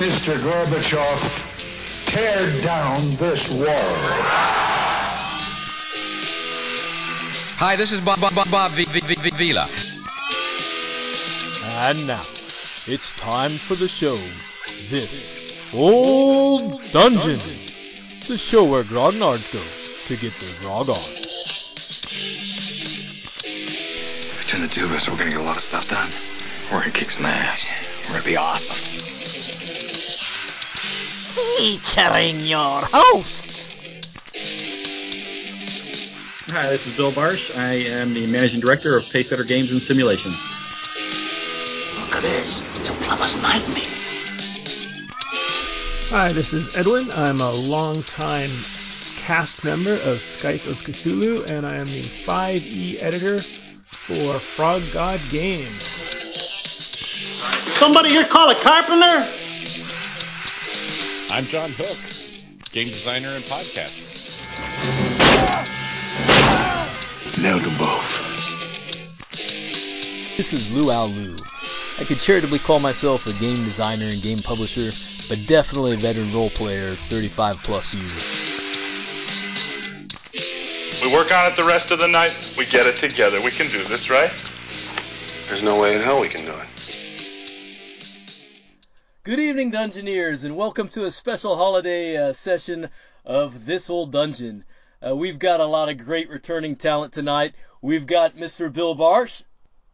Mr. Gorbachev, tear down this wall. Hi, this is Bob Bob Bob, Bob v, v, v, Vila. And now, it's time for the show. This Old Dungeon. The show where grognards go to get their grog on. Between the two of us, we're gonna get a lot of stuff done. We're gonna kick some ass. We're gonna be awesome. Featuring your hosts. Hi, this is Bill Barsh. I am the managing director of Pacesetter Games and Simulations. Look at this. It's a plumber's nightmare. Hi, this is Edwin. I'm a longtime cast member of Skype of Cthulhu, and I am the 5e editor for Frog God Games. Somebody here call a carpenter? I'm John Hook, game designer and podcaster. Nailed them both. This is Lou Al Lou. I could charitably call myself a game designer and game publisher, but definitely a veteran role player, 35 plus years. We work on it the rest of the night. We get it together. We can do this, right? There's no way in hell we can do it. Good evening, Dungeoneers, and welcome to a special holiday uh, session of This Old Dungeon. Uh, we've got a lot of great returning talent tonight. We've got Mr. Bill Barsh.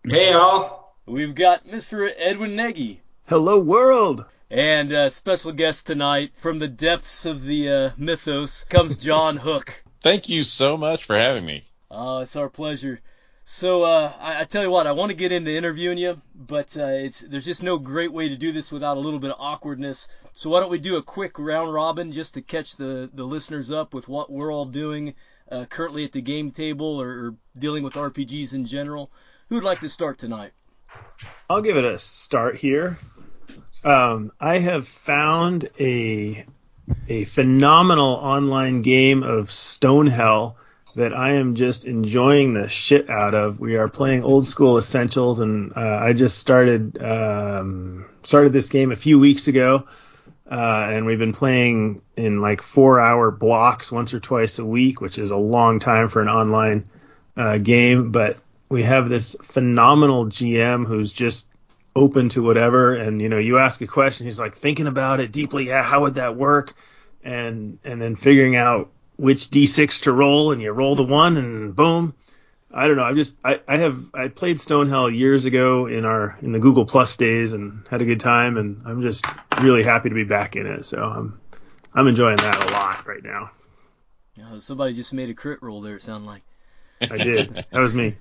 Hey, all. We've got Mr. Edwin Nagy. Hello, world! And uh, special guest tonight from the depths of the uh, mythos comes John Hook. Thank you so much for having me. Oh, it's our pleasure. So uh, I, I tell you what, I want to get into interviewing you, but uh, it's there's just no great way to do this without a little bit of awkwardness. So why don't we do a quick round robin just to catch the the listeners up with what we're all doing uh, currently at the game table or, or dealing with RPGs in general. Who'd like to start tonight? I'll give it a start here. Um, I have found a a phenomenal online game of Stonehell that I am just enjoying the shit out of. We are playing old school essentials, and uh, I just started um, started this game a few weeks ago, uh, and we've been playing in like four hour blocks once or twice a week, which is a long time for an online uh, game. But we have this phenomenal GM who's just open to whatever, and you know, you ask a question, he's like thinking about it deeply. Yeah, how would that work? And and then figuring out which d6 to roll, and you roll the one, and boom. I don't know. I just I, I have I played Stonehell years ago in our in the Google Plus days and had a good time, and I'm just really happy to be back in it. So I'm I'm enjoying that a lot right now. Oh, somebody just made a crit roll there. It sounded like. I did. That was me.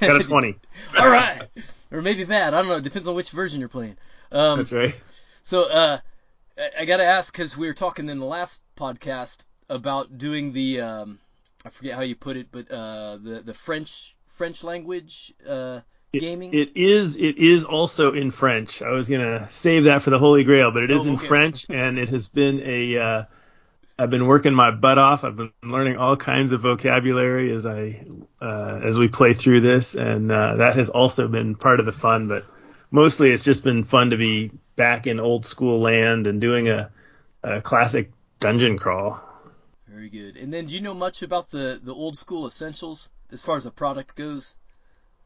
Got a 20. All right, or maybe that. I don't know. It depends on which version you're playing. Um, That's right. So uh, I, I got to ask because we were talking in the last podcast about doing the um, I forget how you put it, but uh, the the French French language uh, It- gaming. It is. It is also in French. I was gonna save that for the Holy Grail, but it is Oh, in okay. French, and it has been a. Uh, I've been working my butt off. I've been learning all kinds of vocabulary as I uh, as we play through this, and uh, that has also been part of the fun. But mostly, it's just been fun to be back in old school land and doing a, a classic dungeon crawl. Very good. And then, do you know much about the the old school essentials as far as a product goes?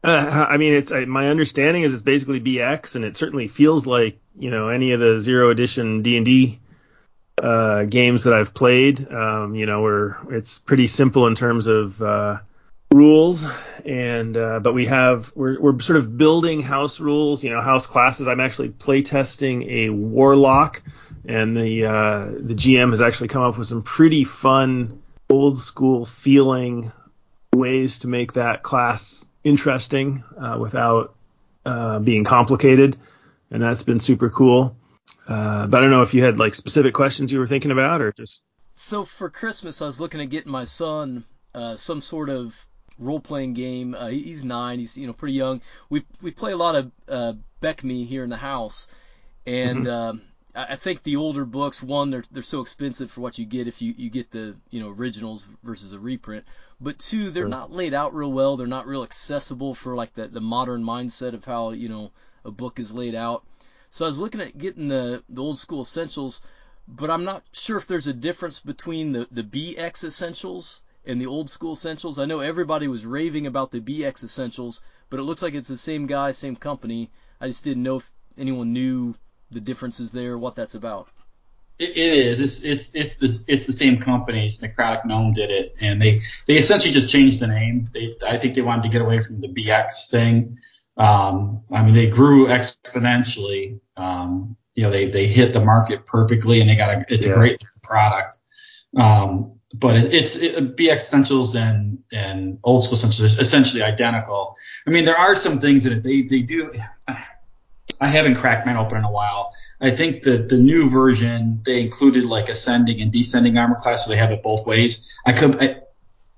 Uh, I mean, it's I, my understanding is it's basically BX, and it certainly feels like you know any of the zero edition D and D uh, games that I've played. Um, you know, where it's pretty simple in terms of uh, rules, and uh, but we have we're we're sort of building house rules. You know, house classes. I'm actually playtesting a warlock, and the uh, the GM has actually come up with some pretty fun old school feeling ways to make that class interesting uh, without uh, being complicated, and that's been super cool. Uh, but I don't know if you had like specific questions you were thinking about, or just So for Christmas, I was looking at getting my son uh, some sort of role playing game. Uh, he's nine. He's you know pretty young. We we play a lot of uh, Beckme here in the house, and um, I think the older books, one, they're they're so expensive for what you get if you you get the you know originals versus a reprint. But two, they're Sure. not laid out real well. They're not real accessible for like the the modern mindset of how you know a book is laid out. So I was looking at getting the the old school essentials, but I'm not sure if there's a difference between the the BX essentials and the old school essentials. I know everybody was raving about the BX essentials, but it looks like it's the same guy, same company. I just didn't know if anyone knew the differences there, what that's about. It, it is. It's it's it's the it's the same company. It's Necrotic Gnome did it, and they they essentially just changed the name. They I think they wanted to get away from the BX thing. Um, I mean, they grew exponentially. Um, you know, they they hit the market perfectly, and they got a it's Yeah. a great product. Um, but it, it's it, BX Essentials and and old school Essentials is essentially identical. I mean, there are some things that they they do. I haven't cracked mine open in a while. I think the the new version they included like ascending and descending armor class, so they have it both ways. I could, I,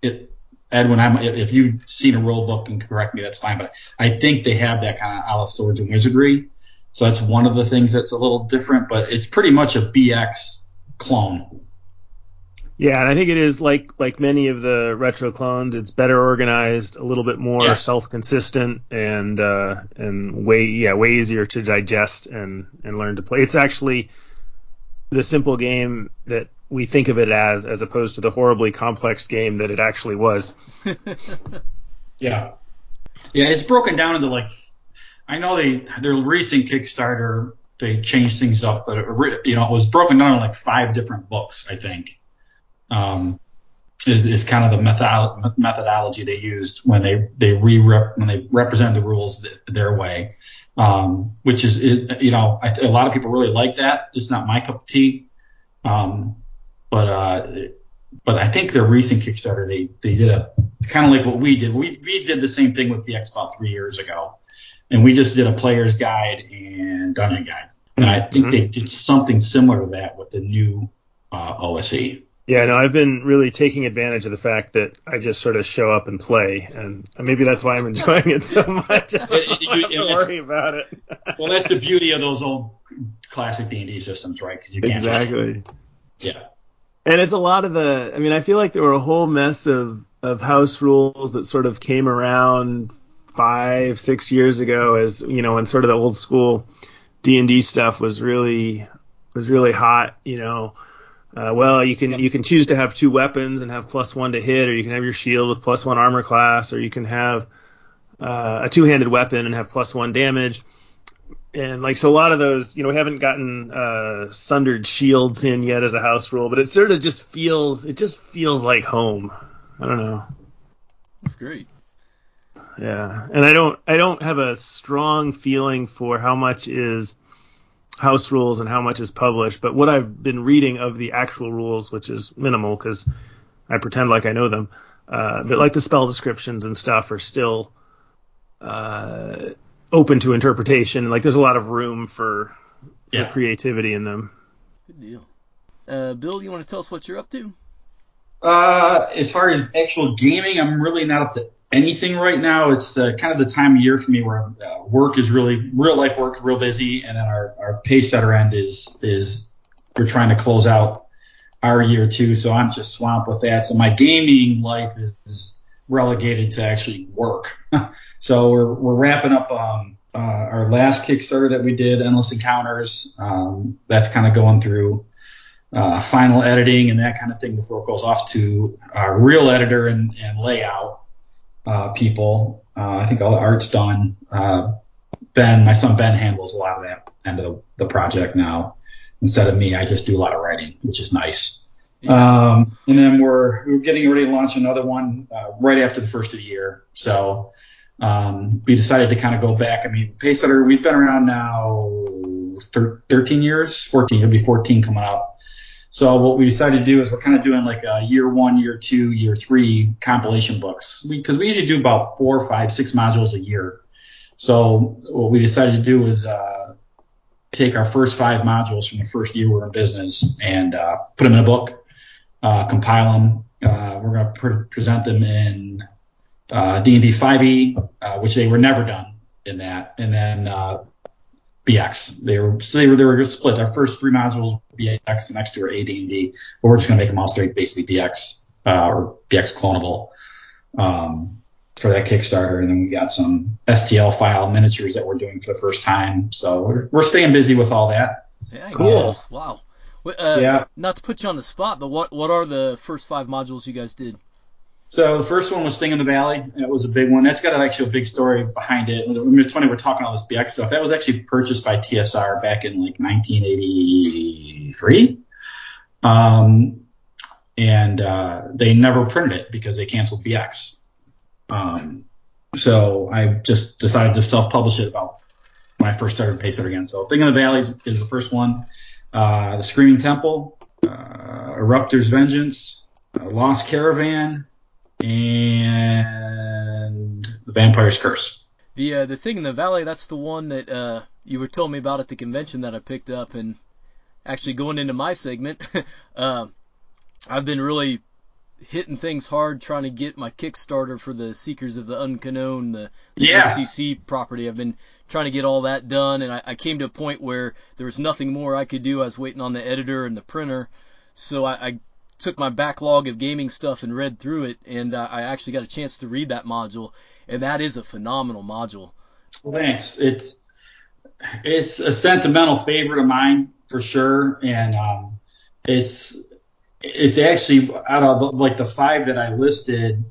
it, Edwin, I'm, if you've seen a rule book and correct me, that's fine. But I think they have that kind of a la swords and wizardry. So that's one of the things that's a little different, but it's pretty much a BX clone. Yeah, and I think it is like like many of the retro clones. It's better organized, a little bit more Yes. self-consistent, and uh, and way yeah way easier to digest and and learn to play. It's actually the simple game that we think of it as, as opposed to the horribly complex game that it actually was. Yeah. Yeah, it's broken down into like I know they their recent Kickstarter they changed things up, but it, you know it was broken down in like five different books. I think um, is, is kind of the method methodology they used when they they re when they represented the rules th- their way, um, which is it, you know I, a lot of people really like that. It's not my cup of tea, um, but uh, but I think their recent Kickstarter they they did a kind of like what we did. We we did the same thing with BX about three years ago, and we just did a player's guide and dungeon guide. And I think they did something similar to that with the new uh, OSE. Yeah, no, I've been really taking advantage of the fact that I just sort of show up and play, and maybe that's why I'm enjoying it so much. I don't you- have to worry about it. Well, that's the beauty of those old classic D&D systems, right? can't just- Exactly. yeah. And it's a lot of the. I mean, I feel like there were a whole mess of of house rules that sort of came around five, six years ago, as you know, when sort of the old school D and D stuff was really was really hot. You know, uh, well, you can you can choose to have two weapons and have plus one to hit, or you can have your shield with plus one armor class, or you can have uh, a two-handed weapon and have plus one damage. And like so a lot of those you know we haven't gotten uh sundered shields in yet as a house rule but it sort of just feels it just feels like home. I don't know. That's great. yeah. And i don't i don't have a strong feeling for how much is house rules and how much is published but what i've been reading of the actual rules which is minimal because i pretend like i know them uh but like the spell descriptions and stuff are still uh open to interpretation like there's a lot of room for, for Yeah. creativity in them Good deal. Uh, Bill, you want to tell us what you're up to? Uh, as far as actual gaming, I'm really not up to anything right now. It's kind of the time of year for me where uh, work is really real life work, real busy, and then our our Pacesetter end is is we're trying to close out our year too. So I'm just swamped with that. So my gaming life is relegated to actually work. so we're we're wrapping up um, uh, our last Kickstarter that we did, Endless Encounters. Um, that's kind of going through uh, final editing and that kind of thing before it goes off to our real editor and, and layout uh, people. Uh, I think all the art's done. Uh, Ben, my son Ben, handles a lot of that end of the, the project now. Instead of me, I just do a lot of writing, which is nice. Um, and then we're we're getting ready to launch another one uh, right after the first of the year. So um, we decided to kind of go back. I mean, Pacesetter, we've been around now thir- 13 years, 14. It'll be 14 coming up. So what we decided to do is we're kind of doing like a year one, year two, year three compilation books because we, usually do about four, five, six modules a year. So what we decided to do was uh, take our first five modules from the first year we're in business and uh, put them in a book, uh, compile them. Uh, we're going to pre- present them in uh, D&D 5e, uh, which they were never done in that, and then uh, BX. They were so they were they were split. Our first three modules were BX, the next two are AD&D, but we're just going to make them all straight basically BX uh, or BX clonable. Um, for that Kickstarter, and then we got some STL file miniatures that we're doing for the first time. So we're, we're staying busy with all that. Yeah, Cool. guys. Wow. Uh, Yeah. Not to put you on the spot, but what what are the first five modules you guys did? So the first one was Thing in the Valley. That was a big one. That's got actually a big story behind it. It's funny we're talking all this BX stuff. That was actually purchased by TSR back in like 1983. Um, and uh, they never printed it because they canceled BX. Um, so I just decided to self-publish it about when I first started Pacer again. So Thing in the Valley is, is the first one. Uh, the Screaming Temple, uh, Eruptor's Vengeance, uh, Lost Caravan, and The Vampire's Curse. The uh, the thing in the valley, that's the one that uh, you were telling me about at the convention that I picked up, and actually going into my segment, uh, I've been really hitting things hard trying to get my Kickstarter for the Seekers of the Unknown, the, the Yeah. OCC property. I've been trying to get all that done, and I, I came to a point where there was nothing more I could do. I was waiting on the editor and the printer, so I, I took my backlog of gaming stuff and read through it, and uh, I actually got a chance to read that module, and that is a phenomenal module. Thanks. It's it's a sentimental favorite of mine for sure, and um, it's it's actually out of like the five that I listed.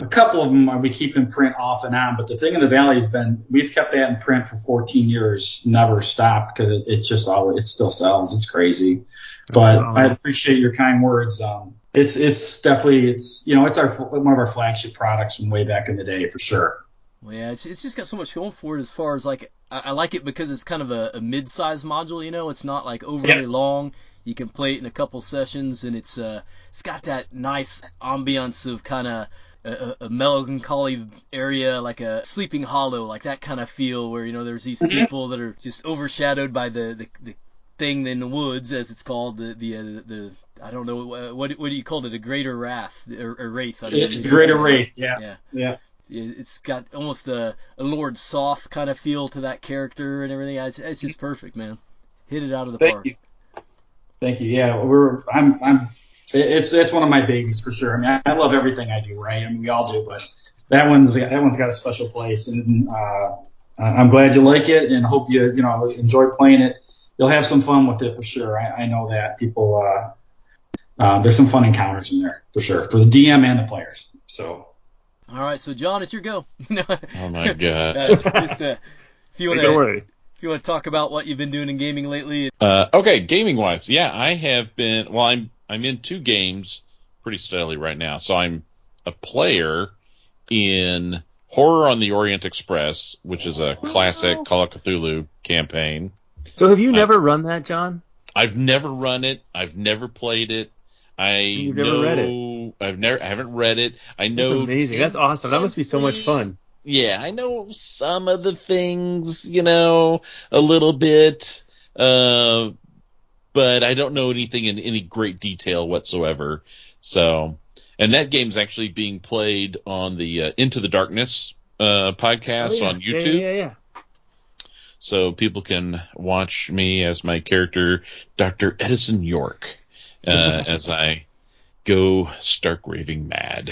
A couple of them we keep in print off and on, but the thing in the valley has been we've kept that in print for 14 years, never stopped because it, it just always it still sells. It's crazy, but phenomenal. I appreciate your kind words. Um, it's it's definitely it's you know it's our one of our flagship products from way back in the day for sure. Well, yeah, it's it's just got so much going for it as far as like I, I like it because it's kind of a, a mid-sized module. You know, it's not like overly Yeah. long. You can play it in a couple sessions, and it's uh it's got that nice ambiance of kind of a, a- a melancholy area, like a sleeping hollow, like that kind of feel where you know there's these Mhm. people that are just overshadowed by the the, the thing in the woods, as it's called, the the uh, the I don't know uh, what what do you call it, a greater wrath or, or wraith? I mean, It's a greater wraith, yeah. yeah. Yeah. It's got almost a, a Lord Soth kind of feel to that character and everything. It's, it's just perfect, man. Hit it out of the Thank park. you. Thank you. Yeah, we're I'm I'm it's it's one of my babies for sure. I mean, I, I love everything I do, right? I mean, we all do, but that one's that one's got a special place, and uh, I'm glad you like it, and hope you you know enjoy playing it. You'll have some fun with it for sure. I, I know that people. Uh, uh, there's some fun encounters in there for sure for the DM and the players. So All right, so John, it's your go. Oh my god. Uh, just, uh, if you want to, away. if you want to talk about what you've been doing in gaming lately, Uh, okay, gaming wise, yeah, I have been. Well, I'm I'm in two games pretty steadily right now. So I'm a player in Horror on the Orient Express, which is a classic Call of Cthulhu campaign. So have you never run that, John? I've never run it. I've never played it. I You've never know, read it? I've never. I haven't read it. I That's know. amazing. That's awesome. That must be so much fun. Yeah, I know some of the things, you know, a little bit, uh, but I don't know anything in any great detail whatsoever. So, and that game's actually being played on the uh, Into the Darkness uh, podcast Oh, yeah. on YouTube. Yeah, yeah, yeah. So people can watch me as my character, Dr. Edison York, uh, as I go stark raving mad.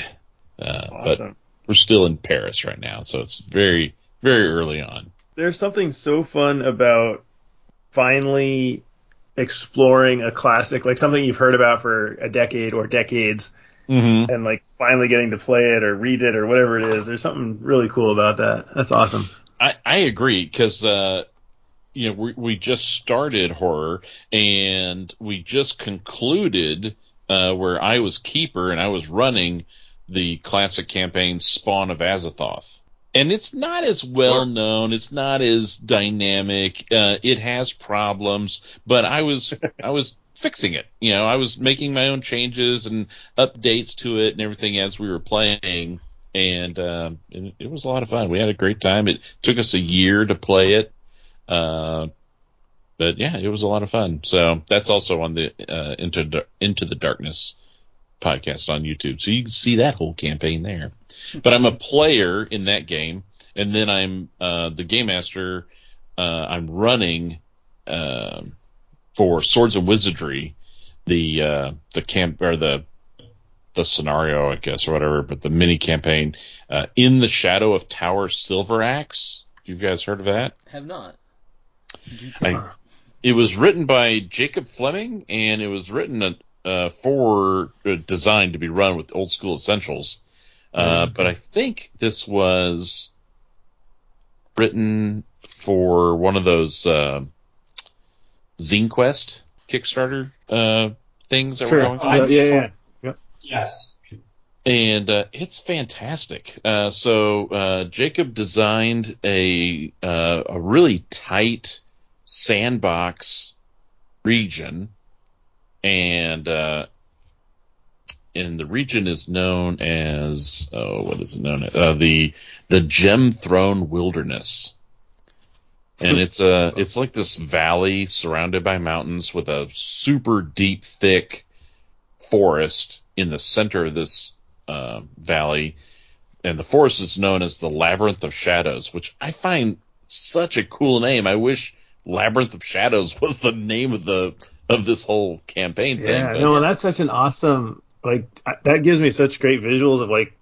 Uh, But Awesome. we're still in Paris right now, so it's very, very early on. There's something so fun about finally exploring a classic, like something you've heard about for a decade or decades, Mm-hmm. and like finally getting to play it or read it or whatever it is. There's something really cool about that. That's awesome. I, I agree because uh, you know we we just started horror and we just concluded uh, where I was keeper and I was running the classic campaign Spawn of Azathoth. And it's not as well known. It's not as dynamic. Uh, it has problems, but I was I was fixing it. You know, I was making my own changes and updates to it and everything as we were playing and um, it, it was a lot of fun. We had a great time. It took us a year to play it, uh, but yeah, it was a lot of fun. So that's also on the uh, into into the darkness podcast on YouTube, so you can see that whole campaign there. But I'm a player in that game, and then I'm uh, the game master. Uh, I'm running um for Swords of Wizardry, the uh, the camp or the the scenario, I guess, or whatever. But the mini campaign, uh, in the shadow of Tower Silveraxe. You guys heard of that? Have not. I, it was written by Jacob Fleming, and it was written uh, for uh, designed to be run with old school essentials. Uh, but I think this was written for one of those uh, Zine Quest Kickstarter uh, things that Sure. were going on. Yeah, yeah, yeah. Yes. and uh, it's fantastic. Uh, so uh, Jacob designed a uh, a really tight sandbox region, and uh, and the region is known as oh, what is it known as? Uh, the the Gem Throne Wilderness. And it's uh it's like this valley surrounded by mountains with a super deep, thick forest in the center of this uh, valley, and the forest is known as the Labyrinth of Shadows, which I find such a cool name. I wish Labyrinth of Shadows was the name of the of this whole campaign thing. Yeah, but- no, that's such an awesome like that gives me such great visuals of like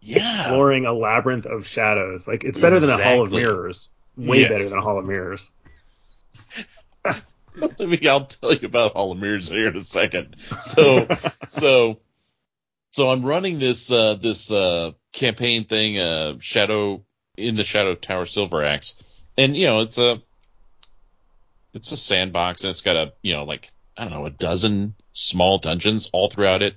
yeah, exploring a labyrinth of shadows. Like it's better than a hall of mirrors. Way Yes. better than a hall of mirrors. I'll tell you about Hall of Mirrors here in a second. So, so, so I'm running this uh, this uh, campaign thing, uh, Shadow in the Shadow Tower Silveraxe, and you know it's a it's a sandbox and it's got a you know like I don't know a dozen small dungeons all throughout it,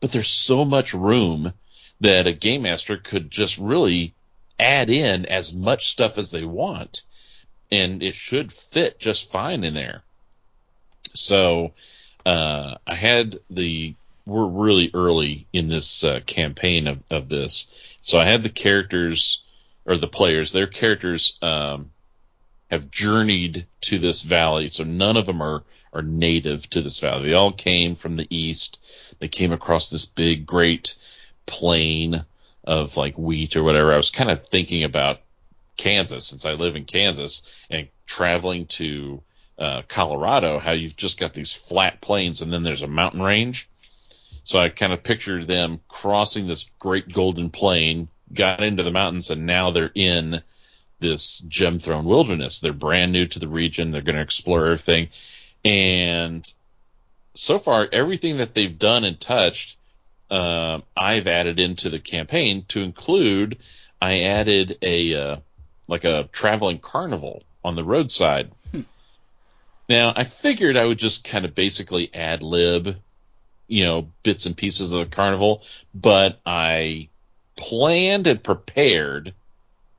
but there's so much room that a game master could just really add in as much stuff as they want, and it should fit just fine in there. So uh, I had the we're really early in this uh, campaign of, of this, so I had the characters or the players. Their characters um, have journeyed to this valley, so none of them are are native to this valley. They all came from the east. They came across this big, great plain of like wheat or whatever. I was kind of thinking about Kansas since I live in Kansas and traveling to uh, Colorado, how you've just got these flat plains and then there's a mountain range. So I kind of pictured them crossing this great golden plain, got into the mountains, and now they're in this gem throne wilderness. They're brand new to the region. They're going to explore everything. And so far, everything that they've done and touched, uh, I've added into the campaign to include, I added a, uh, like a traveling carnival on the roadside. Now, I figured I would just kind of basically ad lib, you know, bits and pieces of the carnival, but I planned and prepared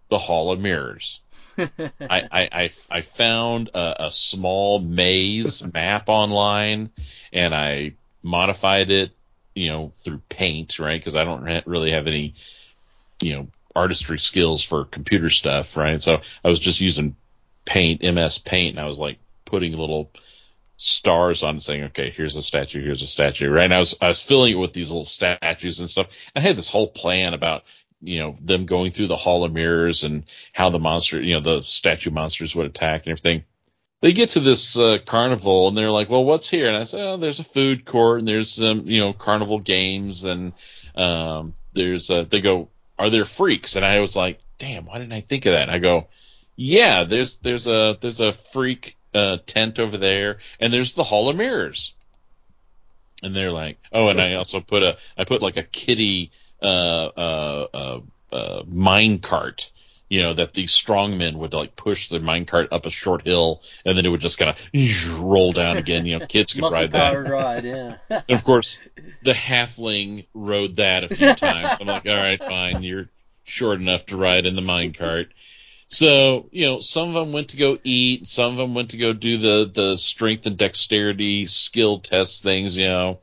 the Hall of Mirrors. I, I, I, I found a, a small maze map online and I modified it, you know, through paint, right? Because I don't really have any, you know, artistry skills for computer stuff, right? So I was just using paint, MS Paint, and I was like putting little stars on saying, okay, here's a statue, here's a statue, right? And I was, I was filling it with these little statues and stuff. I had this whole plan about, you know, them going through the Hall of Mirrors and how the monster, you know, the statue monsters would attack and everything. They get to this uh, carnival and they're like, well, what's here? And I said, oh, there's a food court and there's, um, you know, carnival games and, um, there's, uh, they go, are there freaks? And I was like, damn, why didn't I think of that? And I go, yeah, there's, there's a, there's a freak, uh, tent over there and there's the Hall of Mirrors. And they're like, oh, and I also put a, I put like a kitty, uh, uh, uh, uh, mine cart, you know, that these strong men would like push the mine cart up a short hill and then it would just kind of roll down again. You know, kids could ride that. ride, yeah. And of course, the halfling rode that a few times. I'm like, all right, fine, you're short enough to ride in the mine cart. So, you know, some of them went to go eat, some of them went to go do the, the strength and dexterity skill test things, you know.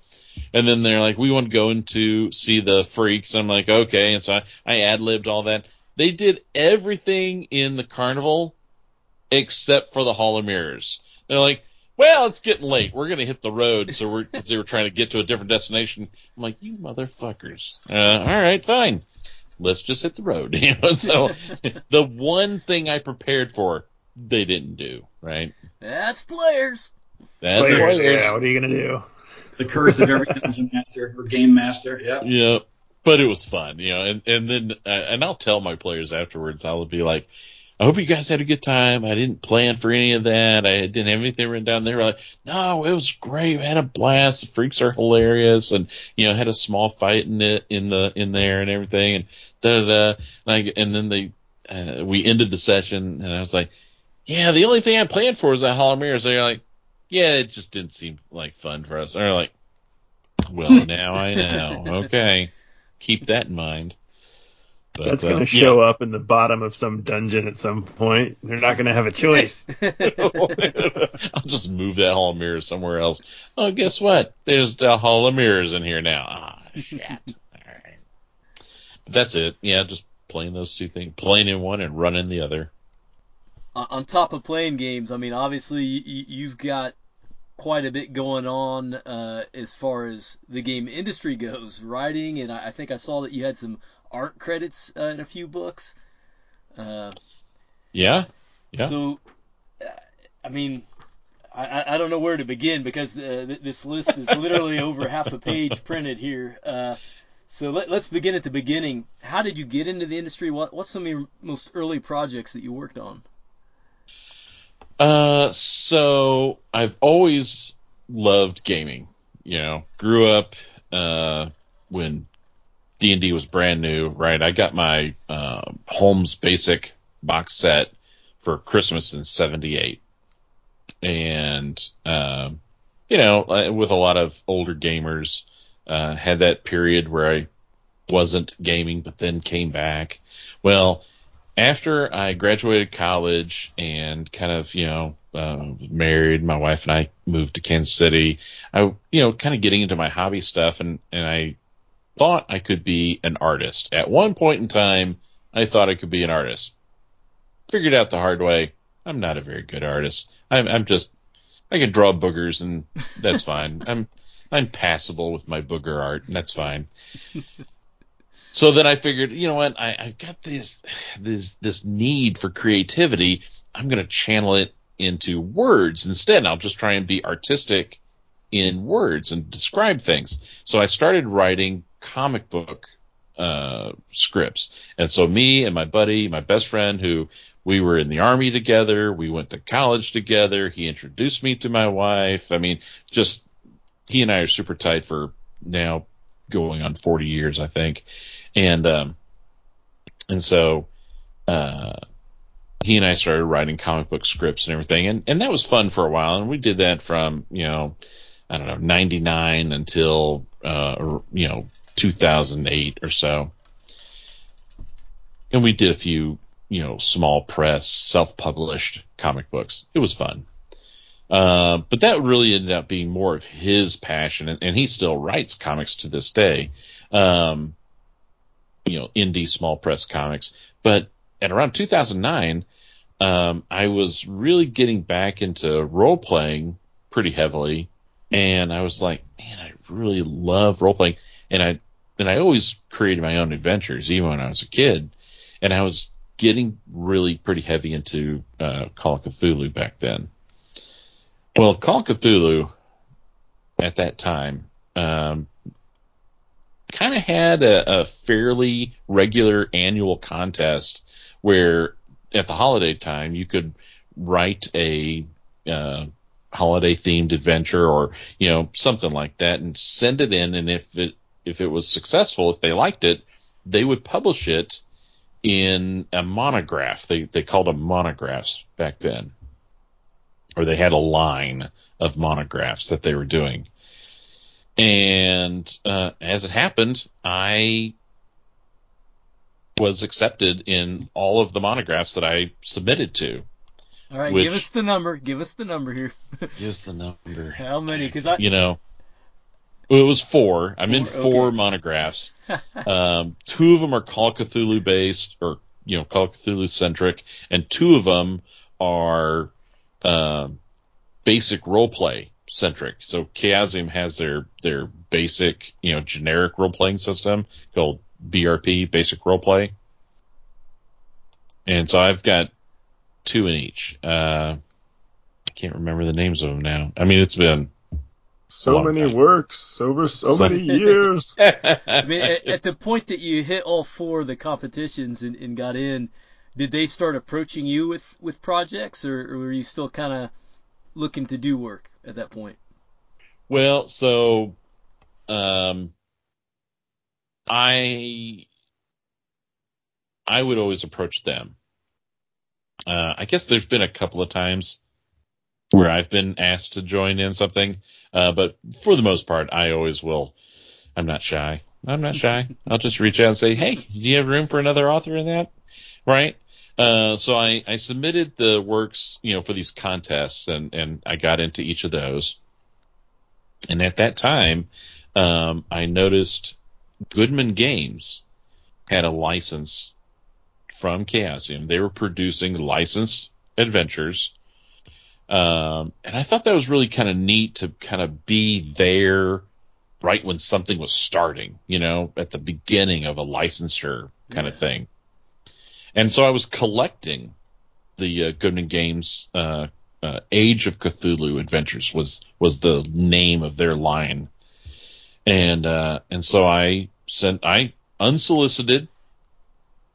And then they're like, we want to go into see the freaks. I'm like, okay. And so I, I ad libbed all that. They did everything in the carnival except for the Hall of Mirrors. They're like, well, it's getting late. We're going to hit the road. So we're, cause they were trying to get to a different destination. I'm like, you motherfuckers. Uh, all right, fine. Let's just hit the road. You know, so the one thing I prepared for, they didn't do, right? That's players. That's Players, players. Yeah, what are you gonna do? The curse of every dungeon master or game master. Yep. Yeah, but it was fun, you know. And and then uh, and I'll tell my players afterwards. I'll be like, I hope you guys had a good time. I didn't plan for any of that. I didn't have anything written down. They were like, no, it was great. We had a blast. The freaks are hilarious, and you know, had a small fight in it in the in there and everything, and da da da. And, I, and then they uh, we ended the session, and I was like, yeah, the only thing I planned for was that Hall of Mirrors. They're like, yeah, it just didn't seem like fun for us. And they're like, well, now I know. Okay, keep that in mind. But, That's going to uh, show yeah. up in the bottom of some dungeon at some point. They're not going to have a choice. I'll just move that hall of mirrors somewhere else. Oh, guess what? There's a hall of mirrors in here now. Ah, shit. All right. But that's it. Yeah, just playing those two things, playing in one and running the other. On top of playing games, I mean, obviously you've got quite a bit going on uh, as far as the game industry goes, writing, and I think I saw that you had some art credits uh, in a few books. Uh, yeah. Yeah. So, uh, I mean, I, I don't know where to begin because uh, th- this list is literally over half a page printed here. Uh, so let, us begin at the beginning. How did you get into the industry? What what's some of your most early projects that you worked on? Uh, so I've always loved gaming. You know, grew up uh, when D and D was brand new, right? I got my uh, Holmes Basic box set for Christmas in '78, and um, you know, with a lot of older gamers, uh, had that period where I wasn't gaming, but then came back. Well, after I graduated college and kind of, you know, uh, married, my wife and I moved to Kansas City. I, you know, kind of getting into my hobby stuff and, and I thought I could be an artist. At one point in time, I thought I could be an artist. Figured out the hard way. I'm not a very good artist. I'm, I'm just, I can draw boogers and that's fine. I'm, I'm passable with my booger art and that's fine. so then I figured, you know what? I, I've got this, this, this need for creativity. I'm going to channel it into words instead. And I'll just try and be artistic in words and describe things. So I started writing comic book uh, scripts. And so me and my buddy, my best friend, who we were in the army together, we went to college together. He introduced me to my wife. I mean, just he and I are super tight for now going on 40 years, I think. And, um, and so, uh, he and I started writing comic book scripts and everything. And, and that was fun for a while. And we did that from, you know, I don't know, 99 until, uh, you know, 2008 or so. And we did a few, you know, small press, self-published comic books. It was fun. Uh, but that really ended up being more of his passion, and, and he still writes comics to this day. Um, you know, indie small press comics. But at around 2009, um, I was really getting back into role playing pretty heavily, and I was like, man, I really love role playing, and I and I always created my own adventures, even when I was a kid, and I was getting really pretty heavy into uh, Call of Cthulhu back then. Well, Call of Cthulhu at that time um, kind of had a, a, fairly regular annual contest where at the holiday time you could write a uh, holiday themed adventure or you know something like that and send it in and if it if it was successful if they liked it they would publish it in a monograph they they called them monographs back then or they had a line of monographs that they were doing. And uh, as it happened, I was accepted in all of the monographs that I submitted to. All right, which, give us the number. Give us the number here. give us the number. How many? Because I, you know, it was four. I'm four, in four okay. monographs. um, two of them are Call of Cthulhu based, or you know, Call of Cthulhu centric, and two of them are uh, basic role play centric. So Chaosium has their their basic, you know, generic role playing system called BRP, basic role play. And so I've got two in each. Uh, I can't remember the names of them now. I mean, it's been So Long many time. works over so, So- many years. I mean, at, at the point that you hit all four of the competitions and, and got in, did they start approaching you with, with projects, or, or were you still kind of looking to do work at that point? Well, so, um, I, I would always approach them. Uh, I guess there's been a couple of times where I've been asked to join in something, uh, but for the most part, I always will. I'm not shy. I'm not shy. I'll just reach out and say, "Hey, do you have room for another author in that?" Right. Uh, so I, I submitted the works, you know, for these contests, and and I got into each of those. And at that time, um, I noticed Goodman Games had a license from Chaosium. They were producing licensed adventures. Um, and I thought that was really kind of neat to kind of be there right when something was starting, you know, at the beginning of a licensure kind of thing. And so I was collecting the uh, Goodman Games uh, uh, Age of Cthulhu Adventures was was the name of their line, and uh, and so I sent I unsolicited,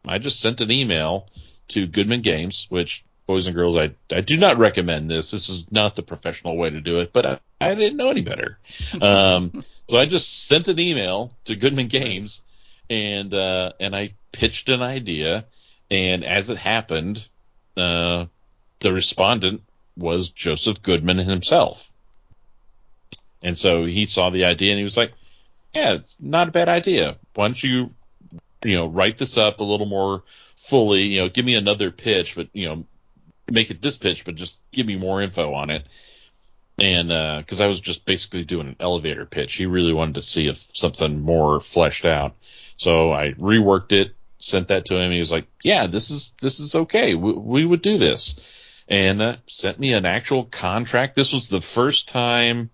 I just sent an email to Goodman Games, which boys and girls, I I do not recommend this. This is not the professional way to do it, but I, I didn't know any better, um, so I just sent an email to Goodman Games, and uh, and I pitched an idea, and as it happened, uh, the respondent was Joseph Goodman himself. And so he saw the idea and he was like, yeah, it's not a bad idea. Why don't you, you know, write this up a little more fully, you know, give me another pitch, but, you know, make it this pitch, but just give me more info on it. And, uh, cause I was just basically doing an elevator pitch. He really wanted to see if something more fleshed out. So I reworked it, sent that to him. He was like, yeah, this is, this is okay. We, we would do this and uh, sent me an actual contract. This was the first time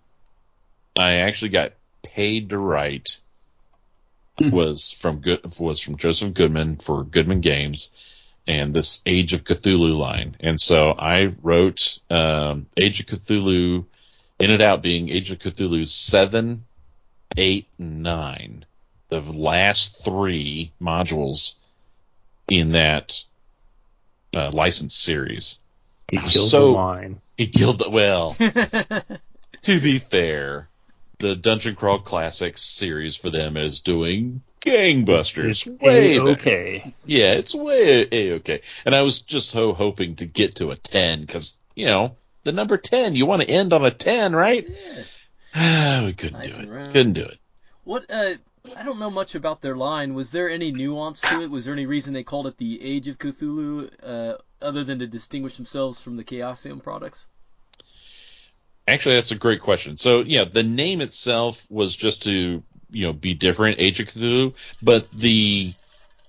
I actually got paid to write. was from good was from Joseph Goodman for Goodman Games and this Age of Cthulhu line. And so I wrote um, Age of Cthulhu, in and out being Age of Cthulhu seven, eight, nine, the last three modules in that uh, licensed series. He killed so- the line. He killed the well. to be fair, the Dungeon Crawl Classics series for them is doing gangbusters. It's way okay. Yeah, it's way a okay. And I was just so hoping to get to a ten because you know the number ten. You want to end on a ten, right? we couldn't Nice do it. round. Couldn't do it. What uh I don't know much about their line. Was there any nuance to it? Was there any reason they called it the Age of Cthulhu, uh, other than to distinguish themselves from the Chaosium products? Actually, that's a great question. So yeah, the name itself was just to you know be different, Age of Cthulhu, but the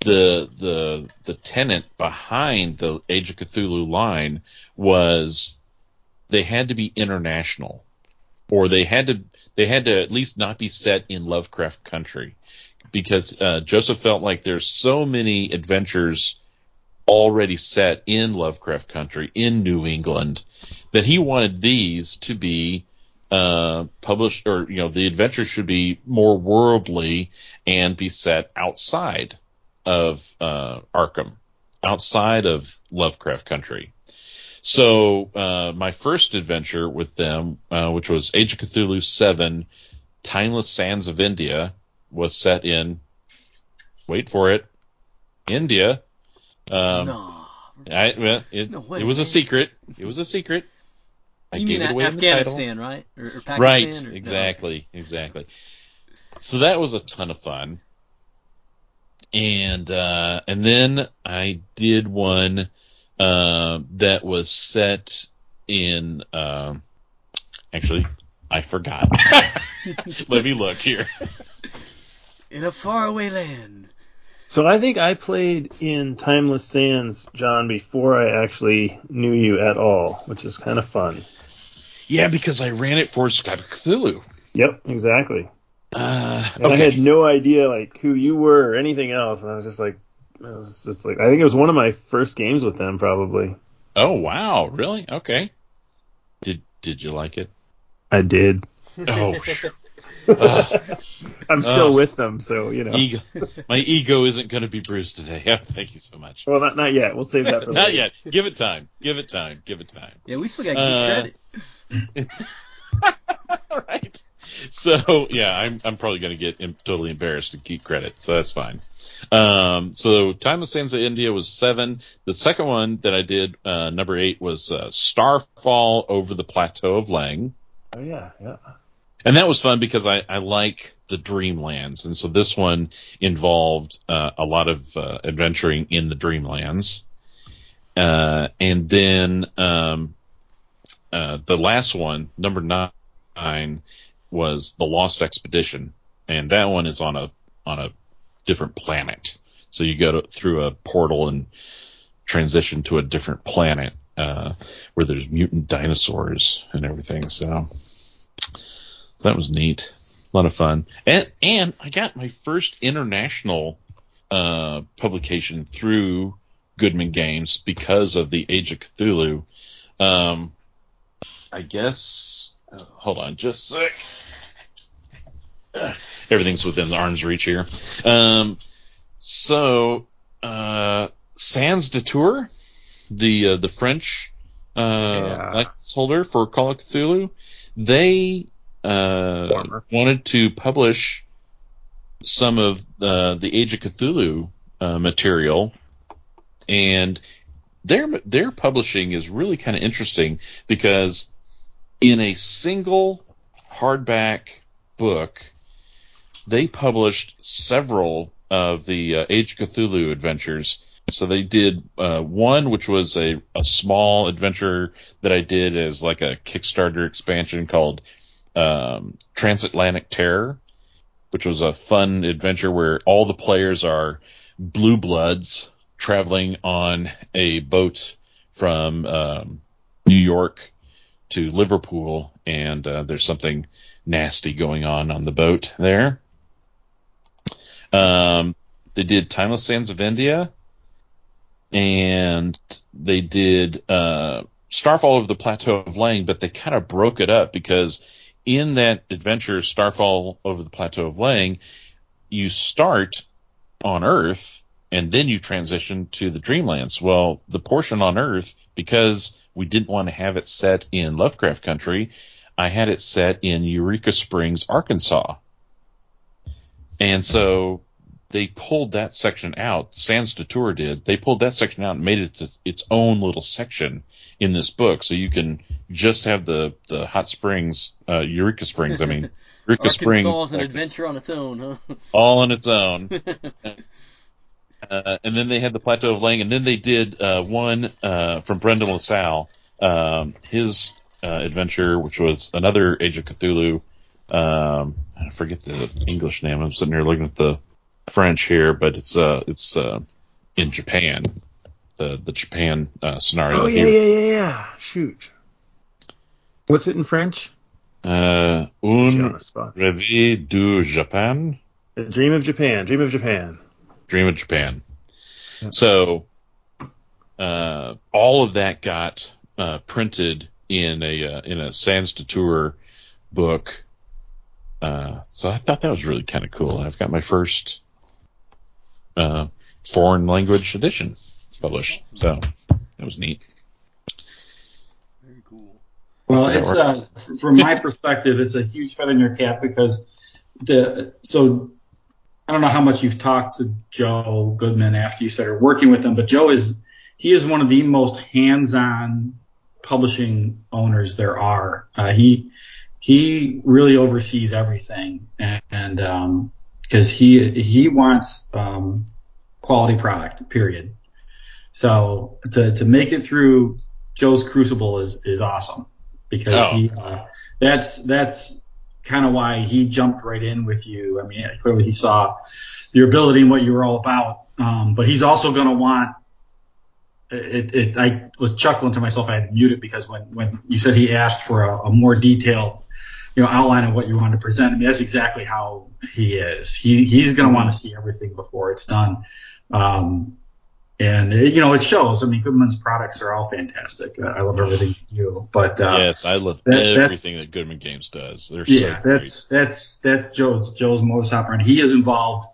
the the the tenant behind the Age of Cthulhu line was they had to be international, or they had to they had to at least not be set in Lovecraft country, because uh, Joseph felt like there's so many adventures already set in Lovecraft country in New England that he wanted these to be uh, published or you know the adventure should be more worldly and be set outside of uh, Arkham, outside of Lovecraft country. So uh, my first adventure with them, uh, which was Age of Cthulhu Seven, Timeless Sands of India, was set in. Wait for it, India. Um, no. I, well, it, No way, it was a secret. It was a secret. I You gave mean it away in the Afghanistan, right? Or, or Pakistan? Right, or- no. exactly, exactly. So that was a ton of fun. And uh, and then I did one uh, that was set in. um actually, I forgot. Let me look here. In a faraway land. So I think I played in Timeless Sands, John, before I actually knew you at all, which is kind of fun. Yeah, because I ran it for Skype Cthulhu. Yep, exactly. Uh, And I had no idea like who you were or anything else, and I was just like, I was just like, I think it was one of my first games with them, probably. Oh wow, really? Okay. Did did you like it? I did. Oh, I'm still uh, with them, so you know. ego, my ego isn't going to be bruised today. Yeah, thank you so much. Well, not not yet. We'll save that for Not later. yet. Give it time. Give it time. Give it time. Yeah, we still got to Uh, credit. right. So yeah, I'm I'm probably going to get em- totally embarrassed to keep credit, so that's fine. Um, so Time of Sands of India was seven. The second one that I did, uh, number eight, was uh, Starfall over the Plateau of Leng. Oh yeah, yeah. And that was fun because I, I like the Dreamlands, and so this one involved uh, a lot of uh, adventuring in the Dreamlands. Uh, and then um, uh, the last one, number nine, was the Lost Expedition, and that one is on a on a different planet. So you go to, through a portal and transition to a different planet uh, where there's mutant dinosaurs and everything. So that was neat, a lot of fun, and and I got my first international uh, publication through Goodman Games because of the Age of Cthulhu. Um, I guess. uh, hold on, just a sec. Uh, Everything's within arm's reach here. Um, so, uh, Sans-Détour, the uh, the French uh, Yeah. license holder for Call of Cthulhu, they uh, wanted to publish some of uh, the Age of Cthulhu uh, material, and their their publishing is really kind of interesting because in a single hardback book, they published several of the uh, Age of Cthulhu adventures. So they did uh, one, which was a, a small adventure that I did as like a Kickstarter expansion called um, Transatlantic Terror, which was a fun adventure where all the players are blue bloods traveling on a boat from um, New York to Liverpool, and uh, there's something nasty going on on the boat there. Um, they did Timeless Sands of India, and they did uh, Starfall over the Plateau of Leng, but they kind of broke it up because in that adventure, Starfall over the Plateau of Leng, you start on Earth and then you transition to the Dreamlands. Well, the portion on Earth, because we didn't want to have it set in Lovecraft Country, I had it set in Eureka Springs, Arkansas. And so they pulled that section out. Sans-Détour did. They pulled that section out and made it its own little section in this book. So you can just have the, the hot springs, uh, Eureka Springs, I mean, Eureka Arkansas Springs. is an section adventure on its own, huh? all on its own. uh, and then they had the Plateau of Leng, and then they did uh, one uh, from Brendan LaSalle, um, his uh, adventure, which was another Age of Cthulhu. Um, I forget the English name. I'm sitting here looking at the French here, but it's uh, it's uh, in Japan. The the Japan uh, scenario. Oh yeah, here. yeah, yeah, yeah. Shoot. What's it in French? Uh, Put you on Un rêve du Japan. The Dream of Japan. Dream of Japan. Dream of Japan. So uh, all of that got uh, printed in a uh, in a Sans-Détour book. Uh, so I thought that was really kind of cool. I've got my first uh, foreign language edition published, so that was neat. Very cool. Well, it's uh, from my perspective, it's a huge feather in your cap because the so I don't know how much you've talked to Joe Goodman after you started working with him, but Joe is he is one of the most hands-on publishing owners there are. Uh, he he really oversees everything, and, and um, because he he wants um, quality product. Period. So to to make it through Joe's Crucible is is awesome because Oh. he uh, that's that's kind of why he jumped right in with you. I mean, clearly he saw your ability and what you were all about. Um, but he's also going to want it, it. I was chuckling to myself. I had to mute it because when when you said he asked for a, a more detailed, you know, outline of what you want to present, I mean, that's exactly how he is. He he's going to want to see everything before it's done. Um, and it, you know it shows. I mean, Goodman's products are all fantastic. I love everything you do, but uh, yes, I love that- everything that Goodman Games does. They're yeah, so that's that's that's Joe's Joe's modus operandi. He is involved,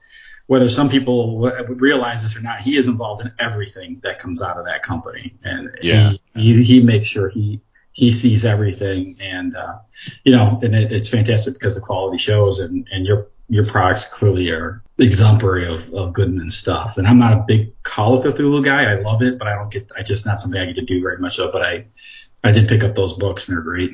whether some people realize this or not. He is involved in everything that comes out of that company, and Yeah. he, he he makes sure he he sees everything, and uh, you know, and it, it's fantastic because the quality shows, and and your your products clearly are exemplary of, of Goodman stuff. And I'm not a big Call of Cthulhu guy. I love it, but I don't get. I just not something I get to do very much of. But I I did pick up those books, and they're great.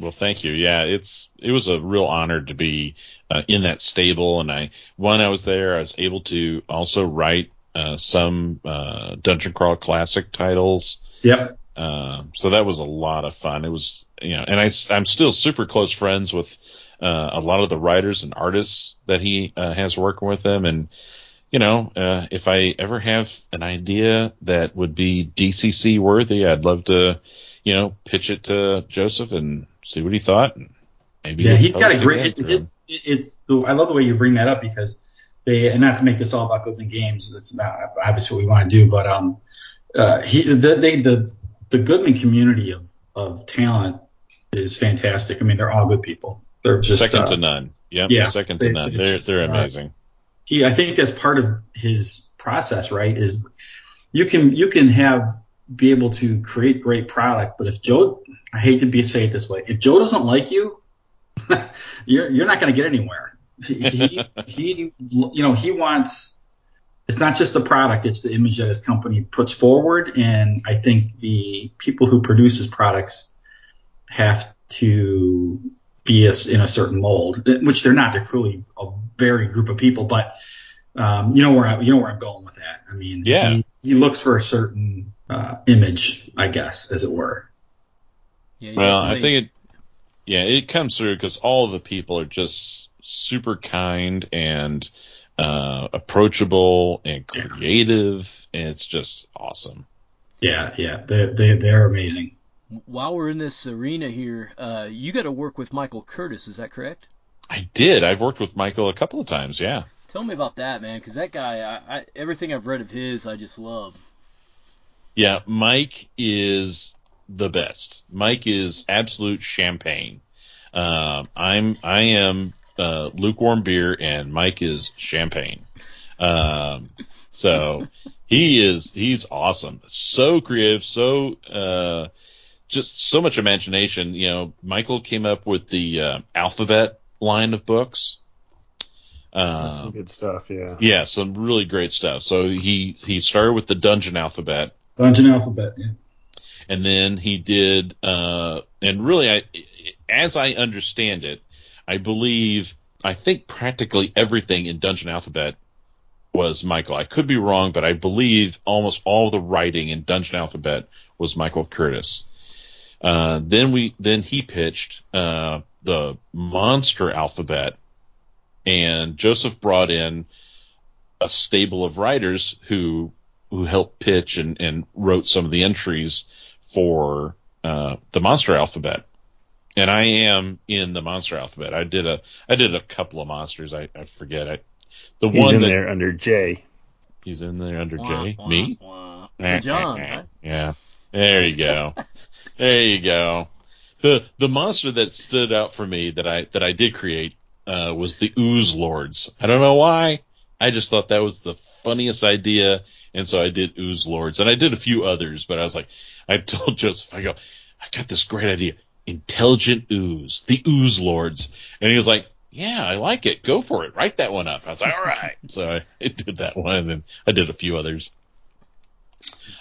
Well, thank you. Yeah, it's it was a real honor to be uh, in that stable, and I when I was there, I was able to also write uh, some uh, Dungeon Crawl Classic titles. Yep. Uh, so that was a lot of fun. It was you know, and I am still super close friends with uh, a lot of the writers and artists that he uh, has working with them, and you know, uh, if I ever have an idea that would be DCC worthy, I'd love to, you know, pitch it to Joseph and see what he thought. And maybe Yeah, he's got a great. It, it's it's the, I love the way you bring that up because they and not to make this all about Goodman Games. It's not obviously what we want to do, but um, uh, he the they the the Goodman community of of talent is fantastic. I mean, they're all good people. They're just second uh, to none. Yep, yeah, second to they- none. they They're just, they're uh, amazing. he I think that's part of his process, right? Is you can you can have be able to create great product, but if Joe, I hate to be say it this way, if Joe doesn't like you, you're you're not going to get anywhere. He he you know he wants. It's not just the product; it's the image that his company puts forward, and I think the people who produce his products have to be a, in a certain mold, which they're not. They're clearly a very group of people, but um, you know where I, you know where I'm going with that. I mean, Yeah. he, he looks for a certain uh, image, I guess, as it were. Yeah, Well, I think it, yeah, it comes through because all the people are just super kind and uh, approachable and creative, and it's just awesome. Yeah, yeah, they they they're amazing. while we're in this arena here, uh, you got to work with Michael Curtis. Is that correct? I did. I've worked with Michael a couple of times. Yeah. Tell me about that, man, because that guy, I, I, everything I've read of his, I just love. Yeah, Mike is the best. Mike is absolute champagne. Uh, I'm I am uh, lukewarm beer, and Mike is champagne. Um, so he is he's awesome. So creative, so uh, just so much imagination. You know, Michael came up with the uh, alphabet line of books. That's some Uh, good stuff. Yeah. yeah, some really great stuff. So he he started with the dungeon alphabet Dungeon Alphabet. Yeah. and then he did uh and really i as i understand it i believe i think practically everything in dungeon alphabet was michael i could be wrong but i believe almost all the writing in dungeon alphabet was michael curtis uh then we then he pitched uh the monster alphabet and joseph brought in a stable of writers who who helped pitch and, and wrote some of the entries for uh, the monster alphabet. And I am in the monster alphabet. I did a I did a couple of monsters. I, I forget. I the He's one in that there under J. he's in there under Wah, J. wah, Me? wah. Eh, John, eh, eh. Yeah. There you go. there you go. The the monster that stood out for me that I that I did create uh, was the Ooze Lords. I don't know why. I just thought that was the funniest idea, and so I did Ooze Lords, and I did a few others. But I was like, I told Joseph, I go, I got this great idea, intelligent ooze, the Ooze Lords, and he was like, Yeah, I like it. Go for it. Write that one up. I was like, All right. so I, did that one, and then I did a few others.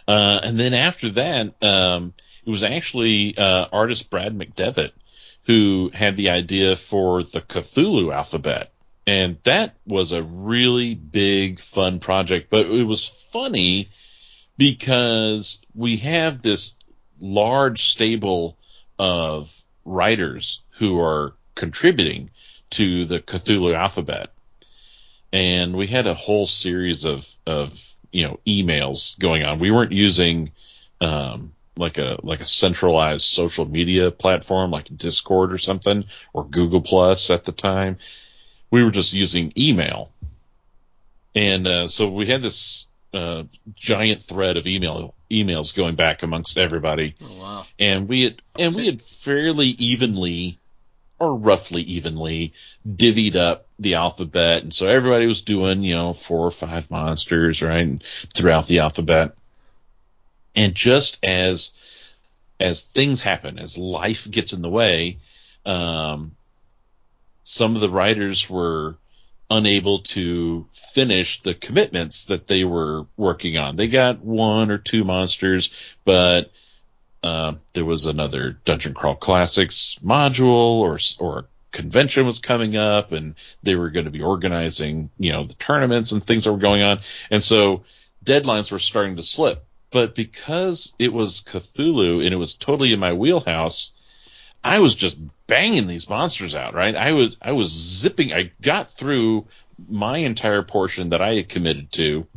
Uh, and then after that, um, it was actually uh, artist Brad McDevitt who had the idea for the Cthulhu alphabet. And that was a really big, fun project. But it was funny because we have this large stable of writers who are contributing to the Cthulhu alphabet. And we had a whole series of, of you know emails going on. We weren't using um, like a like a centralized social media platform like Discord or something or Google Plus at the time. We were just using email, and uh, so we had this uh, giant thread of email emails going back amongst everybody. Oh, wow. And we had and we had fairly evenly or roughly evenly divvied up the alphabet, and so everybody was doing you know four or five monsters right throughout the alphabet. And just as as things happen, as life gets in the way, um, some of the writers were unable to finish the commitments that they were working on. They got one or two monsters, but uh, there was another Dungeon Crawl Classics module or or convention was coming up, and they were going to be organizing, you know, the tournaments and things that were going on, and so deadlines were starting to slip. But because it was Cthulhu and it was totally in my wheelhouse, I was just banging these monsters out, right? I was I was zipping. I got through my entire portion that I had committed to,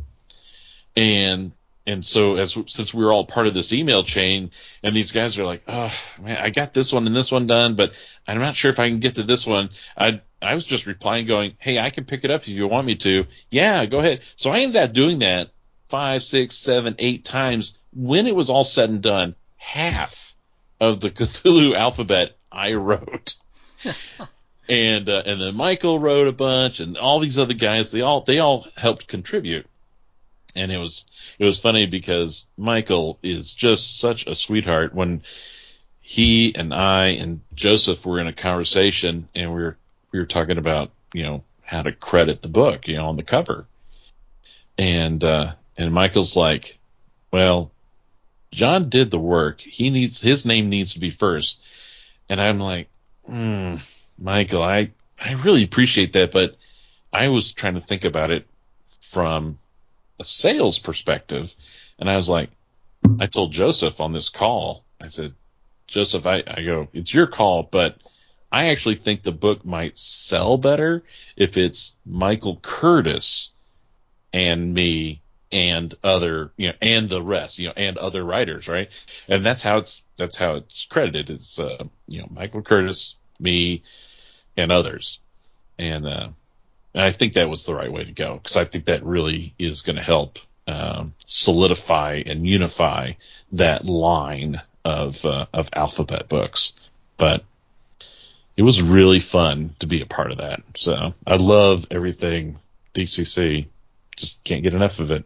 and and so as since we were all part of this email chain, and these guys are like, oh man, I got this one and this one done, but I'm not sure if I can get to this one. I I was just replying, going, hey, I can pick it up if you want me to. Yeah, go ahead. So I ended up doing that five, six, seven, eight times. When it was all said and done, half of the Cthulhu alphabet I wrote. and uh, and then Michael wrote a bunch, and all these other guys they all they all helped contribute. And it was it was funny because Michael is just such a sweetheart. When he and I and Joseph were in a conversation, and we were we were talking about you know how to credit the book, you know, on the cover, and uh, and Michael's like, well, John did the work. He needs his name needs to be first. And I'm like, mm, Michael, I I really appreciate that, but I was trying to think about it from a sales perspective, and I was like, I told Joseph on this call, I said, Joseph, I, I go, it's your call, but I actually think the book might sell better if it's Michael Curtis and me and other you know and the rest you know and other writers right? And that's how it's that's how it's credited. It's uh you know michael curtis me and others. And uh and i think that was the right way to go because i think that really is going to help um, solidify and unify that line of uh, of alphabet books. But it was really fun to be a part of that. So i love everything dcc just can't get enough of it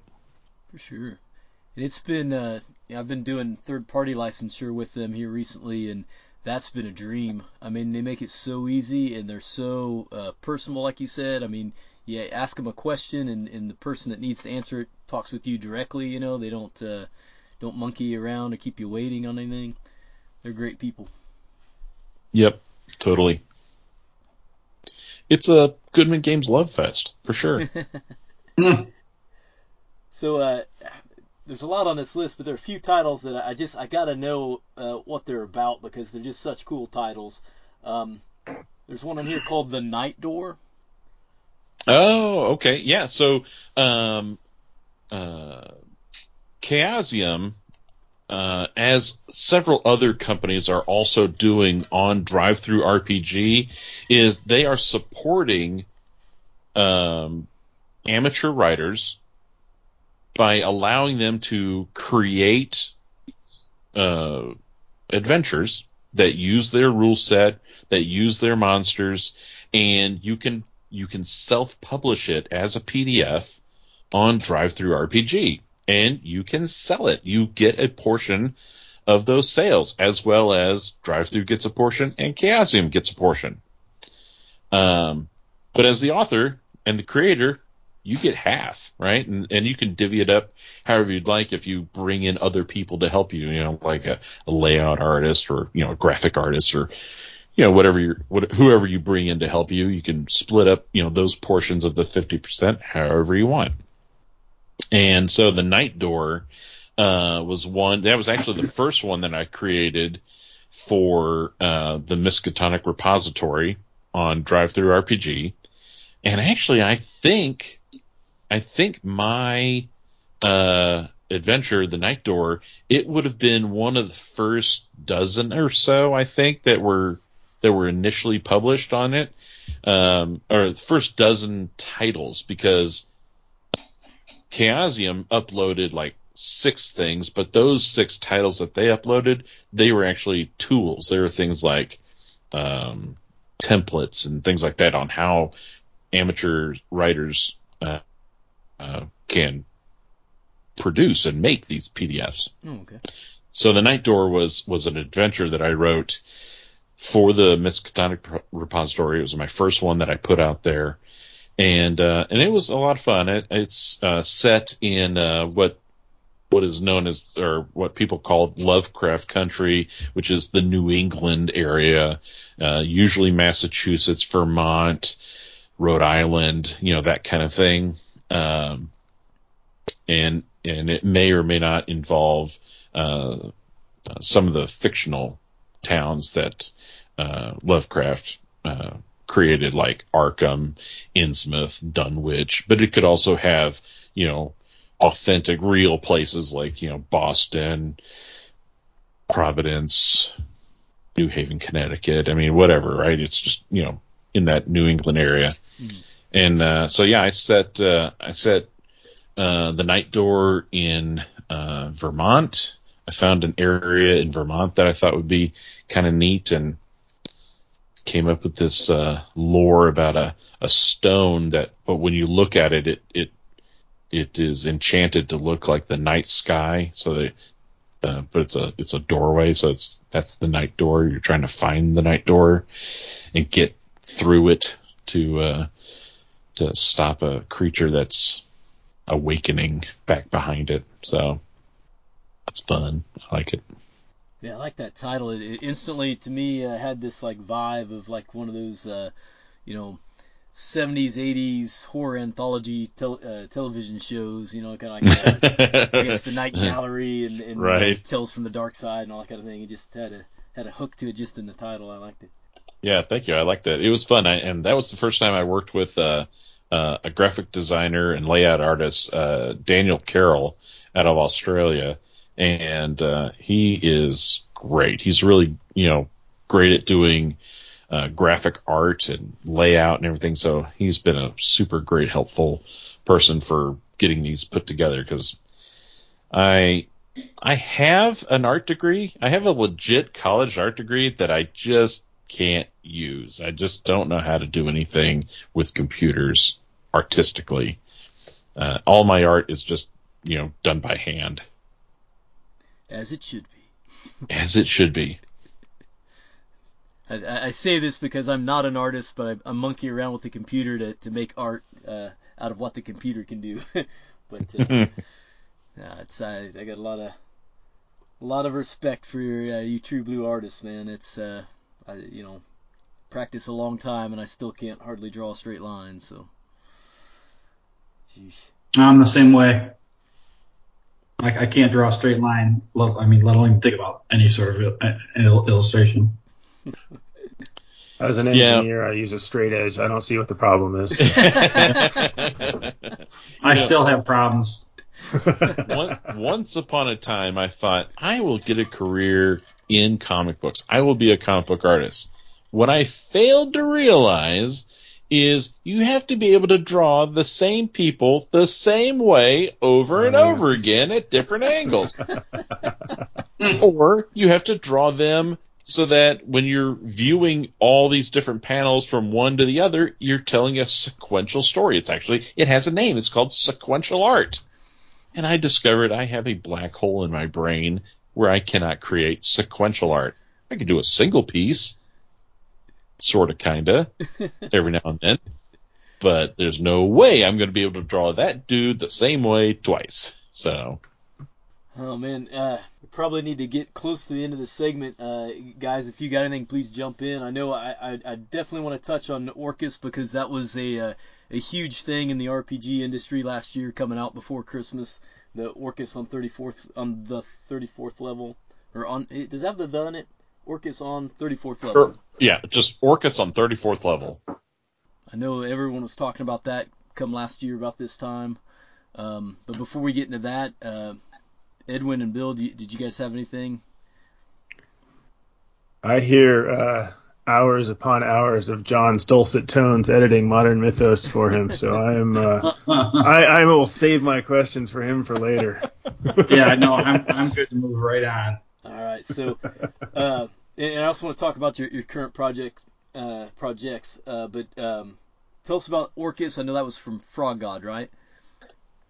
for sure. And it's been uh, I've been doing third party licensure with them here recently, and that's been a dream. I mean, they make it so easy, and they're so uh, personal, like you said. I mean, you ask them a question, and, and the person that needs to answer it talks with you directly. You know, they don't uh, don't monkey around or keep you waiting on anything. They're great people. Yep, totally. It's a Goodman Games love fest for sure. So uh, there's a lot on this list, but there are a few titles that I just I gotta know uh, what they're about because they're just such cool titles. Um, there's one on here called The Night Door. Oh, okay, yeah. So, um, uh, Chaosium, uh, as several other companies are also doing on DriveThruRPG, is they are supporting um, amateur writers by allowing them to create uh, adventures that use their rule set, that use their monsters, and you can you can self-publish it as a PDF on DriveThruRPG, and you can sell it. You get a portion of those sales, as well as DriveThru gets a portion and Chaosium gets a portion. Um, but as the author and the creator, you get half, right? And and you can divvy it up however you'd like if you bring in other people to help you, you know, like a, a layout artist or you know a graphic artist or you know whatever you what, whoever you bring in to help you, you can split up you know those portions of the fifty percent however you want. And so the night door uh, was one that was actually the first one that I created for uh, the Miskatonic repository on DriveThruRPG. And actually, I think I think my uh, adventure, The Night Door, it would have been one of the first dozen or so, I think, that were that were initially published on it, um, or the first dozen titles, because Chaosium uploaded like six things, but those six titles that they uploaded, they were actually tools. They were things like um, templates and things like that on how amateur writers uh, uh, can produce and make these PDFs. Oh, okay. So the Night Door was was an adventure that I wrote for the Miskatonic repository. It was my first one that I put out there, and uh, and it was a lot of fun. It, it's uh, set in uh, what what is known as or what people call Lovecraft country, which is the New England area, uh, usually Massachusetts, Vermont, Rhode Island, you know that kind of thing. Um, and and it may or may not involve uh, some of the fictional towns that uh, Lovecraft uh, created, like Arkham, Innsmouth, Dunwich, but it could also have, you know, authentic, real places like, you know, Boston, Providence, New Haven, Connecticut. I mean, whatever, right? It's just, you know, in that New England area. Mm. And uh, so, yeah, I set uh, I set uh, the night door in uh, Vermont. I found an area in Vermont that I thought would be kind of neat and came up with this uh, lore about a, a stone that, but when you look at it, it, it, it is enchanted to look like the night sky. So they, uh, but it's a, it's a doorway. So it's, that's the night door. You're trying to find the night door and get through it to, uh, to stop a creature that's awakening back behind it. So that's fun. I like it. Yeah, I like that title. It, it instantly, to me, uh, had this like vibe of like one of those, uh, you know, 70s, 80s horror anthology tel- uh, television shows. You know, kind of like uh, I guess the Night Gallery and, and right. Tales from the Dark Side and all that kind of thing. It just had a had a hook to it just in the title. I liked it. Yeah, thank you. I liked that. It was fun, I, and that was the first time I worked with uh, uh, a graphic designer and layout artist, uh, Daniel Carroll, out of Australia and uh, he is great. He's really you know great at doing uh, graphic art and layout and everything. So he's been a super great helpful person for getting these put together because I I have an art degree. I have a legit college art degree that I just can't use. I just don't know how to do anything with computers artistically. Uh, all my art is just you know done by hand. As it should be. As it should be. I, I, say this because I'm not an artist, but I, I monkey around with the computer to, to make art uh, out of what the computer can do. but uh, it's I, I got a lot of a lot of respect for your, uh, you true blue artists, man. It's uh, I, you know practice a long time and I still can't hardly draw a straight line. So, Jeez. I'm the same way. I, I can't draw a straight line. I mean, let alone think about any sort of uh, illustration. As an engineer, yeah. I use a straight edge. I don't see what the problem is. I still have problems. One, once upon a time, I thought I will get a career in comic books. I will be a comic book artist. What I failed to realize is you have to be able to draw the same people the same way over and over again at different angles. or you have to draw them so that when you're viewing all these different panels from one to the other, you're telling a sequential story. It's actually, it has a name. It's called sequential art. And I discovered I have a black hole in my brain where I cannot create sequential art. I can do a single piece, sort of, kind of, every now and then. But there's no way I'm going to be able to draw that dude the same way twice. So. Oh man, uh, we probably need to get close to the end of the segment, uh, guys. If you got anything, please jump in. I know I, I, I definitely want to touch on Orcus because that was a uh, a huge thing in the RPG industry last year, coming out before Christmas. The Orcus on 34th on the 34th level, or on does that have the the in it? Orcus on 34th level. Yeah, just Orcus on 34th level. I know everyone was talking about that come last year about this time. Um, but before we get into that, uh, Edwin and Bill, you, did you guys have anything? I hear uh, hours upon hours of John's dulcet tones editing Modern Mythos for him. So I'm uh, I, I will save my questions for him for later. yeah, no, I'm I'm good to move right on. All right, so uh, and I also want to talk about your, your current project uh, projects, uh, but um, tell us about Orcus. I know that was from Frog God, right?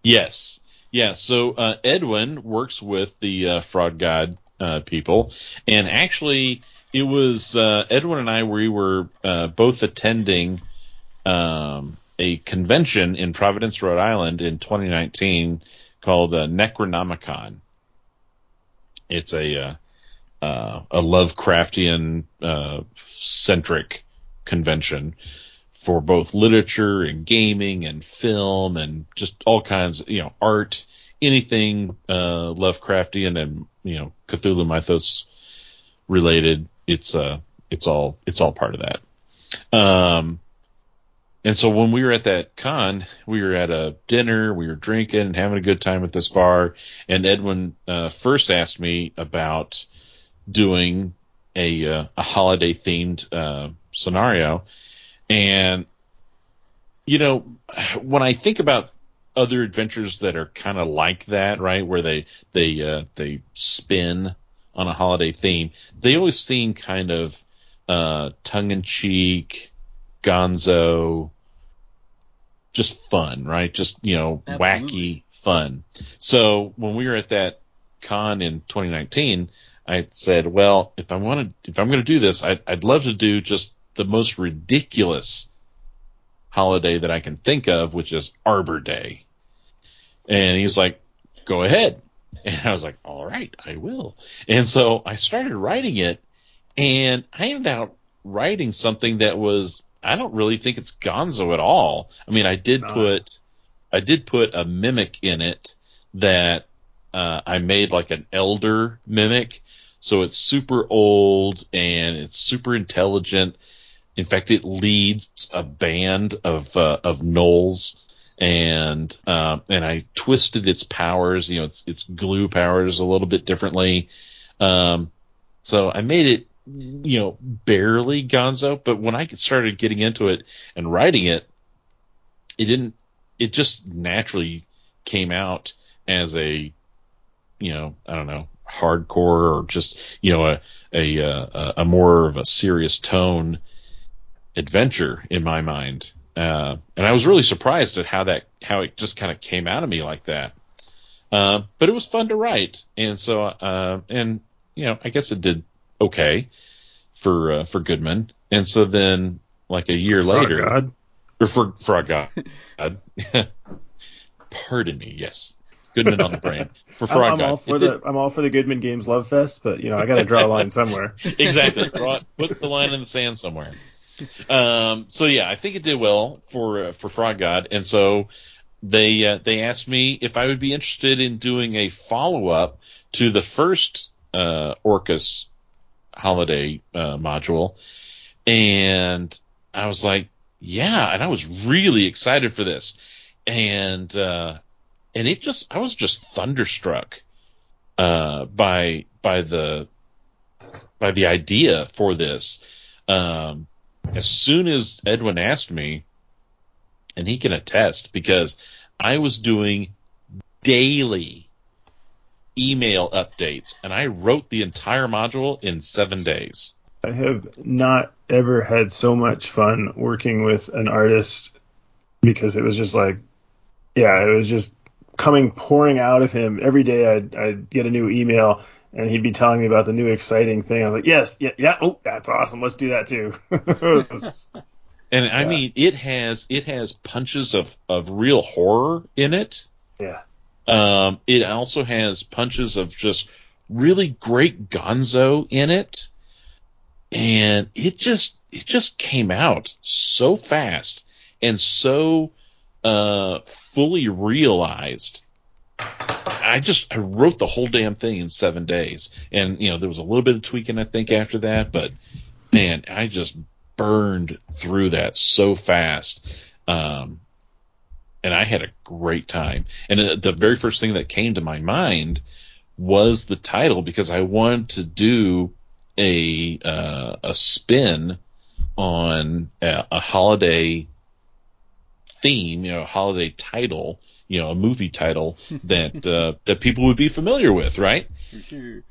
Yes. Yeah, so uh, Edwin works with the uh, Frog God uh, people, and actually, it was uh, Edwin and I. We were uh, both attending um, a convention in Providence, Rhode Island, in 2019 called uh, Necronomicon. It's a a Lovecraftian centric convention for both literature and gaming and film and just all kinds, you know, art, anything uh, Lovecraftian and you know Cthulhu mythos related. It's uh, it's all it's all part of that. Um, and so when we were at that con, we were at a dinner, we were drinking and having a good time at this bar. And Edwin uh, first asked me about doing a uh, a holiday themed uh, scenario, and you know when I think about other adventures that are kind of like that, right, where they they uh, they spin on a holiday theme, they always seem kind of uh, tongue in cheek, gonzo, just fun, right? Just you know, Absolutely. wacky fun. So when we were at that con in 2019, I said, well, if I want to, if I'm going to do this, I'd, I'd love to do just the most ridiculous holiday that I can think of, which is Arbor Day. And he's like, go ahead. And I was like, all right, I will. And so I started writing it and I ended up writing something that was, I don't really think it's gonzo at all. I mean, I did no. put, I did put a mimic in it that uh, I made like an elder mimic. So it's super old and it's super intelligent. In fact, it leads a band of uh, of gnolls, and uh, and I twisted its powers. You know, its its glue powers a little bit differently. Um, so I made it, you know, barely Gonzo. But when I started getting into it and writing it, it didn't. It just naturally came out as a, you know, I don't know, hardcore or just you know a a a, a more of a serious tone adventure in my mind. Uh, and I was really surprised at how that how it just kind of came out of me like that. Uh, but it was fun to write, and so uh, and you know I guess it did okay for uh, for Goodman. And so then like a year Frog later, God. or for Frog God, pardon me, yes, Goodman on the brain for Frog I'm, I'm all for the I'm all for the Goodman Games Love Fest, but you know I got to draw a line somewhere. exactly, draw, put the line in the sand somewhere. Um, so yeah, I think it did well for uh, for Frog God, and so they uh, they asked me if I would be interested in doing a follow up to the first uh, Orcus holiday uh, module, and I was like, yeah, and I was really excited for this, and uh, and it just I was just thunderstruck uh, by by the by the idea for this. Um, as soon as Edwin asked me, and he can attest because I was doing daily email updates and I wrote the entire module in seven days. I have not ever had so much fun working with an artist because it was just like, yeah, it was just coming pouring out of him every day. I'd, I'd get a new email and he'd be telling me about the new exciting thing. I was like, yes, yeah, yeah, oh, that's awesome. Let's do that too. and I mean, it has it has punches of of real horror in it. Yeah. Um, it also has punches of just really great gonzo in it, and it just it just came out so fast and so uh, fully realized I just I wrote the whole damn thing in seven days, and you know there was a little bit of tweaking I think after that, but man, I just burned through that so fast, um, and I had a great time. And the very first thing that came to my mind was the title because I wanted to do a uh, a spin on a, a holiday theme, you know, a holiday title, you know, a movie title that uh, that people would be familiar with, right? For sure.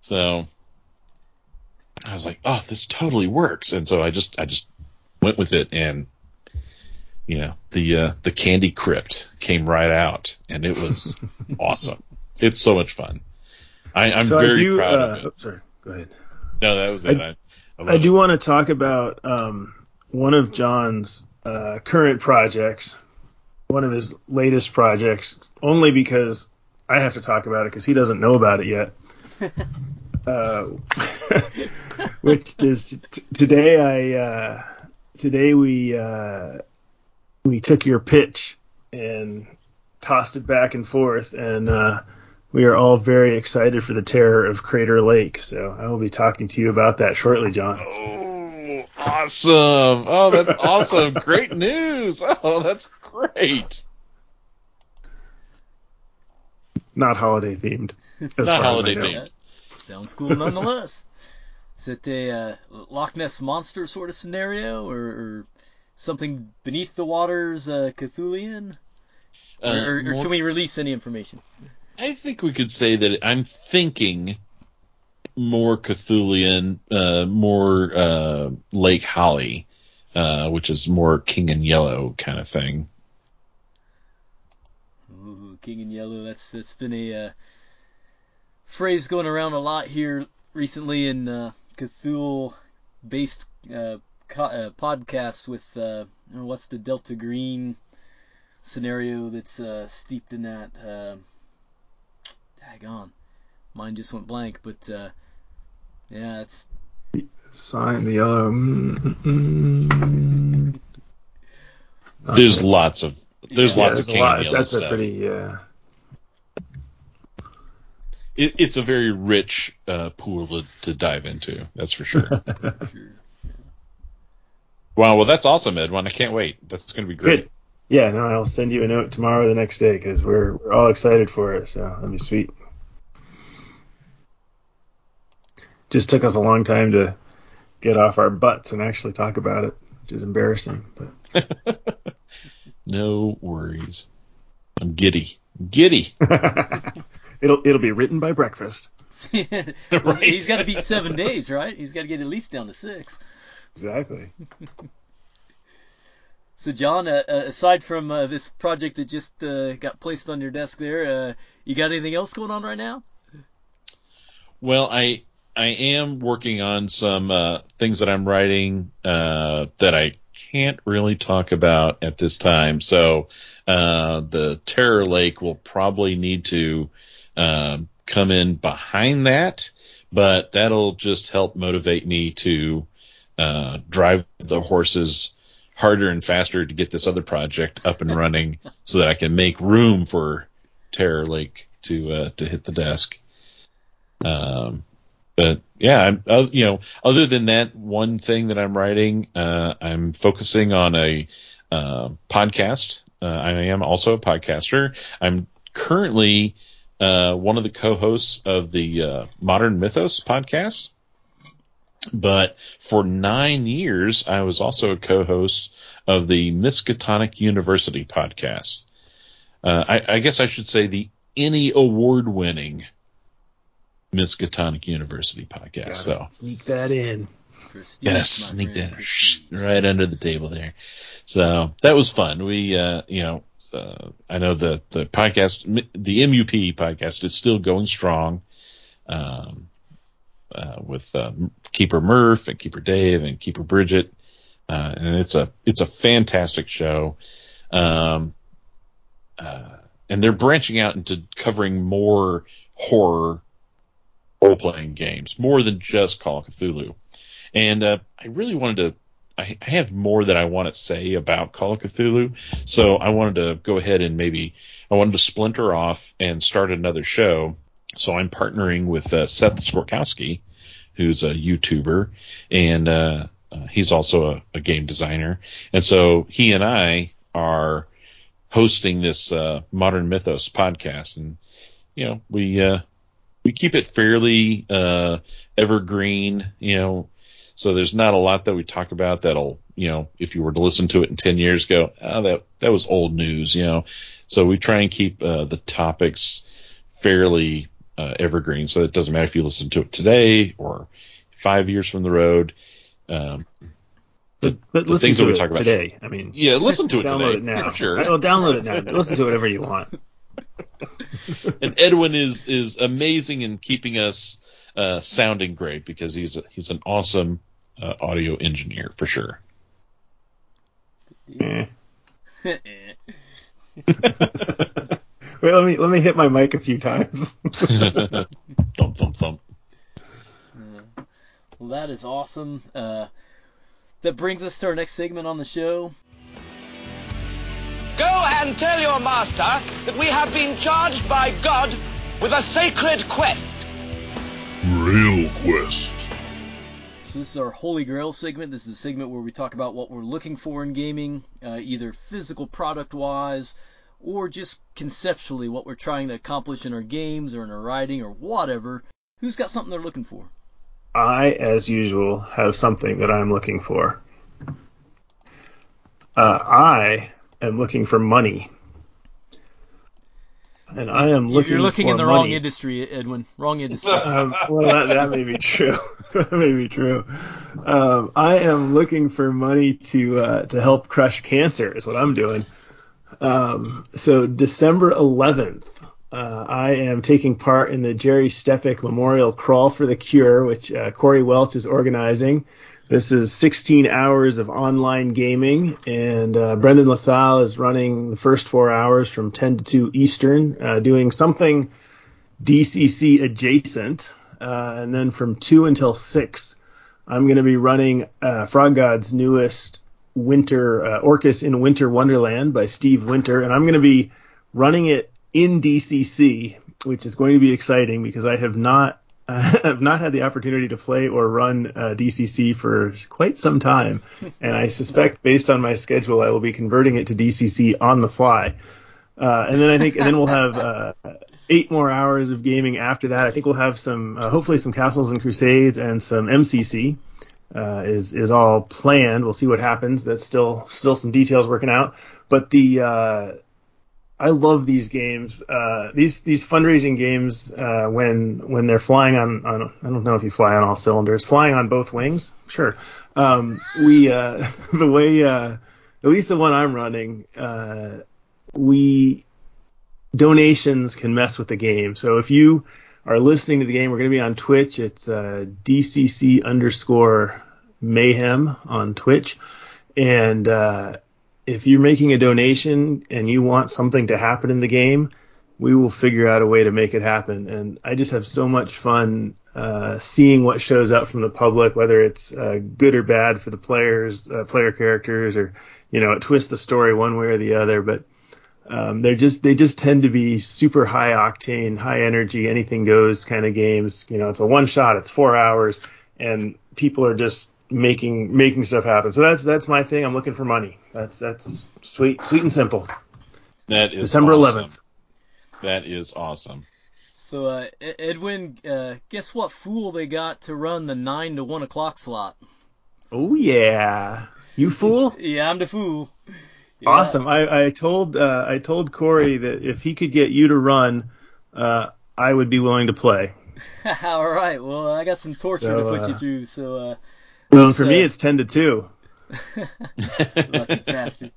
So I was like, oh, this totally works, and so I just I just went with it, and you know, the uh, the Candy Crypt came right out, and it was awesome. It's so much fun. I, I'm So I very do, proud uh, of it. oh, sorry, go ahead. No, that was it. I- I, I, I do it. want to talk about um, one of John's uh, current projects, one of his latest projects, only because I have to talk about it because he doesn't know about it yet. uh, which is t- today I uh, today we uh, we took your pitch and tossed it back and forth and uh, we are all very excited for the terror of Crater Lake. So I will be talking to you about that shortly, John. Oh, awesome! Oh, that's awesome! Great news! Oh, that's great. Not holiday themed. Not far as I holiday themed. Sounds cool nonetheless. Is it a uh, Loch Ness monster sort of scenario, or, or something beneath the waters, uh, Cthulian? Or, Uh, or, or more- can we release any information? I think we could say that I'm thinking more Cthulian, uh, more uh, Lake Hali, uh, which is more King and Yellow kind of thing. Ooh, King in Yellow. That's that's been a uh, phrase going around a lot here recently in uh, Cthulhu-based uh, co- uh, podcasts. With uh, what's the Delta Green scenario that's uh, steeped in that? Uh, daggone, mine just went blank. But uh, yeah, it's Sign the yellow. mm, mm, mm. There's Okay. lots of there's Yeah, lots of there's a King lot. That's stuff. a pretty yeah. It, it's a very rich uh, pool to, to dive into. That's for sure. sure. wow, well that's awesome, Edwin. I can't wait. That's going to be great. Good. Yeah, no, I'll send you a note tomorrow or the next day because we're we're all excited for it. So that'll be sweet. Just took us a long time to get off our butts and actually talk about it, which is embarrassing. But No worries. I'm giddy. Giddy. it'll it'll be written by breakfast. Well, He's got to beat seven days, right? He's got to get at least down to six. Exactly. So, John, uh, uh, aside from uh, this project that just uh, got placed on your desk there, uh, you got anything else going on right now? Well, I I am working on some uh, things that I'm writing uh, that I can't really talk about at this time. So uh, the Terror Lake will probably need to um, come in behind that, but that'll just help motivate me to uh, drive the horses harder and faster to get this other project up and running, so that I can make room for Terror Lake to uh, to hit the desk. Um, but yeah, I'm, uh, you know, other than that one thing that I'm writing, uh, I'm focusing on a uh, podcast. Uh, I am also a podcaster. I'm currently uh, one of the co-hosts of the uh, Modern Mythos podcast. But for nine years, I was also a co-host of the Miskatonic University podcast. I, I guess I should say the any award-winning Miskatonic University podcast. Gotta so sneak that in. Prestige, gotta sneak that prestige. right under the table there. So that was fun. We, uh, you know, uh, I know the the podcast, the MUP podcast, is still going strong. Um, uh, with uh, Keeper Murph and Keeper Dave and Keeper Bridget, uh, and it's a it's a fantastic show. Um, uh, and they're branching out into covering more horror role playing games, more than just Call of Cthulhu. And uh, I really wanted to. I, have more that I want to say about Call of Cthulhu, so I wanted to go ahead and maybe I wanted to splinter off and start another show. So I'm partnering with uh, Seth Skorkowsky, who's a YouTuber, and uh, uh, he's also a, a game designer. And so he and I are hosting this uh, Modern Mythos podcast, and you know we uh, we keep it fairly uh, evergreen. You know, So there's not a lot that we talk about that'll, you know, if you were to listen to it in 10 years ago, oh, that, that was old news, you know. So we try and keep uh, the topics fairly uh, evergreen. So it doesn't matter if you listen to it today or five years from the road. Um, the, but the things that we talk about today. I mean, yeah, listen to it download today. it now. For sure. I'll download it now. listen to whatever you want. and Edwin is is amazing in keeping us uh, sounding great because he's a, he's an awesome uh, audio engineer for sure. Eh. Wait, let me let me hit my mic a few times. thump thump thump. Well, that is awesome. Uh, that brings us to our next segment on the show. Go and tell your master that we have been charged by God with a sacred quest. Real Quest. So this is our Holy Grail segment. This is the segment where we talk about what we're looking for in gaming, uh, either physical product-wise or just conceptually what we're trying to accomplish in our games or in our writing or whatever. Who's got something they're looking for? I, as usual, have something that I'm looking for. Uh, I am looking for money. And I am looking You're looking in the money. wrong industry, Edwin. Wrong industry. um, well, that, that may be true. that may be true. Um, I am looking for money to uh, to help crush cancer. Is what I'm doing. Um, so December 11th, uh, I am taking part in the Jerry Stefik Memorial Crawl for the Cure, which uh, Corey Welch is organizing. This is 16 hours of online gaming, and uh, Brendan LaSalle is running the first four hours from 10 to 2 Eastern, uh, doing something DCC adjacent. Uh, and then from 2 until 6, I'm going to be running uh, Frog God's newest winter uh, Orcus in Winter Wonderland by Steve Winter, and I'm going to be running it in DCC, which is going to be exciting because I have not uh, have not had the opportunity to play or run uh, DCC for quite some time, and I suspect based on my schedule, I will be converting it to DCC on the fly. Uh, and then I think, and then we'll have uh, eight more hours of gaming after that. I think we'll have some, uh, hopefully, some Castles and Crusades and some MCC. Uh, is is all planned. We'll see what happens. That's still still some details working out. But the uh, I love these games. Uh, these these fundraising games uh, when when they're flying on, on I don't know if you fly on all cylinders, flying on both wings. Sure. Um, we uh, the way uh, at least the one I'm running, uh, we donations can mess with the game. So if you are listening to the game, we're going to be on Twitch. It's uh, DCC underscore mayhem on Twitch. And if you're making a donation and you want something to happen in the game, we will figure out a way to make it happen. And I just have so much fun uh, seeing what shows up from the public, whether it's uh, good or bad for the players, uh, player characters, or you know, it twists the story one way or the other. But um, they're just they just tend to be super high octane, high energy, anything goes kind of games. You know, it's a one shot, it's four hours, and people are just making making stuff happen. So that's that's my thing. I'm looking for money. That's that's sweet sweet and simple. That is December awesome. 11th. That is awesome. So, uh, Edwin, uh, guess what fool they got to run the nine to one o'clock slot? Oh yeah, you fool! Yeah, I'm the fool. Yeah. Awesome. I, I told uh, I told Corey that if he could get you to run, uh, I would be willing to play. All right. Well, I got some torture So, to put you uh, through. So, uh, Well, for me, it's ten to two. lucky bastard.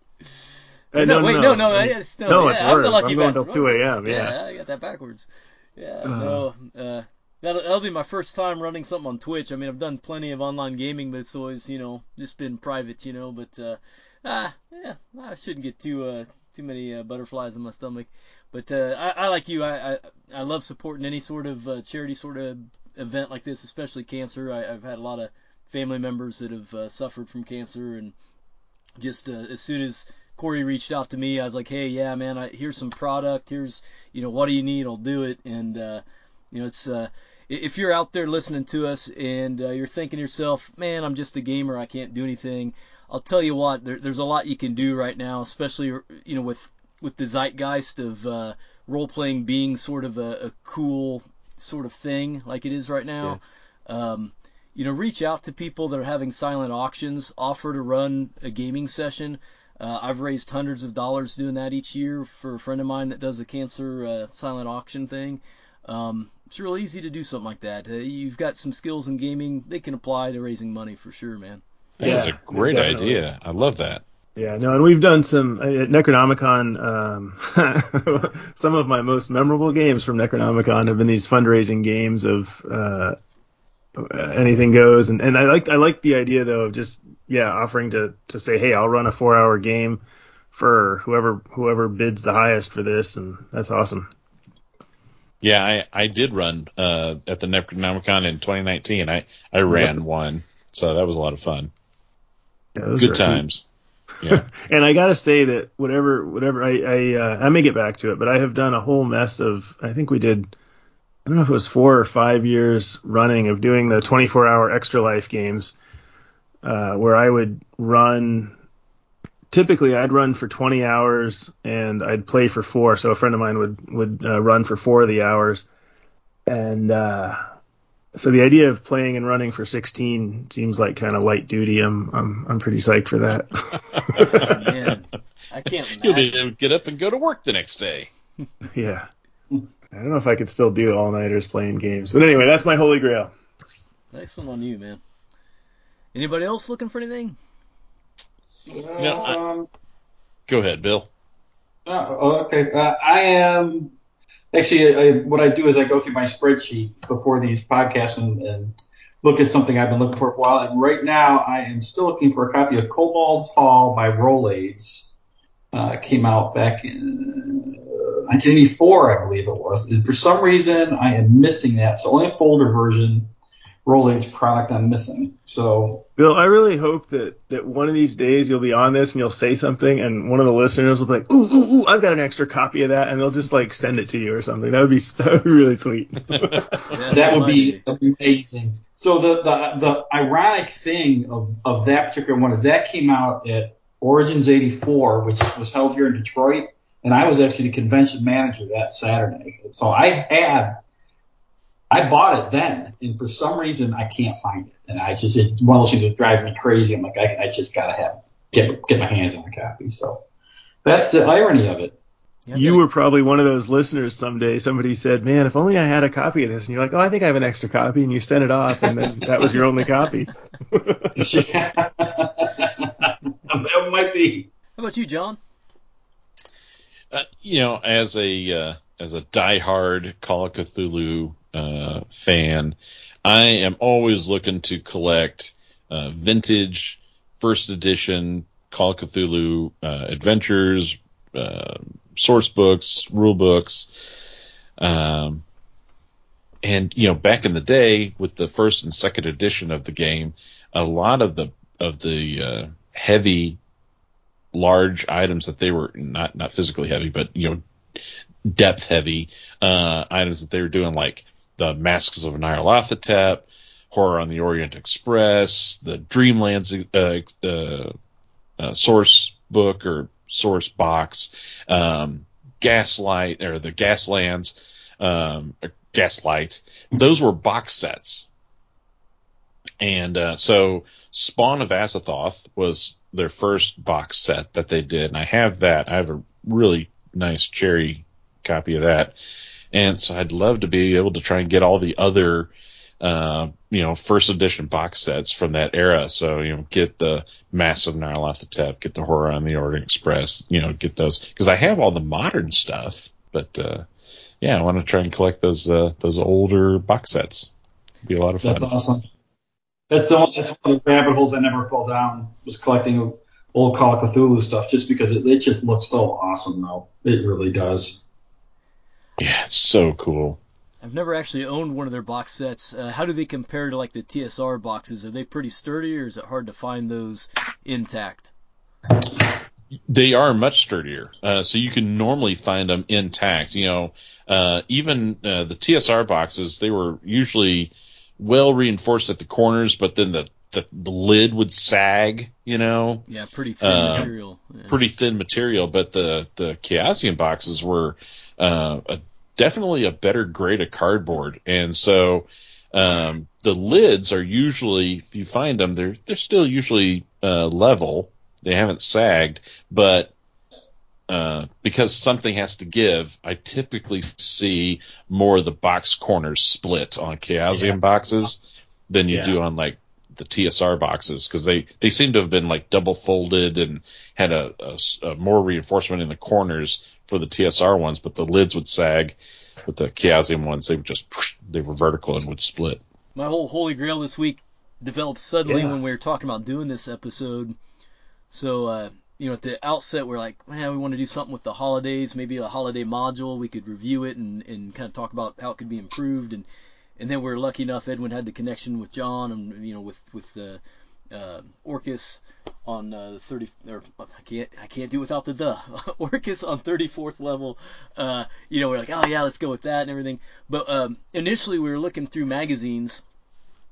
Uh, no, no, wait, no, no, no, it's, no, No, yeah, it's I'm the worse. lucky I'm going till 2 a.m., yeah. I got that backwards. Yeah, Uh. no, uh, that'll, that'll be my first time running something on Twitch. I mean, I've done plenty of online gaming, but it's always, you know, just been private, you know. But uh, ah, yeah, I shouldn't get too uh, too many uh, butterflies in my stomach. But uh, I, I like you. I, I I love supporting any sort of uh, charity sort of event like this, especially cancer. I, I've had a lot of family members that have uh, suffered from cancer, and just uh, as soon as Corey reached out to me, I was like, hey, yeah, man, I, here's some product. Here's, you know, what do you need? I'll do it. And, uh, you know, it's, uh, if you're out there listening to us and uh, you're thinking to yourself, man, I'm just a gamer. I can't do anything. I'll tell you what, there, there's a lot you can do right now, especially, you know, with, with the zeitgeist of, uh, role playing being sort of a, a cool sort of thing like it is right now. Um, you know, reach out to people that are having silent auctions, offer to run a gaming session. Uh, I've raised hundreds of dollars doing that each year for a friend of mine that does a cancer uh, silent auction thing. Um, it's real easy to do something like that. Uh, you've got some skills in gaming; they can apply to raising money for sure, man. That is a great definitely. idea. I love that. Yeah, no, and we've done some at Necronomicon. Um, some of my most memorable games from Necronomicon have been these fundraising games of uh, anything goes, and, and I like I like the idea though of just yeah offering to to say hey I'll run a four hour game for whoever whoever bids the highest for this, and that's awesome. Yeah, I, I did run uh, at the Necronomicon in 2019. I, I ran one, so that was a lot of fun. Yeah, those Good times. Yeah. and I gotta say that whatever whatever I I, uh, I may get back to it, but I have done a whole mess of I think we did I don't know if it was four or five years running of doing the 24 hour extra life games, uh, where I would run. Typically, I'd run for 20 hours and I'd play for four. So a friend of mine would would uh, run for four of the hours, and uh, so the idea of playing and running for 16 seems like kind of light duty. I'm I'm I'm pretty psyched for that. Man, I can't Imagine. You'll be able to get up and go to work the next day. yeah. I don't know if I could still do all nighters playing games, but anyway, that's my holy grail. Excellent on you, man. Anybody else looking for anything? know, I- Um, Go ahead, Bill. oh, okay. Uh, I am actually I, what I do is I go through my spreadsheet before these podcasts and, and look at something I've been looking for for a while. And right now, I am still looking for a copy of Cobalt Hall by Role Aids. Uh, came out back in uh, 1984, I believe it was. And for some reason, I am missing that. So only a folder version Role Aids product I'm missing. So Bill, I really hope that, that one of these days you'll be on this and you'll say something and one of the listeners will be like, ooh, ooh, ooh, I've got an extra copy of that and they'll just like send it to you or something. That would be, that would be really sweet. that would be amazing. So the, the the ironic thing of, of that particular one is that came out at Origins 84, which was held here in Detroit, and I was actually the convention manager that Saturday. So I had I bought it then, and for some reason I can't find it, and I just it, one of those things that drive me crazy. I'm like I, I just gotta have get get my hands on a copy. So that's the irony of it. you were probably one of those listeners someday. Somebody said, man, if only I had a copy of this. And you're like, oh, I think I have an extra copy. And you sent it off and then that was your only copy. that might be. How about you, John? Uh, you know, as a uh, as a diehard Call of Cthulhu uh, fan, I am always looking to collect uh, vintage first edition Call of Cthulhu uh, adventures, uh, source books, rule books. Um, and you know, back in the day with the first and second edition of the game, a lot of the of the uh, heavy large items that they were not not physically heavy, but you know depth heavy uh, items that they were doing, like the Masks of Nyarlathotep, Horror on the Orient Express, the Dreamlands uh, uh, uh, source book or source box, um, Gaslight or the Gaslands, um, Gaslight. Those were box sets. And uh, so Spawn of Azathoth was their first box set that they did, and I have that. I have a really nice cherry copy of that, and so I'd love to be able to try and get all the other, uh, you know, first edition box sets from that era. So you know, get the Masks of Nyarlathotep, get the Horror on the Orient Express, you know, get those because I have all the modern stuff, but uh, yeah, I want to try and collect those uh, those older box sets. It'd be a lot of fun. That's awesome. That's the one, that's one of the rabbit holes I never fell down was collecting old Call of Cthulhu stuff just because it, it just looks so awesome though. It really does. Yeah, it's so cool. I've never actually owned one of their box sets. Uh, how do they compare to like the TSR boxes? Are they pretty sturdy, or is it hard to find those intact? They are much sturdier, uh, so you can normally find them intact. You know, uh, even uh, the TSR boxes, they were usually well reinforced at the corners, but then the the, the lid would sag. You know, Yeah, pretty thin Uh, material. Yeah. pretty thin material. But the the Chaosium boxes were uh, a, definitely a better grade of cardboard, and so um, the lids are usually, if you find them, they're they're still usually uh, level. They haven't sagged, but uh, because something has to give, I typically see more of the box corners split on Chaosium yeah. boxes than you yeah. do on like the TSR boxes because they, they seem to have been like double folded and had a, a, a, more reinforcement in the corners for the TSR ones, but the lids would sag. With the Chaosium ones, they would just they were vertical and would split. My whole holy grail this week developed suddenly yeah. when we were talking about doing this episode. So uh, you know, at the outset, we're like, man, we want to do something with the holidays, maybe a holiday module. We could review it and, and kind of talk about how it could be improved. And, and then we're lucky enough, Edwin had the connection with John and, you know, with, with, uh, uh, Orcus on uh, the 30 or I can't I can't do without the the Orcus on 34th level. Uh, you know, we're like, oh yeah, let's go with that and everything. But um, initially, we were looking through magazines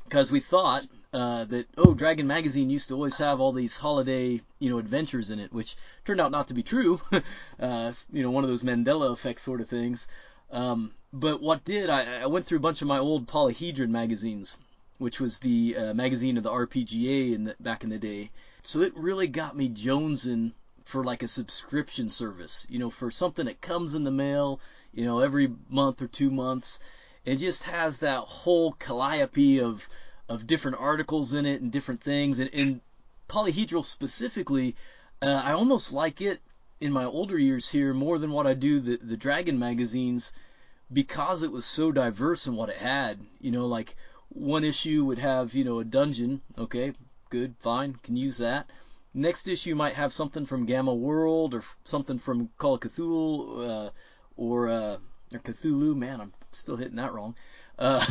because we thought uh, that oh, Dragon Magazine used to always have all these holiday you know adventures in it, which turned out not to be true. uh, you know, one of those Mandela effect sort of things. Um, but what did I, I went through a bunch of my old Polyhedron magazines, which was the uh, magazine of the RPGA in the, back in the day. So it really got me jonesing for like a subscription service, you know, for something that comes in the mail, you know, every month or two months. It just has that whole calliope of of different articles in it and different things. And, and Polyhedron specifically, uh, I almost like it in my older years here more than what I do the the Dragon magazines because it was so diverse in what it had. You know, like one issue would have you know a dungeon. Okay, good, fine, can use that. Next issue might have something from Gamma World or something from Call of Cthulhu uh, or uh, or Cthulhu. Man, I'm still hitting that wrong. Uh,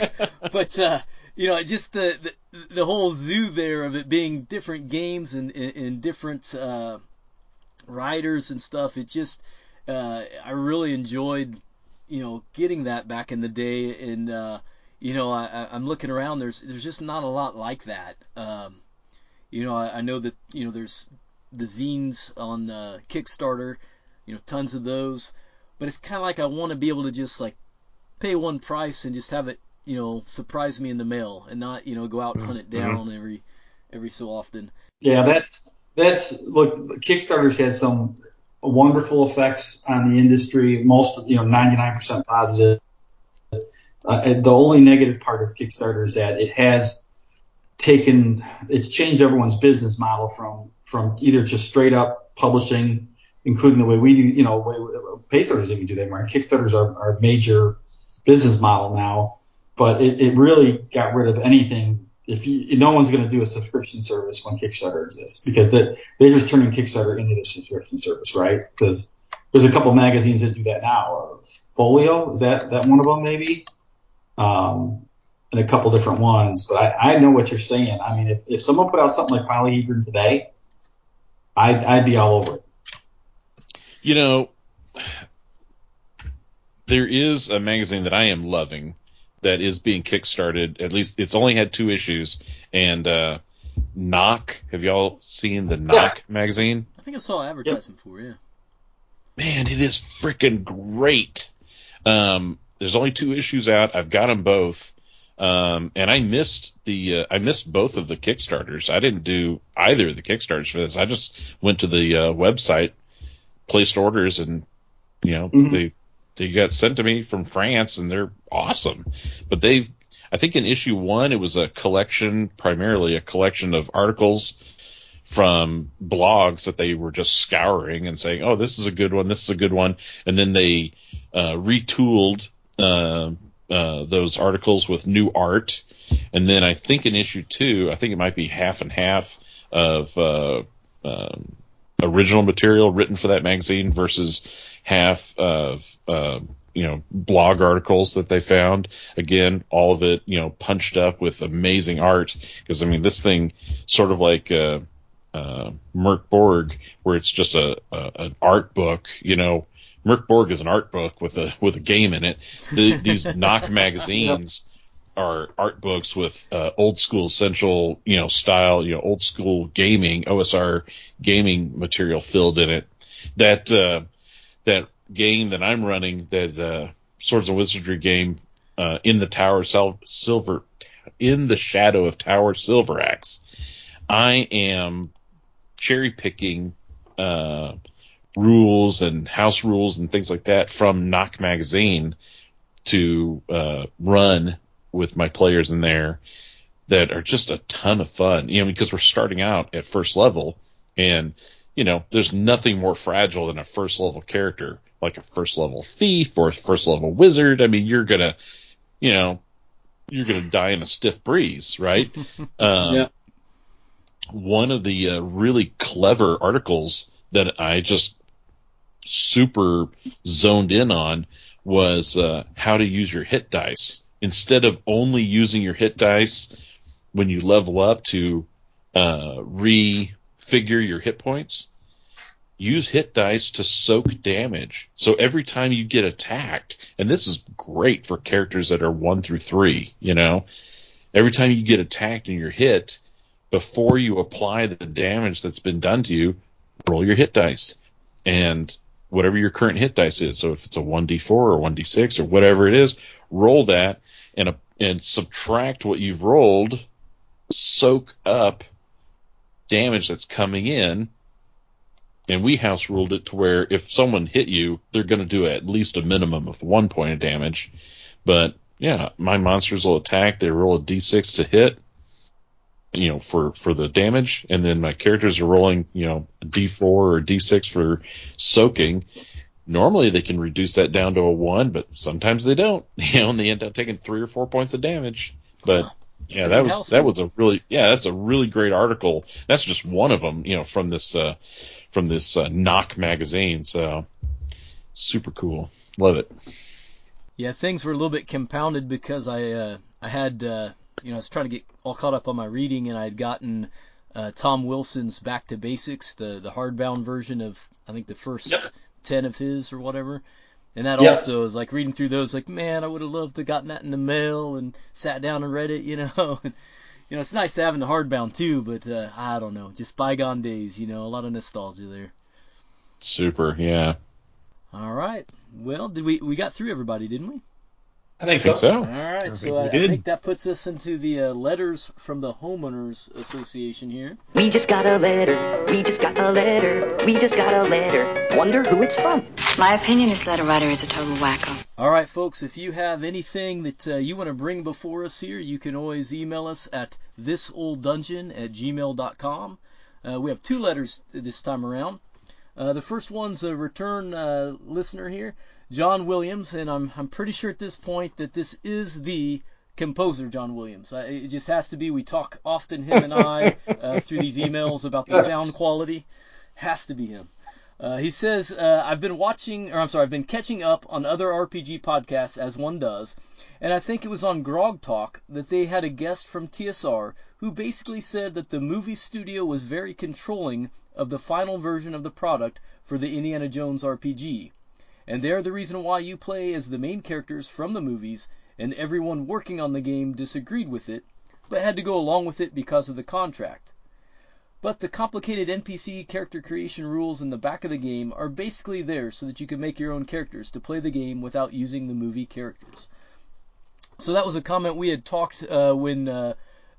but uh, you know, just the, the, the whole zoo there of it being different games and, and, different uh, writers and stuff. It just uh, I really enjoyed you know getting that back in the day, and uh, you know I, I'm looking around. There's there's just not a lot like that. Um, you know I, I know that you know there's the zines on uh, Kickstarter, you know tons of those, but it's kind of like I want to be able to just like pay one price and just have it you know, surprise me in the mail and not, you know, go out and hunt it mm-hmm. down mm-hmm. every every so often. Yeah, that's that's look. Kickstarter's had some wonderful effects on the industry. Most, you know, 99% positive. Uh, the only negative part of Kickstarter is that it has taken, it's changed everyone's business model from from either just straight up publishing, including the way we do, you know, way Pacesetters even do that. Right? Kickstarters are our major business model now but it, it really got rid of anything. If you, no one's going to do a subscription service when Kickstarter exists because they, they're just turning Kickstarter into a subscription service, right? Because there's a couple magazines that do that now. Folio is that that one of them maybe, um, and a couple different ones. But I, I know what you're saying. I mean, if, if someone put out something like Polyhedron today, I'd I'd be all over it. You know, there is a magazine that I am loving that is being kickstarted. At least it's only had two issues. And uh, Knock, have y'all seen the Knock yeah. magazine? I think I saw advertisement yep. for yeah. Man, it is freaking great. Um, there's only two issues out. I've got them both. Um, and I missed the uh, I missed both of the kickstarters. I didn't do either of the kickstarters for this. I just went to the uh, website, placed orders, and you know mm-hmm. they they got sent to me from France and they're awesome. But they've, I think in issue one, it was a collection, primarily a collection of articles from blogs that they were just scouring and saying, oh, this is a good one, this is a good one. And then they uh, retooled uh, uh, those articles with new art. And then I think in issue two, I think it might be half and half of uh, um, original material written for that magazine versus half of uh, you know blog articles that they found. Again, all of it you know punched up with amazing art because I mean this thing sort of like. Uh, uh, Borg, where it's just a, a an art book, you know, Mörk Borg is an art book with a with a game in it. The, these knock magazines are art books with uh, old school essential, you know, style, you know, old school gaming, OSR gaming material filled in it. That uh, that game that I'm running, that uh, Swords and Wizardry game, uh, in the Tower Silver in the shadow of Tower Silveraxe, I am cherry picking uh, rules and house rules and things like that from Knock Magazine to uh, run with my players in there that are just a ton of fun. You know, because we're starting out at first level, and you know, there's nothing more fragile than a first level character, like a first level thief or a first level wizard. I mean, you're gonna, you know, you're gonna die in a stiff breeze, right? um, yeah. One of the uh, really clever articles that I just super zoned in on was uh, how to use your hit dice instead of only using your hit dice when you level up to uh, refigure your hit points. Use hit dice to soak damage. So every time you get attacked, and this is great for characters that are one through three, you know, every time you get attacked and you're hit, before you apply the damage that's been done to you, roll your hit dice. And whatever your current hit dice is. So if it's a 1d4 or 1d6 or whatever it is, roll that and, a, and subtract what you've rolled, soak up damage that's coming in. And we house ruled it to where if someone hit you, they're going to do at least a minimum of one point of damage. But yeah, my monsters will attack. They roll a d6 to hit, you know, for, for the damage. And then my characters are rolling, you know, a D4 or D6 for soaking. Normally they can reduce that down to a one, but sometimes they don't, you know, and they end up taking three or four points of damage. But yeah, that was, that was a really, yeah, that's a really great article. That's just one of them, you know, from this, uh, from this, uh, knock magazine. So super cool. Love it. Yeah, things were a little bit compounded because I, uh, I had, uh, you know, I was trying to get all caught up on my reading, and I had gotten uh, Tom Wilson's Back to Basics, the the hardbound version of I think the first yep. ten of his or whatever. And that yep. also is like reading through those, like, man, I would have loved to have gotten that in the mail and sat down and read it, you know. you know, it's nice to have in the hardbound too, but uh, I don't know, just bygone days, you know, a lot of nostalgia there. Super, yeah. All right. Well, did we we got through everybody, didn't we? I think, so. All right, I so I, I, think that puts us into the uh, letters from the homeowners association here. We just got a letter. We just got a letter. We just got a letter. Wonder who it's from. My opinion, this letter writer is a total wacko. All right, folks. If you have anything that uh, you want to bring before us here, you can always email us at thisolddungeon at gmail.com. Uh, we have two letters this time around. Uh, the first one's a return uh, listener here. John Williams, and I'm I'm pretty sure at this point that this is the composer John Williams. Uh, it just has to be. We talk often him and I uh, through these emails about the sound quality. Has to be him. Uh, he says, uh, I've been watching, or I'm sorry, I've been catching up on other RPG podcasts as one does, and I think it was on Grog Talk that they had a guest from TSR who basically said that the movie studio was very controlling of the final version of the product for the Indiana Jones RPG and they're the reason why you play as the main characters from the movies, and everyone working on the game disagreed with it, but had to go along with it because of the contract. But the complicated NPC character creation rules in the back of the game are basically there so that you can make your own characters to play the game without using the movie characters. So that was a comment we had talked uh, when uh,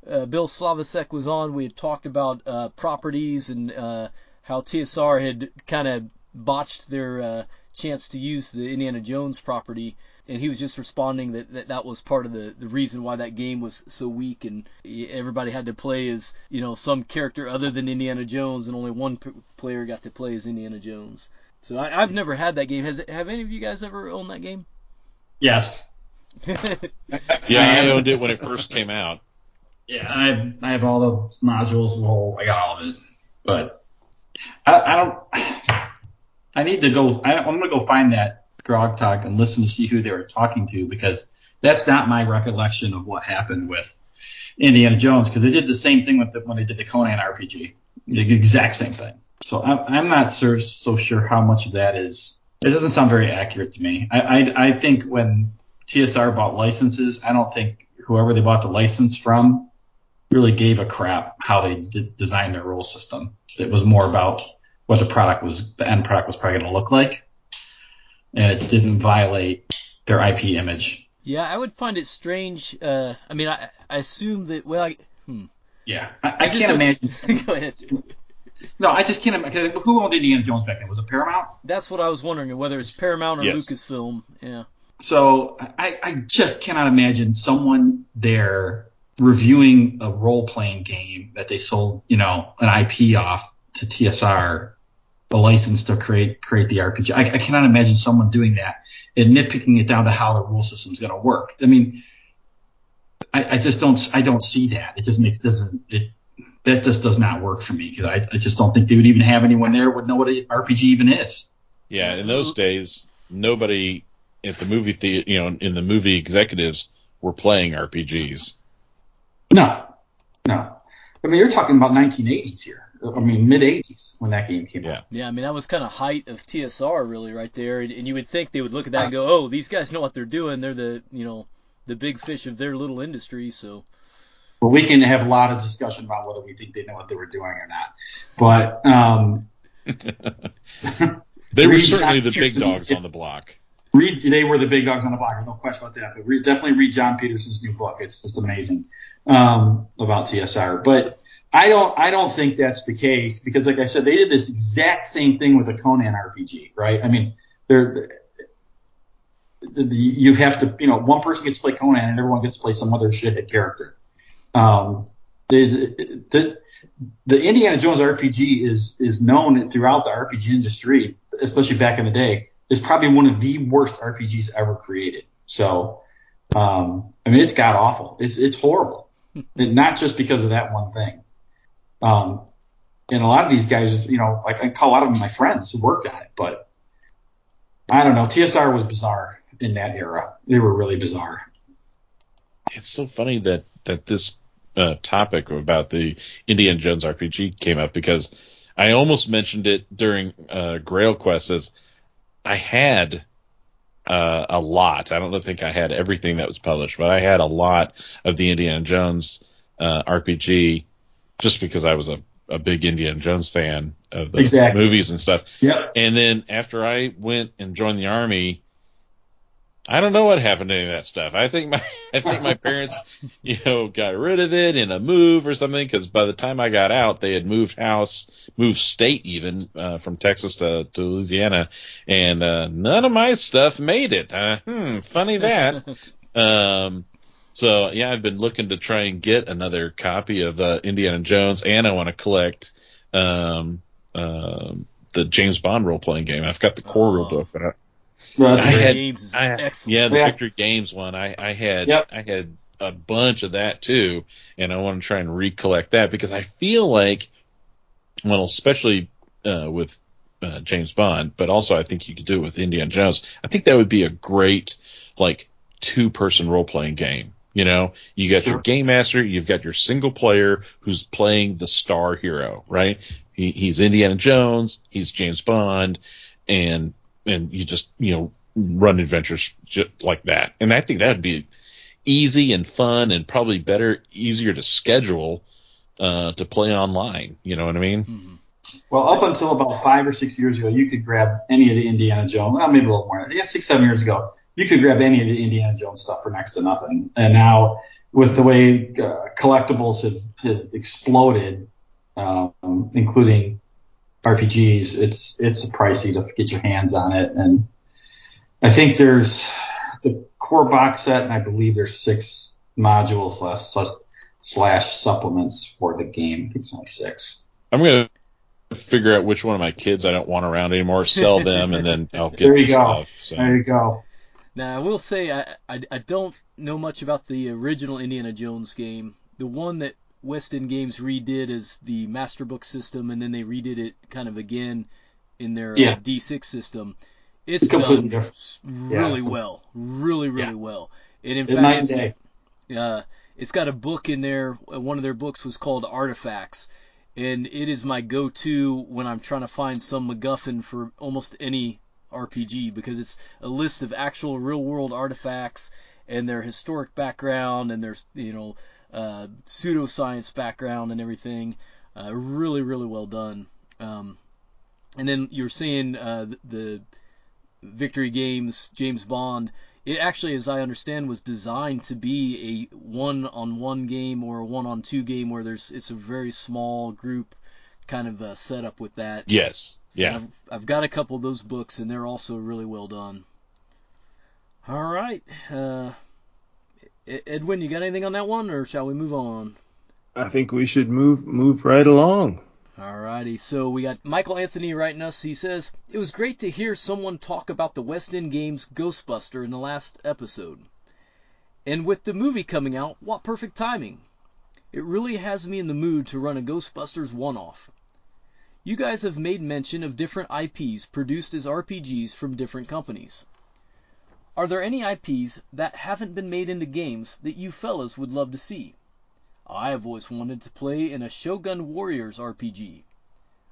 uh, Bill Slavicsek was on. We had talked about uh, properties and uh, how TSR had kind of botched their uh, chance to use the Indiana Jones property, and he was just responding that that, that was part of the, the reason why that game was so weak, and everybody had to play as you know some character other than Indiana Jones, and only one p- player got to play as Indiana Jones. So I, have never had that game. Has have any of you guys ever owned that game? Yes. yeah, I owned it when it first came out. Yeah, I have, I have all the modules, the whole, I got all of it, but I, I don't. I need to go. I, am gonna go find that Grog Talk and listen to see who they were talking to because that's not my recollection of what happened with Indiana Jones because they did the same thing with the, when they did the Conan RPG, the exact same thing. So I'm, I'm not so, so sure how much of that is. It doesn't sound very accurate to me. I, I, I think when TSR bought licenses, I don't think whoever they bought the license from really gave a crap how they did, designed their rule system. It was more about what the product was, the end product was probably going to look like, and it didn't violate their IP image. Yeah, I would find it strange. Uh, I mean, I, I assume that. Well, I, hmm. Yeah, I, I can't imagine. Go ahead. No, I just can't imagine. Who owned Indiana Jones back then? Was it Paramount? That's what I was wondering, whether it's Paramount or Yes. Lucasfilm. Yeah. So I, I just cannot imagine someone there reviewing a role playing game that they sold, you know, an IP off to TSR, a license to create create the RPG. I, I cannot imagine someone doing that and nitpicking it down to how the rule system is going to work. I mean, I, I just don't I don't see that. It just makes doesn't it that just does not work for me because I, I just don't think they would even have anyone there would know what an RPG even is. Yeah, in those days, nobody at the movie theater, you know, in the movie executives were playing RPGs. No, no. I mean, you're talking about 1980s here. I mean, mid 80s when that game came Yeah. out. Yeah, I mean that was kind of height of TSR really right there, and, and you would think they would look at that and go, "Oh, these guys know what they're doing. They're the you know the big fish of their little industry." So But we can have a lot of discussion about whether we think they know what they were doing or not. But um, They were certainly John the big dogs on the block. read they were the big dogs on the block. There's no question about that. But read, definitely read Jon Peterson's new book. It's just amazing um, about TSR. But I don't I don't think that's the case because, like I said, they did this exact same thing with the Conan RPG, right? I mean, they're the, the, you have to you know one person gets to play Conan and everyone gets to play some other shithead character. Um, the, the the Indiana Jones RPG is is known throughout the RPG industry, especially back in the day, is probably one of the worst RPGs ever created. So, um, I mean, it's god awful. It's it's horrible, and not just because of that one thing. Um, and a lot of these guys, you know, like I call a lot of them my friends who worked on it, but I don't know. TSR was bizarre in that era. They were really bizarre. It's so funny that that this uh, topic about the Indiana Jones RPG came up because I almost mentioned it during uh, Grail Quest as I had uh, a lot. I don't think I had everything that was published, but I had a lot of the Indiana Jones uh, RPG just because I was a, a big Indiana Jones fan of the Exactly. movies and stuff. Yep. And then after I went and joined the army, I don't know what happened to any of that stuff. I think my I think my parents, you know, got rid of it in a move or something because by the time I got out, they had moved house, moved state even uh, from Texas to, to Louisiana, and uh, none of my stuff made it. Uh, hmm, funny that. um, so yeah, I've been looking to try and get another copy of uh, Indiana Jones, and I want to collect um, um, the James Bond role playing game. I've got the core rule book, but I, Well, that's I had, Games is I, excellent. yeah, the Yeah. Victory Games one. I, I had, Yep. I had a bunch of that too, and I want to try and recollect that because I feel like, well, especially uh, with uh, James Bond, but also I think you could do it with Indiana Jones. I think that would be a great like two person role playing game. You know, you got your game master, you've got your single player who's playing the star hero, right? He, he's Indiana Jones, he's James Bond, and and you just you know run adventures just like that. And I think that'd be easy and fun and probably better, easier to schedule uh, to play online. You know what I mean? Well, up until about five or six years ago, you could grab any of the Indiana Jones. Well, maybe a little more. Yeah, six, seven years ago, you could grab any of the Indiana Jones stuff for next to nothing. And now, with the way uh, collectibles have, have exploded, um, including RPGs, it's it's pricey to get your hands on it. And I think there's the core box set, and I believe there's six modules slash slash supplements for the game. I think it's only six. I'm gonna figure out which one of my kids I don't want around anymore, sell them, and then I'll get There you go. stuff. So. There you go. Now I will say I, I I don't know much about the original Indiana Jones game. The one that West End Games redid is the Master Book system, and then they redid it kind of again in their Yeah. uh, D6 system. It's It's done really Yeah. well, really really Yeah. well. And in It's night fact, it's, uh, it's got a book in there. uh, One of their books was called Artifacts, and it is my go-to when I'm trying to find some MacGuffin for almost any RPG because it's a list of actual real-world artifacts and their historic background and their you know uh, pseudoscience background and everything. Uh, really, really well done. Um, and then you're seeing uh, the, the Victory Games James Bond. it actually, as I understand, was designed to be a one-on-one game or a one-on-two game where there's it's a very small group kind of uh, setup with that. Yes. Yeah. I've, I've got a couple of those books, and they're also really well done. All right, uh, Edwin, you got anything on that one, or shall we move on? I think we should move move right along. All righty. so we got Michael Anthony writing us. He says, It was great to hear someone talk about the West End Games Ghostbuster in the last episode. And with the movie coming out, what perfect timing! It really has me in the mood to run a Ghostbusters one off. You guys have made mention of different IPs produced as RPGs from different companies. Are there any IPs that haven't been made into games that you fellas would love to see? I have always wanted to play in a Shogun Warriors RPG.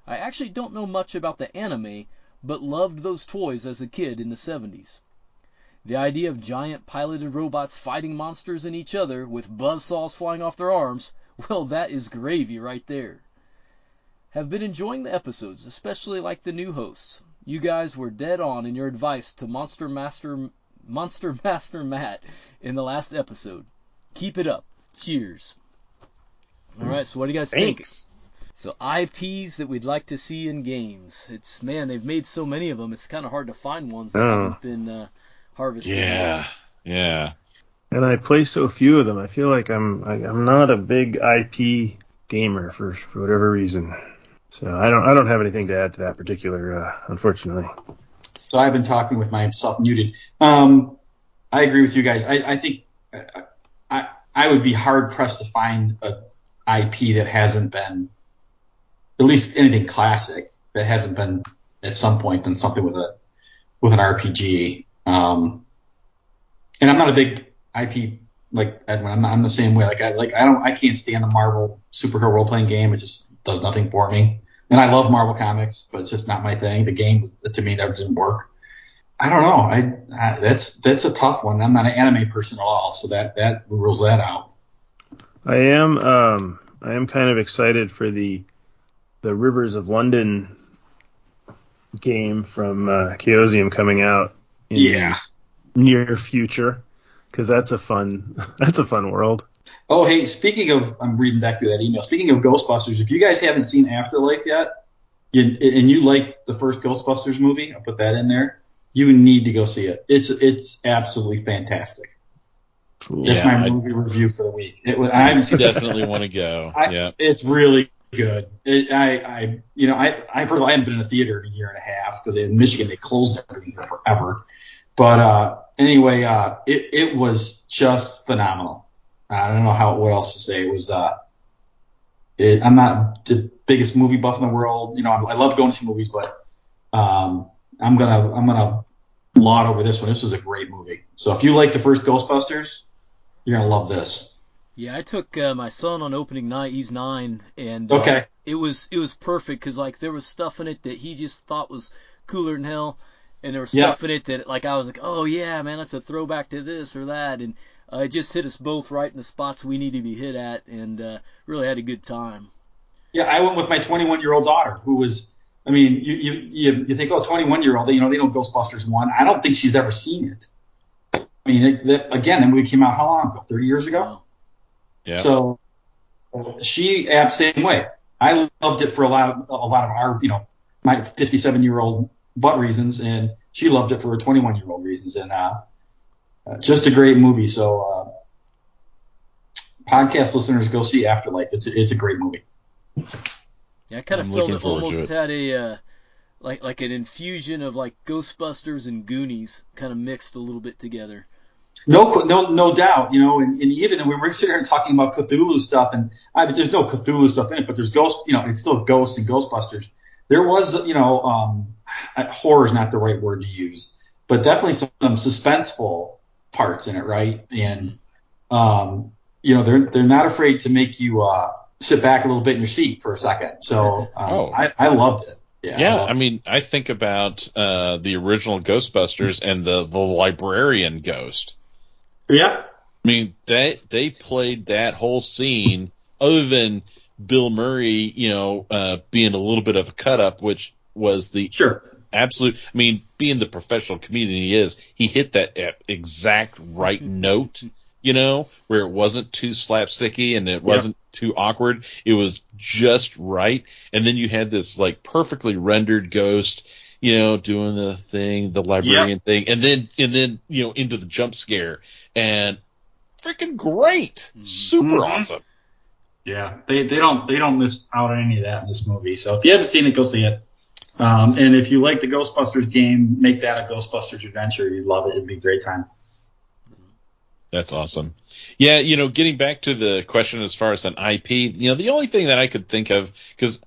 I actually don't know much about the anime, but loved those toys as a kid in the 70s. The idea of giant piloted robots fighting monsters and each other with buzzsaws flying off their arms, well, that is gravy right there. Have been enjoying the episodes, especially like the new hosts. You guys were dead on in your advice to Monster Master Monster Master Matt in the last episode. Keep it up. Cheers. All right, so what do you guys Thanks. think? So IPs that we'd like to see in games. It's man, they've made so many of them. It's kind of hard to find ones that Oh. haven't been uh, harvested. Yeah. Yeah. And I play so few of them. I feel like I'm I, I'm not a big IP gamer for for whatever reason. So I don't I don't have anything to add to that particular, uh, unfortunately. So I've been talking with myself muted. Um, I agree with you guys. I, I think uh, I I would be hard pressed to find a IP that hasn't been at least anything classic that hasn't been at some point done something with a with an RPG. Um, and I'm not a big IP like Edwin. I'm, not, I'm the same way. Like I like I don't I can't stand the Marvel superhero role playing game. It just does nothing for me. And I love Marvel comics, but it's just not my thing. The game to me never didn't work. I don't know. I, I that's that's a tough one. I'm not an anime person at all, so that that rules that out. I am um I am kind of excited for the the Rivers of London game from uh, Chaosium coming out in Yeah. the near future because that's a fun that's a fun world. Oh, hey, speaking of, I'm reading back through that email. Speaking of Ghostbusters, if you guys haven't seen Afterlife yet, you, and you like the first Ghostbusters movie, I'll put that in there. You need to go see it. It's it's absolutely fantastic. That's Yeah, my I- movie review for the week. It I Definitely want to go. I, yeah. It's really good. It, I, I, you know, I, I, first all, I haven't been in a theater in a year and a half because in Michigan they closed everything forever. But uh, anyway, uh, it, it was just phenomenal. I don't know how what else to say. It was. Uh, it, I'm not the biggest movie buff in the world. You know, I, I love going to see movies, but um, I'm gonna I'm gonna laud over this one. This was a great movie. So if you like the first Ghostbusters, you're gonna love this. Yeah, I took uh, my son on opening night. He's nine, and uh, Okay. it was it was perfect because like there was stuff in it that he just thought was cooler than hell, and there was Yeah. stuff in it that like I was like, oh yeah, man, that's a throwback to this or that, and uh, it just hit us both right in the spots we need to be hit at, and uh, really had a good time. Yeah, I went with my 21 year old daughter, who was, I mean, you you you, you think, oh, 21 year old, you know, they know Ghostbusters one. I don't think she's ever seen it. I mean, it, that, again, the movie came out how long ago? 30 years ago. Yeah. So she ab same way. I loved it for a lot of a lot of our, you know, my 57 year old butt reasons, and she loved it for her 21 year old reasons, and uh, uh, just a great movie. So. Uh, Podcast listeners, go see Afterlife. It's a, it's a great movie. Yeah, I kind of I'm felt it almost it. had a uh, like like an infusion of like Ghostbusters and Goonies kind of mixed a little bit together. No, no, no doubt. You know, and, and even when we're sitting here talking about Cthulhu stuff, and I mean, there's no Cthulhu stuff in it, but there's ghost. You know, it's still ghosts and Ghostbusters. There was, you know, um, horror is not the right word to use, but definitely some, some suspenseful parts in it, right? And um, you know, they're they're not afraid to make you uh, sit back a little bit in your seat for a second. So um, Oh. I, I loved it. Yeah, Yeah, I I mean, I think about uh, the original Ghostbusters and the the librarian ghost. yeah. I mean, they they played that whole scene, other than Bill Murray, you know, uh, being a little bit of a cut up, which was the Sure. Absolute. I mean, being the professional comedian he is, he hit that exact right note. You know, where it wasn't too slapsticky and it wasn't too awkward. It was just right. And then you had this like perfectly rendered ghost, you know, doing the thing, the librarian Yep. thing, and then and then you know into the jump scare and freaking great, super Mhm. awesome. Yeah, they, they don't they don't miss out on any of that in this movie. So if you haven't seen it, go see it. Um, and if you like the Ghostbusters game, make that a Ghostbusters adventure. You'd love it. It'd be a great time. That's awesome. Yeah, you know, getting back to the question as far as an IP, you know, the only thing that I could think of because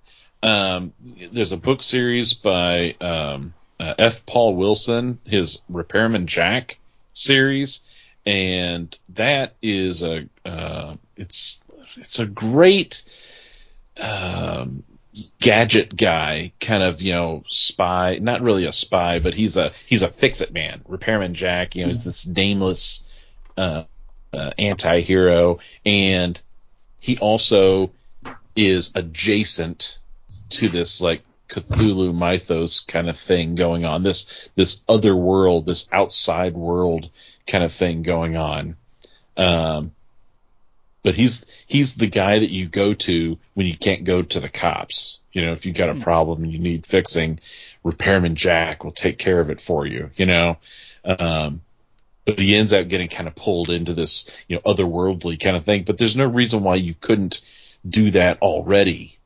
um, there's a book series by um, uh, F. Paul Wilson, his Repairman Jack series, and that is a uh, it's it's a great um, gadget guy, kind of you know spy, not really a spy, but he's a he's a fix it man, Repairman Jack. You know, he's this nameless uh, uh, anti-hero, and he also is adjacent to this like Cthulhu mythos kind of thing going on. This this other world, this outside world kind of thing going on. Um, but he's he's the guy that you go to when you can't go to the cops. You know, if you've got a problem and you need fixing, Repairman Jack will take care of it for you. You know, um, but he ends up getting kind of pulled into this you know otherworldly kind of thing. But there's no reason why you couldn't do that already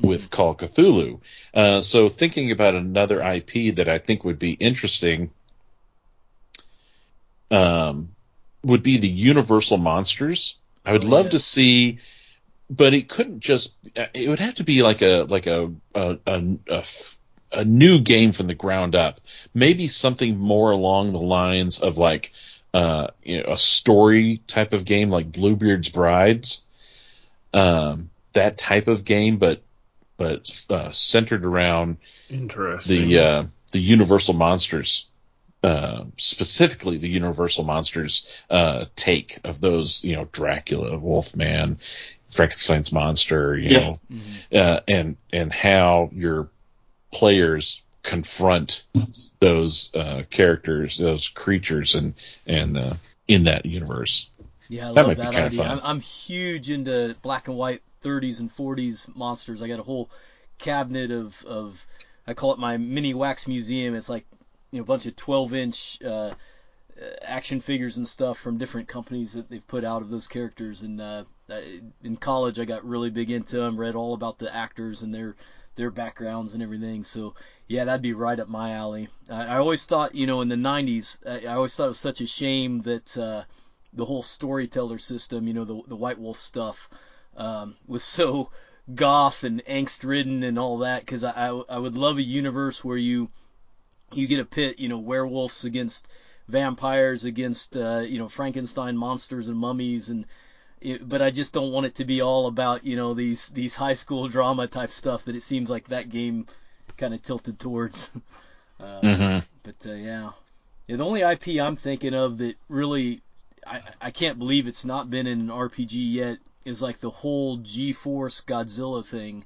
with Call Cthulhu. Uh, so thinking about another IP that I think would be interesting um, would be the Universal Monsters. I would Oh, love to see, but it couldn't just. It would have to be like a like a a, a, a a new game from the ground up. Maybe something more along the lines of like uh, you know, a story type of game like Bluebeard's Brides. Um, that type of game, but but uh, centered around the uh, the Universal Monsters, uh, specifically the Universal Monsters uh, take of those, you know, Dracula, Wolfman, Frankenstein's monster, you Yeah. know, uh, and and how your players confront those uh, characters, those creatures, and and uh, in that universe. Yeah, I That love might be that idea. fun. I'm, I'm huge into black and white 30s and 40s monsters. I got a whole cabinet of, of I call it my mini wax museum. It's like you know, a bunch of 12 inch uh, uh, action figures and stuff from different companies that they've put out of those characters. And uh, in college, I got really big into them. Read all about the actors and their their backgrounds and everything. So yeah, that'd be right up my alley. I, I always thought, you know, in the 90s, I, I always thought it was such a shame that. Uh, the whole storyteller system, you know, the the White Wolf stuff, um, was so goth and angst ridden and all that. Because I, I I would love a universe where you you get a pit, you know, werewolves against vampires against uh, you know Frankenstein monsters and mummies and. It, but I just don't want it to be all about you know these these high school drama type stuff that it seems like that game kind of tilted towards. uh, Mhm. But uh, yeah, yeah. The only IP I'm thinking of that really I, I can't believe it's not been in an RPG yet is like the whole G-Force Godzilla thing.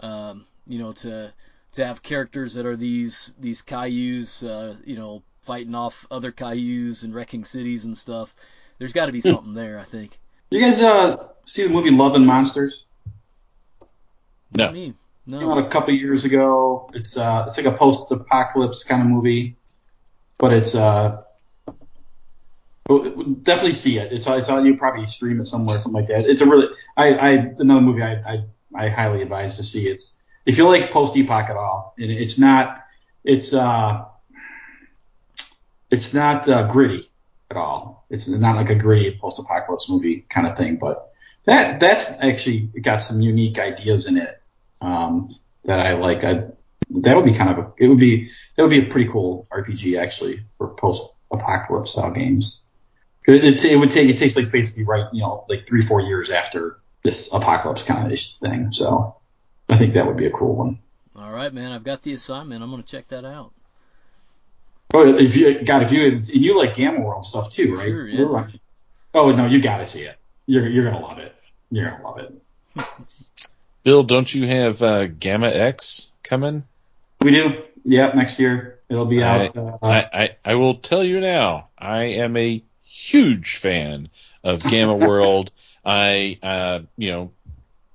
Um, you know, to to have characters that are these these Kaijus, uh, you know, fighting off other Kaijus and wrecking cities and stuff. There's got to be Hmm. something there, I think. You guys uh, see the movie Love and Monsters? No. Me, Came out no. a couple years ago. It's uh, it's like a post-apocalypse kind of movie, but it's uh, definitely see it. It's it's on you probably stream it somewhere, something like that. It's a really I, I another movie I, I I highly advise to see. It's if you like post-epoch at all, and it's not it's uh it's not uh, gritty at all. It's not like a gritty post-apocalypse movie kind of thing, but that that's actually got some unique ideas in it um, that I like. I, that would be kind of a, it would be that would be a pretty cool RPG actually for post-apocalypse style games. 'Cause It, it would take it takes place basically right you know like three four years after this apocalypse kind of thing. So I think that would be a cool one. All right, man. I've got the assignment. I'm gonna check that out. Oh, if you God, if you and you like Gamma World stuff too, right? Sure, yeah. We're- Oh no, you got to see it. You're you're gonna love it. You're gonna love it. Bill, don't you have uh, Gamma X coming? We do. Yep, next year it'll be I, out. Uh, I, I, I will tell you now, I am a huge fan of Gamma World. I, uh, you know,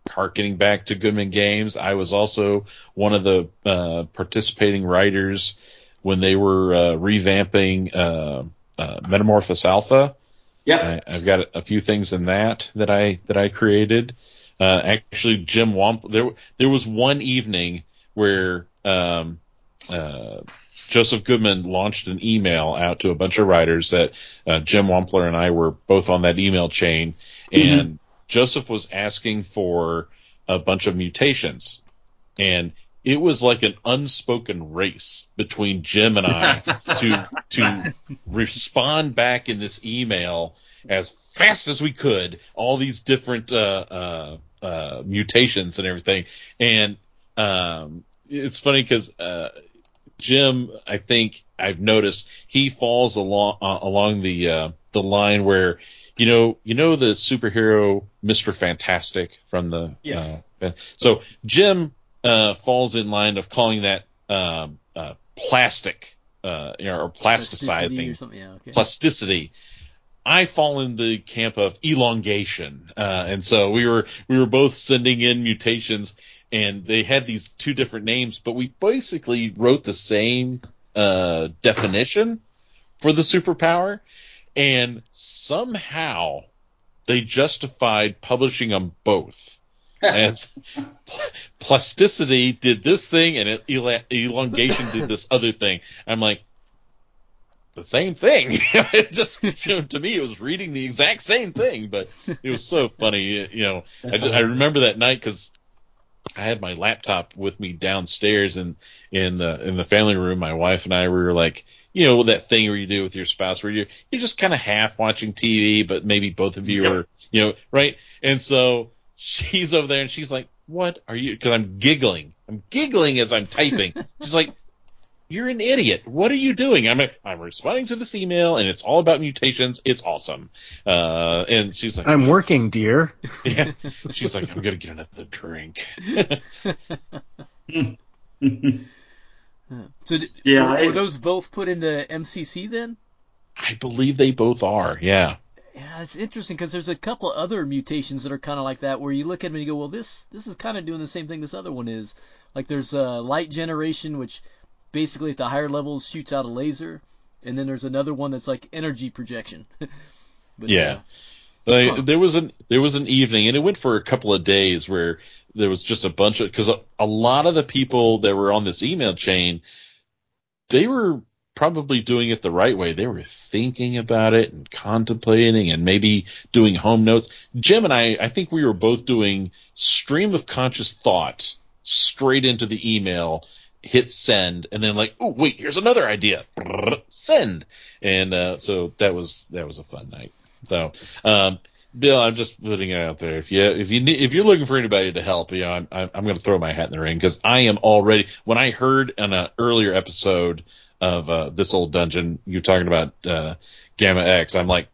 harkening back to Goodman Games, I was also one of the uh, participating writers when they were uh, revamping uh, uh, Metamorphosis Alpha. Yep. I, I've got a few things in that that I that I created. Uh, actually, Jim Wamp. There there was one evening where um, uh, Joseph Goodman launched an email out to a bunch of writers that uh, Jim Wampler and I were both on that email chain, and Joseph was asking for a bunch of mutations, and it was like an unspoken race between Jim and I to to respond back in this email as fast as we could all these different uh, uh, uh, mutations and everything, and um, it's funny because uh, Jim, I think I've noticed he falls along uh, along the uh, the line where you know you know the superhero Mister Fantastic from the Yeah. uh, so Jim uh, falls in line of calling that um, uh, plastic uh, you know, or Plasticity plasticizing or. Yeah, okay. plasticity. I fall in the camp of elongation, uh, and so we were we were both sending in mutations, and they had these two different names, but we basically wrote the same uh, definition for the superpower, and somehow they justified publishing them both. As pl- plasticity did this thing and el- elongation did this other thing. I'm like, the same thing. it just, you know, to me, it was reading the exact same thing, but it was so funny. You know, I, I remember that night because I had my laptop with me downstairs and in the in the family room. My wife and I were like, you know, that thing where you do with your spouse, where you're you're just kind of half watching TV, but maybe both of you Yep. are, you know, right? And so she's over there and she's like, "What are you?" Because I'm giggling. I'm giggling as I'm typing. She's like, "You're an idiot. What are you doing?" I'm like, "I'm responding to this email, and it's all about mutations. It's awesome." Uh, and she's like, I'm working, dear. yeah. She's like, I'm gonna get another drink. So d- Yeah, were, were those both put into MCC then? I believe they both are. Yeah. Yeah, it's interesting because there's a couple other mutations that are kind of like that, where you look at them and you go, well, this this is kind of doing the same thing this other one is. Like there's uh, light generation, which basically at the higher levels shoots out a laser, and then there's another one that's like energy projection. but, Yeah. uh, Like, Huh. There was an there was an evening, and it went for a couple of days where there was just a bunch of because a, a lot of the people that were on this email chain, they were probably doing it the right way. They were thinking about it and contemplating, and maybe doing home notes. Jim and I, I think we were both doing stream of conscious thought straight into the email. Hit send, and then like, oh wait, here's another idea. Send, and uh, so that was that was a fun night. So, um, Bill, I'm just putting it out there. If you if you need, if you're looking for anybody to help, you know, I'm I'm, going to throw my hat in the ring because I am already. When I heard in an earlier episode of uh, this old dungeon, you talking about uh, Gamma X, I'm like,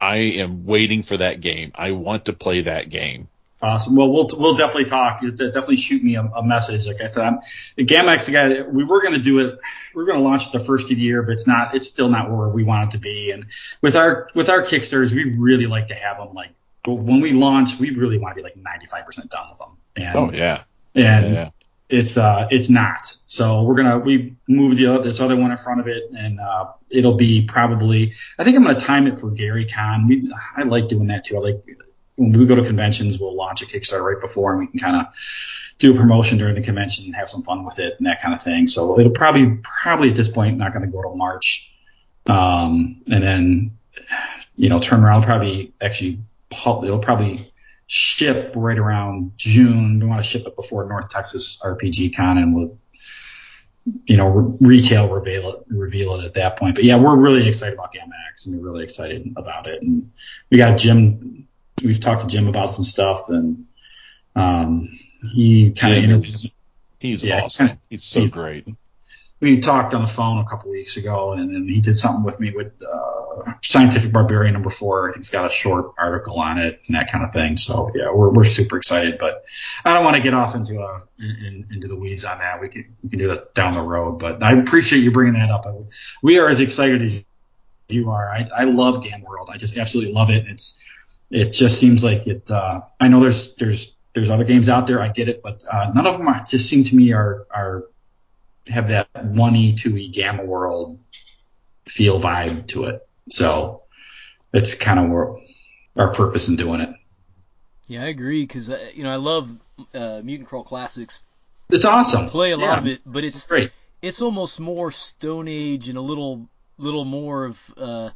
I am waiting for that game. I want to play that game. Awesome. Well, we'll we'll definitely talk. You de- definitely shoot me a, a message. Like I said, I'm, the Gamma X the guy. We were going to do it. We are going to launch it the first of the year, but it's not. It's still not where we want it to be. And with our with our Kickstarters, we really like to have them like when we launch. We really want to be like 95% done with them. And, Oh yeah, And yeah. it's uh it's not. So we're gonna we moved the, this other one in front of it, and uh, it'll be probably. I think I'm gonna time it for Gary Con. We I like doing that too. I like when we go to conventions, we'll launch a Kickstarter right before, and we can kind of do a promotion during the convention and have some fun with it and that kind of thing. So it'll probably probably at this point not going to go till March, um, and then you know turn around probably actually it'll probably ship right around June. We want to ship it before North Texas RPG Con, and we'll you know re- retail reveal it reveal it at that point. But yeah, we're really excited about Gamma X, and we're really excited about it. And we got Jim. We've talked to Jim about some stuff, and um, he kind of interviewed. he's Yeah, awesome. kinda- he's so he's great. we talked on the phone a couple weeks ago, and, and he did something with me with uh, Scientific Barbarian number four. I think he's got a short article on it and that kind of thing. So yeah, we're we're super excited, but I don't want to get off into a in, into the weeds on that. We can we can do that down the road. But I appreciate you bringing that up. We are as excited as you are. I, I love Gamma World. I just absolutely love it. It's it just seems like it. Uh, I know there's there's there's other games out there. I get it, but uh, none of them are, just seem to me are are have that one E two E Gamma World feel vibe to it. So that's kind of our purpose in doing it. Yeah, I agree because uh, you know I love uh, Mutant Crawl Classics. It's awesome. Play a lot of it, but it's, it's great. It's almost more Stone Age and a little little more of uh,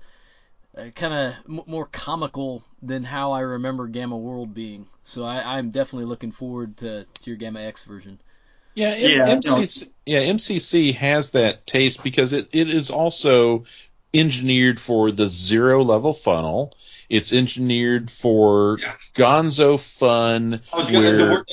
Uh, kind of m- more comical than how I remember Gamma World being. So I, I'm definitely looking forward to, to your Gamma X version. Yeah, yeah, MCC, yeah, MCC has that taste because it, it is also engineered for the zero level funnel. It's engineered for yeah. Gonzo fun. I was gonna, where, word,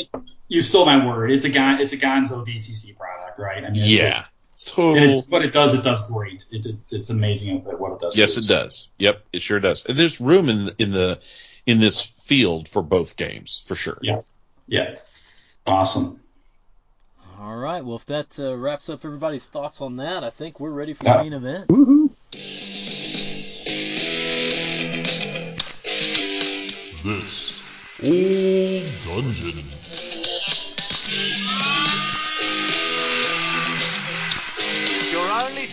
you stole my word. It's a it's a Gonzo DCC product, right? I mean, yeah, total. It, what it does, it does great. It, it, it's amazing what it does. Yes, it does. Yep, it sure does. And there's room in in the in this field for both games for sure. Yeah, yeah, awesome. All right. Well, if that uh, wraps up everybody's thoughts on that, I think we're ready for the yeah. main event. Woohoo! This old dungeon.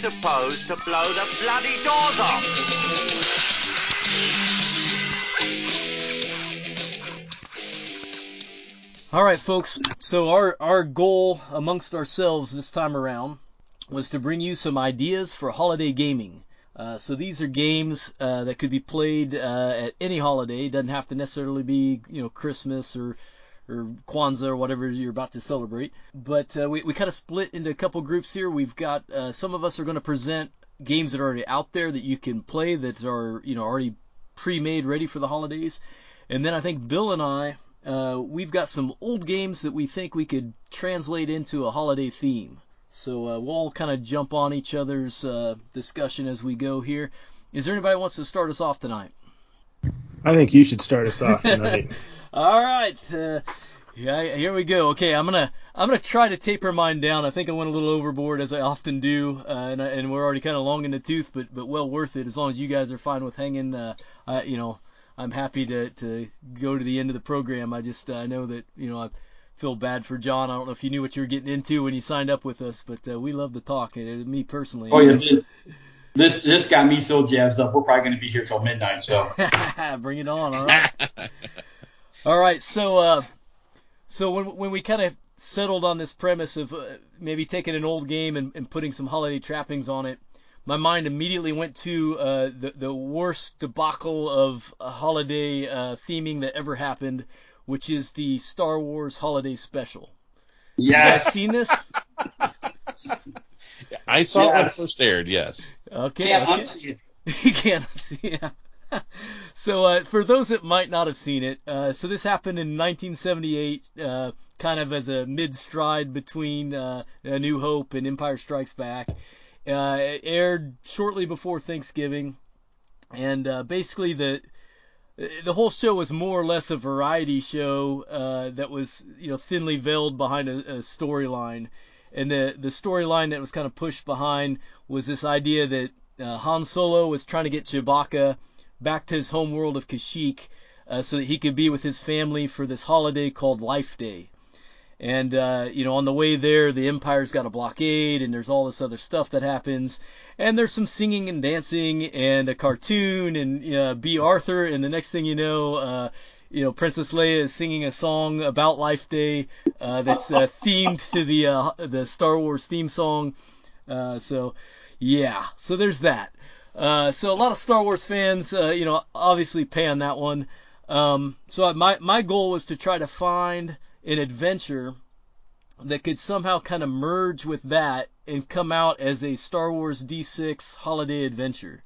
Supposed to blow the bloody doors off. All right, folks. So our our goal amongst ourselves this time around was to bring you some ideas for holiday gaming. Uh, so these are games uh, that could be played uh, at any holiday. It doesn't have to necessarily be you know Christmas or or Kwanzaa or whatever you're about to celebrate. But uh, we we kind of split into a couple groups here. We've got uh, some of us are going to present games that are already out there that you can play that are you know already pre-made ready for the holidays. And then I think Bill and I uh, we've got some old games that we think we could translate into a holiday theme. So uh, we'll all kind of jump on each other's uh, discussion as we go here. Is there anybody who wants to start us off tonight? I think you should start us off tonight. all right. Uh, yeah, here we go. Okay, I'm gonna I'm gonna try to taper mine down. I think I went a little overboard as I often do, uh, and, I, and we're already kind of long in the tooth, but but well worth it as long as you guys are fine with hanging. Uh, I, you know, I'm happy to, to go to the end of the program. I just uh, know that you know I feel bad for John. I don't know if you knew what you were getting into when you signed up with us, but uh, we love to talk. And me personally. Oh yeah, this, this this got me so jazzed up. We're probably going to be here till midnight. So bring it on. All right. all right. So uh, so when when we kind of settled on this premise of uh, maybe taking an old game and, and putting some holiday trappings on it my mind immediately went to uh, the the worst debacle of a holiday uh, theming that ever happened, which is the Star Wars Holiday Special. Yes. You seen this? I saw yes. it when it first aired. Yes. Okay. Can't okay. unsee it. you can't unsee it. So uh, for those that might not have seen it, uh, so this happened in 1978, uh, kind of as a mid-stride between uh, A New Hope and Empire Strikes Back. Uh, it aired shortly before Thanksgiving, and uh, basically the the whole show was more or less a variety show that was you know thinly veiled behind a, a storyline, and the the storyline that was kind of pushed behind was this idea that Han Solo was trying to get Chewbacca back to his home world of Kashyyyk uh, so that he could be with his family for this holiday called Life Day. And, uh, you know, on the way there, the Empire's got a blockade and there's all this other stuff that happens. And there's some singing and dancing and a cartoon and, know, Bea Arthur. And the next thing you know, uh, you know, Princess Leia is singing a song about Life Day, uh, that's, uh, themed to the, uh, the Star Wars theme song. Uh, so, yeah. So there's that. Uh, so a lot of Star Wars fans, uh, you know, obviously pay on that one. Um, so my, my goal was to try to find, an adventure that could somehow kind of merge with that and come out as a Star Wars D6 holiday adventure.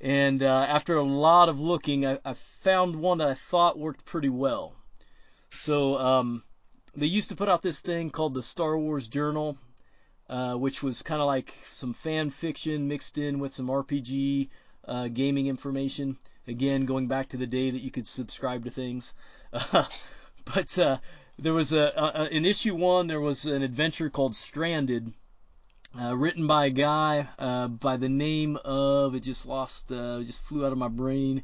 And uh, after a lot of looking, I, I, found one that I thought worked pretty well. So um, they used to put out this thing called the Star Wars Journal. Uh, which was kind of like some fan fiction mixed in with some RPG uh, gaming information. Again, going back to the day that you could subscribe to things. but uh, there was a, a, in issue one there was an adventure called Stranded, uh, written by a guy uh, by the name of it just lost just flew out of my brain.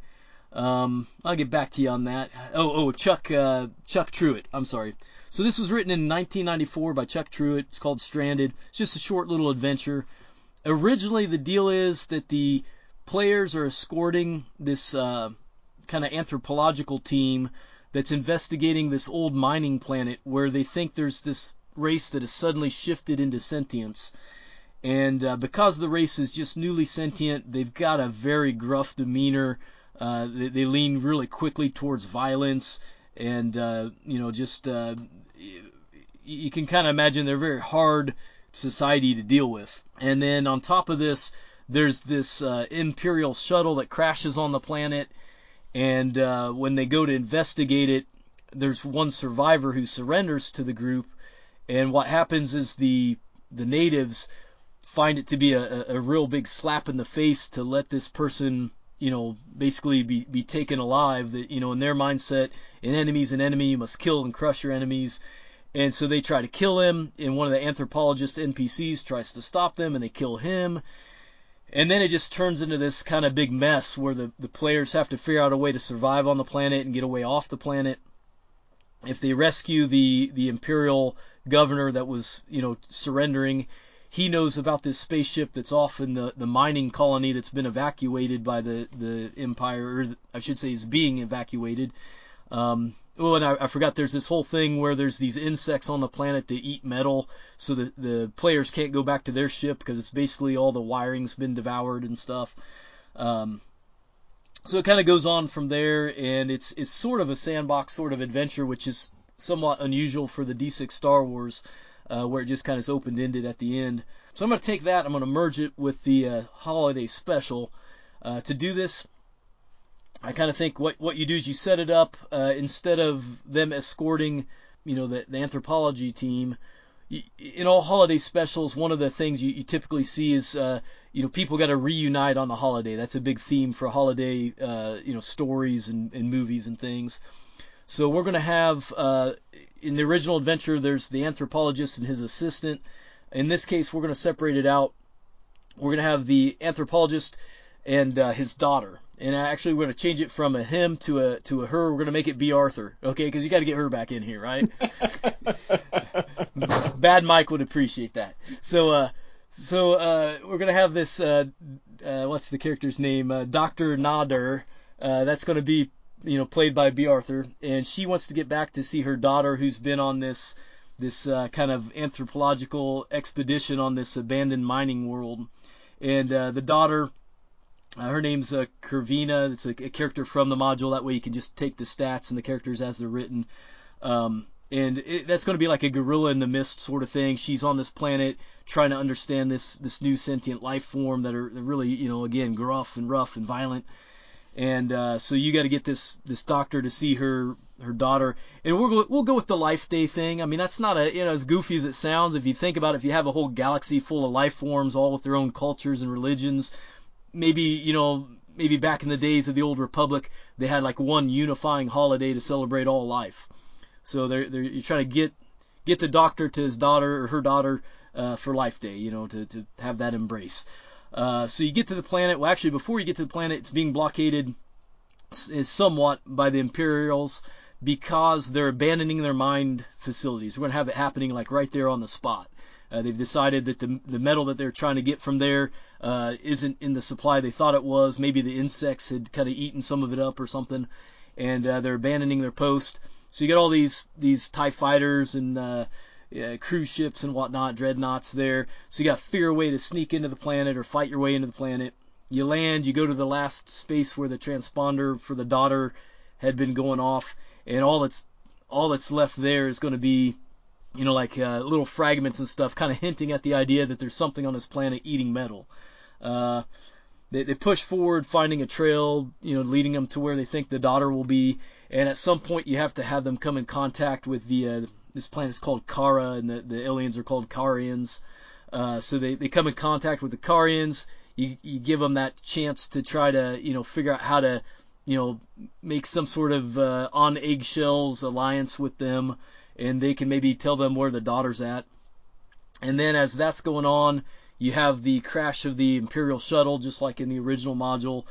Um, I'll get back to you on that. Oh, oh, Chuck Chuck Truitt. I'm sorry. So this was written in 1994 by Chuck Truitt. It's called Stranded. It's just a short little adventure. Originally, the deal is that the players are escorting this uh, kind of anthropological team that's investigating this old mining planet where they think there's this race that has suddenly shifted into sentience. And uh, because the race is just newly sentient, they've got a very gruff demeanor. Uh, they, they, lean really quickly towards violence, and uh, you know, just uh, you can kind of imagine they're a very hard society to deal with. And then on top of this, there's this uh, Imperial shuttle that crashes on the planet, and uh, when they go to investigate it, there's one survivor who surrenders to the group, and what happens is the the natives find it to be a, a real big slap in the face to let this person you know basically be be taken alive. That you know in their mindset an enemy's an enemy you must kill and crush your enemies and so they try to kill him and one of the anthropologist npcs tries to stop them and they kill him and then it just turns into this kind of big mess where the, the players have to figure out a way to survive on the planet and get away off the planet. If they rescue the, the Imperial governor that was, you know, surrendering, he knows about this spaceship that's off in the, the mining colony that's been evacuated by the, the Empire, or I should say is being evacuated. Um, oh, and I, I, forgot there's this whole thing where there's these insects on the planet that eat metal, so the the players can't go back to their ship because it's basically all the wiring's been devoured and stuff. Um, so it kind of goes on from there, and it's it's sort of a sandbox sort of adventure, which is somewhat unusual for the D6 Star Wars, uh, where it just kind of is open ended at the end. So I'm going to take that, I'm going to merge it with the uh, holiday special. Uh, to do this, I kind of think what what you do is you set it up uh, instead of them escorting, you know, the, the anthropology team. in all holiday specials, one of the things you, you typically see is, uh, you know, people got to reunite on the holiday. That's a big theme for holiday, uh, you know, stories and, and movies and things. So we're going to have, uh, in the original adventure, there's the anthropologist and his assistant. In this case, we're going to separate it out. We're going to have the anthropologist and uh, his daughter and I actually we're going to change it from a him to a to a her. We're going to make it Bea Arthur, okay? Because you got to get her back in here, right? Bad Mike would appreciate that. So, uh, so uh, we're going to have this. Uh, uh, what's the character's name? Uh, Doctor Nader. Uh, that's going to be you know played by Bea Arthur, and she wants to get back to see her daughter, who's been on this this uh, kind of anthropological expedition on this abandoned mining world, and uh, the daughter her name's uh, Kervina. It's a, a, character from the module. That way you can just take the stats and the characters as they're written. Um, and it, that's going to be like a gorilla in the mist sort of thing. She's on this planet trying to understand this this new sentient life form that are really, you know, again gruff and rough and violent. And uh, so you got to get this this doctor to see her her daughter, and we'll we'll go with the life day thing. I mean, that's not a you know as goofy as it sounds. If you think about it, if you have a whole galaxy full of life forms, all with their own cultures and religions, maybe you know maybe back in the days of the old republic they had like one unifying holiday to celebrate all life. So they're, they're you're trying to get get the doctor to his daughter or her daughter uh, for life day you know to, to have that embrace. Uh, so you get to the planet. Well actually before you get to the planet it's being blockaded somewhat by the imperials because they're abandoning their mind facilities. We're going to have it happening like right there on the spot uh, they've decided that the the metal that they're trying to get from there uh, isn't in the supply they thought it was. Maybe the insects had kind of eaten some of it up or something, and uh, they're abandoning their post. So you got all these these Tie fighters and uh, yeah, cruise ships and whatnot, dreadnoughts there. So you got to figure a way to sneak into the planet or fight your way into the planet. You land, you go to the last space where the transponder for the daughter had been going off, and all that's all that's left there is going to be you know, like uh, little fragments and stuff, kind of hinting at the idea that there's something on this planet eating metal. Uh, they, they push forward, finding a trail, you know, leading them to where they think the daughter will be, and at some point you have to have them come in contact with the uh, this planet is called Kara, and the, the aliens are called Karians. Uh, so they, they come in contact with the Karians. You, you give them that chance to try to, you know, figure out how to, you know, make some sort of uh, on eggshells alliance with them, and they can maybe tell them where the daughter's at. And then as that's going on, you have the crash of the Imperial shuttle, just like in the original module.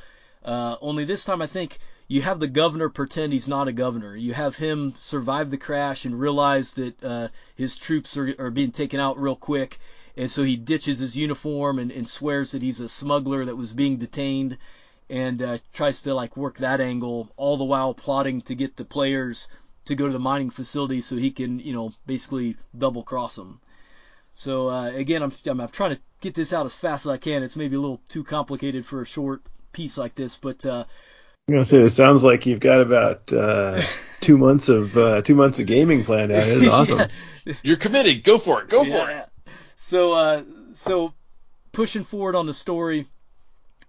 Uh, only this time, I think you have the governor pretend he's not a governor. You have him survive the crash and realize that uh, his troops are, are being taken out real quick, and so he ditches his uniform and, and swears that he's a smuggler that was being detained, and uh, tries to like work that angle, all the while plotting to get the players to go to the mining facility so he can, you know, basically double cross them. So uh, again, I'm, I'm, I'm trying to get this out as fast as I can. It's maybe a little too complicated for a short piece like this, but uh, I'm gonna say it sounds like you've got about uh, two months of uh, two months of gaming planned out. It's awesome. yeah. You're committed. Go for it. Go yeah. for it. So uh, so pushing forward on the story,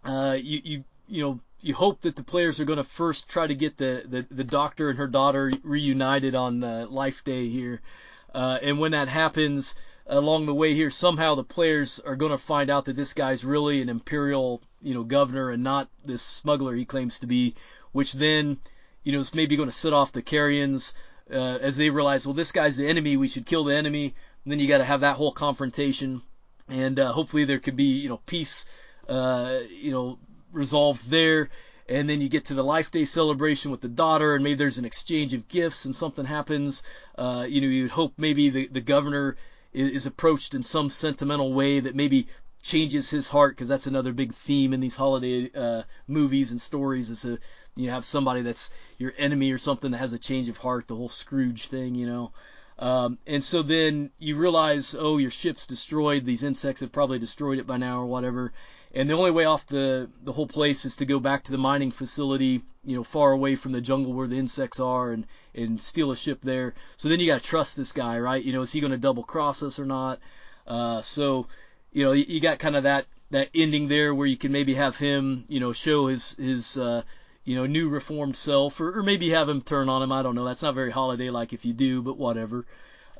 uh, you you you know you hope that the players are going to first try to get the, the, the doctor and her daughter reunited on uh, Life Day here, uh, and when that happens, along the way here, somehow the players are going to find out that this guy's really an imperial, you know, governor and not this smuggler he claims to be, which then, you know, is maybe going to set off the Karians uh, as they realize, well, this guy's the enemy, we should kill the enemy. And then you got to have that whole confrontation, and uh, hopefully there could be, you know, peace, uh, you know, resolved there. And then you get to the Life Day celebration with the daughter, and maybe there's an exchange of gifts, and something happens. Uh, you know, you'd hope maybe the the governor is approached in some sentimental way that maybe changes his heart because that's another big theme in these holiday uh, movies and stories is a you have somebody that's your enemy or something that has a change of heart the whole Scrooge thing you know um, and so then you realize oh your ship's destroyed these insects have probably destroyed it by now or whatever and the only way off the the whole place is to go back to the mining facility you know far away from the jungle where the insects are and and steal a ship there. So then you got to trust this guy right? You know is he going to double cross us or not? Uh, so you know you, you got kind of that that ending there where you can maybe have him you know show his his uh, you know new reformed self or, or maybe have him turn on him. I don't know. That's not very holiday like if you do but whatever.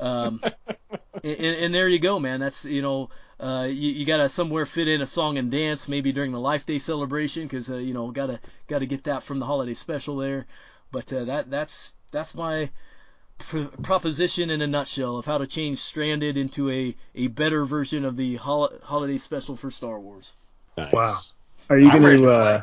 Um, and, and there you go man. That's you know uh, you, you gotta somewhere fit in a song and dance, maybe during the Life Day celebration, because uh, you know gotta gotta get that from the holiday special there. But uh, that that's that's my pr- proposition in a nutshell of how to change Stranded into a, a better version of the hol- holiday special for Star Wars. Nice. Wow. Are you going to uh,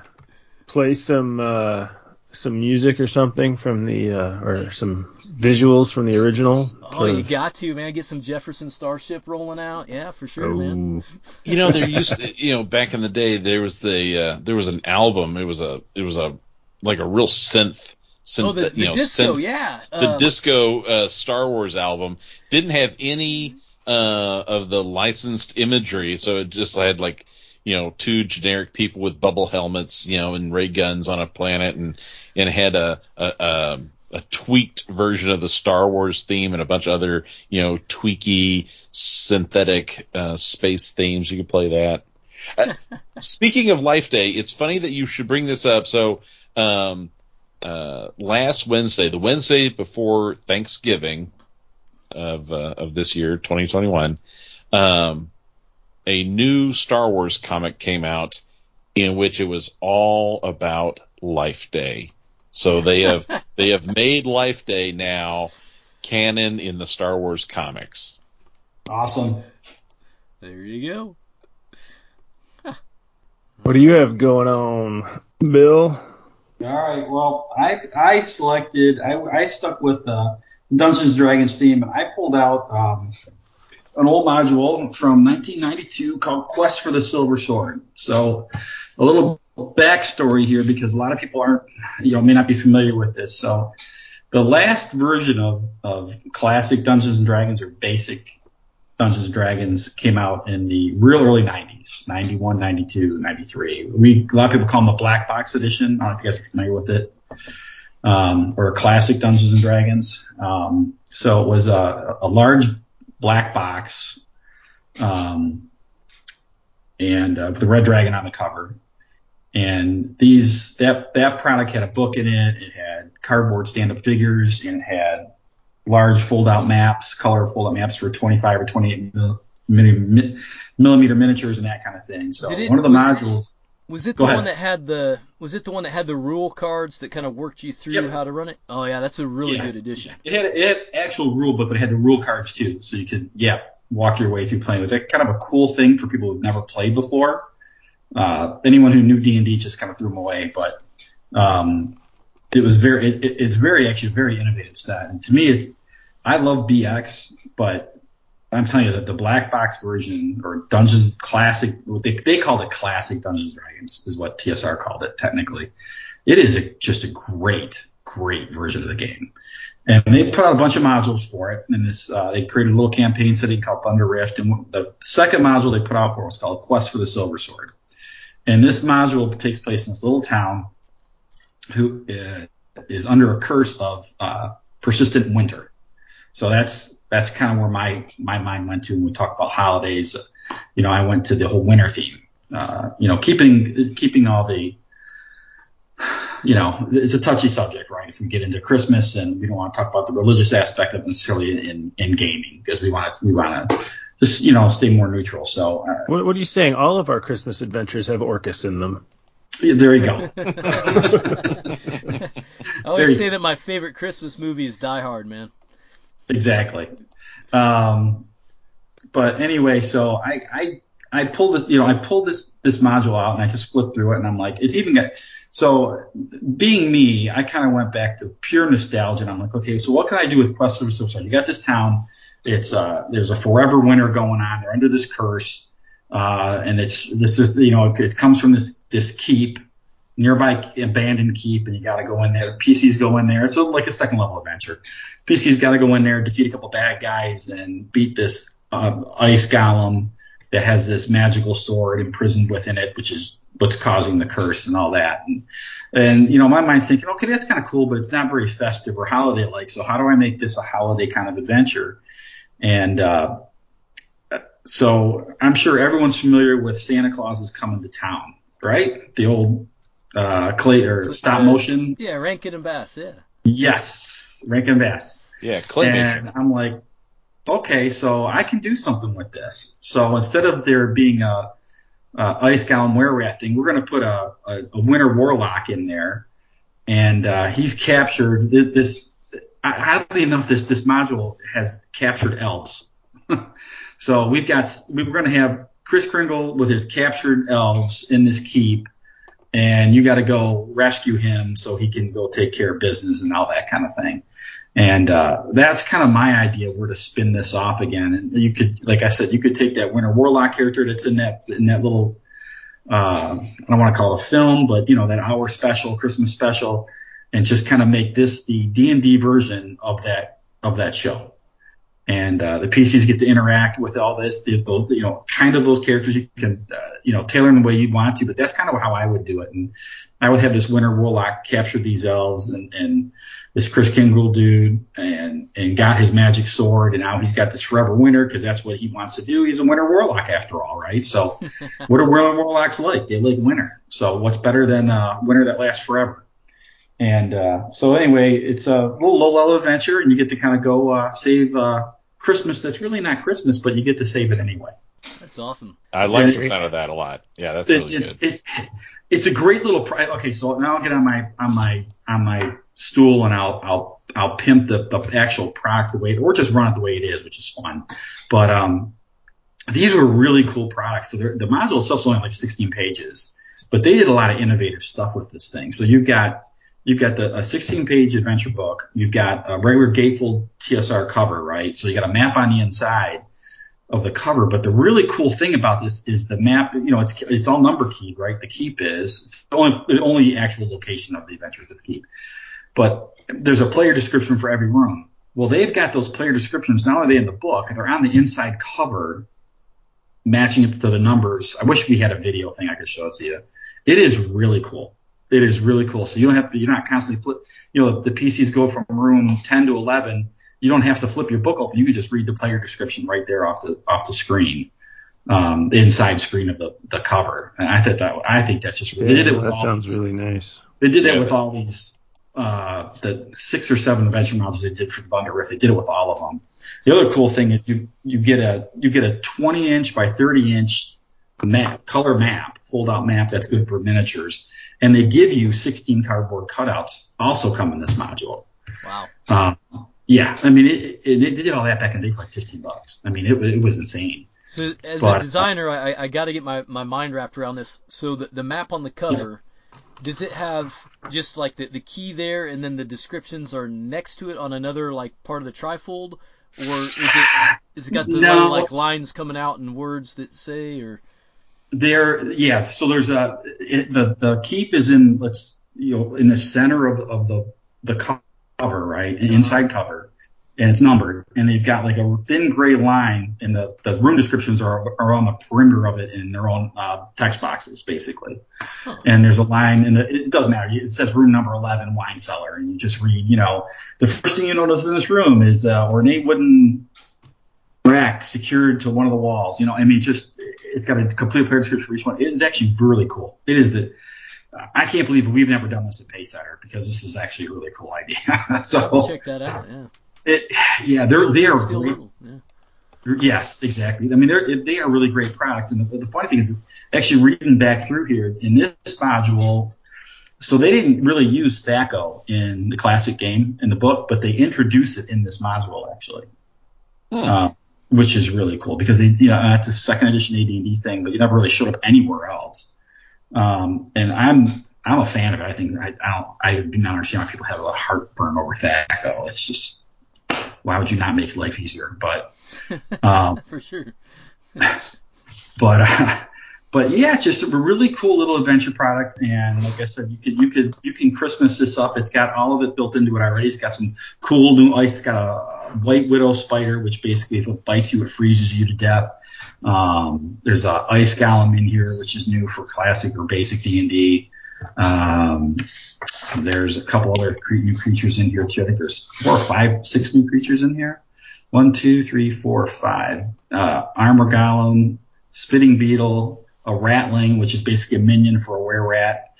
play some uh, some music or something from the uh, or some visuals from the original? Oh, you got to man, get some Jefferson Starship rolling out. Yeah, for sure, oh. man. you know, there used to, you know back in the day there was the uh, there was an album. It was a it was a like a real synth. synth oh, the, the you know, disco, synth, yeah. The Um, disco uh, Star Wars album didn't have any uh, of the licensed imagery, so it just had like you know two generic people with bubble helmets, you know, and ray guns on a planet, and and had a a, a a tweaked version of the Star Wars theme and a bunch of other, you know, tweaky synthetic uh, space themes. You could play that. Uh, speaking of Life Day, it's funny that you should bring this up. So, um, uh, last Wednesday, the Wednesday before Thanksgiving of uh, of this year, 2021, um, a new Star Wars comic came out in which it was all about Life Day. So they have they have made Life Day now canon in the Star Wars comics. Awesome. There you go. What do you have going on, Bill? All right. Well, I I selected. I, I stuck with uh, Dungeons Dragons theme, and I pulled out um, an old module from 1992 called Quest for the Silver Sword. So, a little backstory here because a lot of people aren't, you know, may not be familiar with this. So, the last version of of classic Dungeons and Dragons or basic Dungeons and Dragons came out in the real early 90s, 91, 92, 93. We, a lot of people call them the Black Box Edition. I don't know if you guys are familiar with it. Um, or classic Dungeons and Dragons. Um, so it was a, a large black box, um, and uh, with the red dragon on the cover. And these that that product had a book in it. It had cardboard stand-up figures, and it had large fold-out maps, color fold-out maps for 25 or 28 mil, millimeter miniatures and that kind of thing. So it- one of the was- modules. Was it the ahead. one that had the was it the one that had the rule cards that kind of worked you through Yep. how to run it? Oh yeah, that's a really Yeah. good addition. It had, it had actual rule book, but it had the rule cards too, so you could yeah walk your way through playing. It was that kind of a cool thing for people who've never played before. Uh, anyone who knew D and D just kind of threw them away, but um, it was very it, it- it's very actually a very innovative stat. And to me, it's I love BX, but I'm telling you that the black box version or Dungeons Classic, what they they called it Classic Dungeons Dragons, is what TSR called it technically. It is a, just a great great version of the game. And they put out a bunch of modules for it. And this, uh, they created a little campaign setting called Thunder Rift. And the second module they put out for was called Quest for the Silver Sword. And this module takes place in this little town who uh, is under a curse of uh, persistent winter. So that's that's kind of where my my mind went to when we talk about holidays. You know, I went to the whole winter theme. Uh, you know, keeping keeping all the you know, it's a touchy subject, right? If we get into Christmas and we don't want to talk about the religious aspect of necessarily in, in, in gaming because we want to, we want to just, you know, stay more neutral. So uh, What, what are you saying? All of our Christmas adventures have Orcus in them. there you go. I always There you say that my favorite Christmas movie is Die Hard, man. exactly. Um, but anyway, so I, I, I pulled this, you know, I pulled this, this module out and I just flipped through it and I'm like, it's even got, so being me, I kind of went back to pure nostalgia and I'm like, okay, so what can I do with Quest for the Silver Sword? You got this town. It's, uh, there's a forever winter going on. They're under this curse. Uh, and it's, this is, you know, it, it comes from this, this keep, nearby abandoned keep, and you got to go in there. PCs go in there. It's a, like a second level adventure. PC's got to go in there, defeat a couple bad guys, and beat this uh, ice golem that has this magical sword imprisoned within it, which is what's causing the curse and all that. And, and you know, my mind's thinking, okay, that's kind of cool, but it's not very festive or holiday like. So how do I make this a holiday kind of adventure? And uh, so I'm sure everyone's familiar with Santa Claus is coming to town, right? The old uh, clay or stop motion. Yeah, Rankin and Bass. Yeah. Yes, Rankin Bass. Yeah, claymation. And I'm like, okay, so I can do something with this. So instead of there being a, a ice golem were rat thing, we're going to put a, a, a winter warlock in there, and uh, he's captured this. this oddly enough, this this module has captured elves. so we've got we we're going to have Chris Kringle with his captured elves in this keep, and you got to go rescue him so he can go take care of business and all that kind of thing. And uh, that's kind of my idea where to spin this off again. And you could, like I said, you could take that Winter Warlock character that's in that in that little, uh, I don't want to call it a film, but you know that hour special, Christmas special, and just kind of make this the D and D version of that of that show. And uh, the PCs get to interact with all this, the, those, you know, kind of those characters you can, uh, you know, tailor in the way you'd want to. But that's kind of how I would do it. And I would have this Winter Warlock capture these elves and, and this Chris Kringle dude and and got his magic sword and now he's got this forever winter because that's what he wants to do. He's a winter warlock after all, right? So what are winter warlocks like? They like winter. So what's better than uh, winter that lasts forever? And uh, so anyway, it's a little low level adventure and you get to kind of go uh, save uh, Christmas. That's really not Christmas, but you get to save it anyway. That's awesome. I like the sound of that a lot. Yeah, that's really It's- good. it's, it's, it's a great little. Pri- okay, so now I'll get on my on my on my stool and I'll I'll I'll pimp the, the actual product the way, or just run it the way it is, which is fun. But um, these were really cool products. So the module itself is only like 16 pages, but they did a lot of innovative stuff with this thing. So you've got you've got the a 16 page adventure book. You've got a regular gatefold TSR cover, right? So you got a map on the inside of the cover. But the really cool thing about this is the map. You know, it's it's all number keyed, right? The keep is it's the only the only actual location of the adventures is keep. But there's a player description for every room. Well, they've got those player descriptions. Not only are they in the book, they're on the inside cover, matching it to the numbers. I wish we had a video thing I could show it to you. It is really cool. It is really cool. So you don't have to. You're not constantly flip. You know, the PCs go from room 10 to 11. You don't have to flip your book open. You can just read the player description right there off the off the screen, um, the inside screen of the, the cover. And I thought that I think that's just they did it with that all sounds these- really nice. They did that Yeah, with but- all these uh, the six or seven adventure modules they did for the Thunder Rift. They did it with all of them. The other cool thing is you you get a you get a 20 inch by 30 inch map, color map, fold out map that's good for miniatures, and they give you 16 cardboard cutouts also come in this module. Wow. Um, yeah, I mean, it, it, they did all that back in the day for like 15 bucks. I mean, it, it was insane. So as But- a designer, I, I got to get my, my mind wrapped around this. So the, the map on the cover, does it have just like the, the key there, and then the descriptions are next to it on another like part of the trifold, or is it is it got the No. little, like lines coming out and words that say or There, yeah. So there's a it, the the keep is in let's you know in the center of of the the cover, right, an inside cover, and it's numbered, and they've got like a thin gray line, and the the room descriptions are are on the perimeter of it in their own uh, text boxes, basically. And there's a line, and it doesn't matter. It says room number 11, wine cellar, and you just read, you know, the first thing you notice in this room is uh, ornate wooden rack secured to one of the walls. You know, I mean, just it's got a complete player description for each one. It is actually really cool. It is the I can't believe we've never done this at Pacesetter because this is actually a really cool idea. so check that out? Yeah. it, yeah, they're they are Still great. yeah. Yes, exactly. I mean, they're they are really great products. And the, the funny thing is, actually reading back through here in this module, so they didn't really use Thaco in the classic game in the book, but they introduce it in this module actually, uh, which is really cool because they, you know, it's a second edition AD&D thing, but you never really showed up anywhere else. Um, and I'm I'm a fan of it. I think I, I don't I do not understand why people have a heartburn over Thaco. It's just why would you not make life easier? But um, for sure. but uh, but yeah, just a really cool little adventure product. And like I said, you could you could you can Christmas this up. It's got all of it built into it already. It's got some cool new ice. It's got a white widow spider, which basically if it bites you, it freezes you to death. Um, there's a ice golem in here, which is new for classic or basic D and D. Um, there's a couple other new creatures in here too. I think there's four or five, six new creatures in here. One, two, three, four, five. Uh, armor golem, spitting beetle, a ratling, which is basically a minion for a were rat.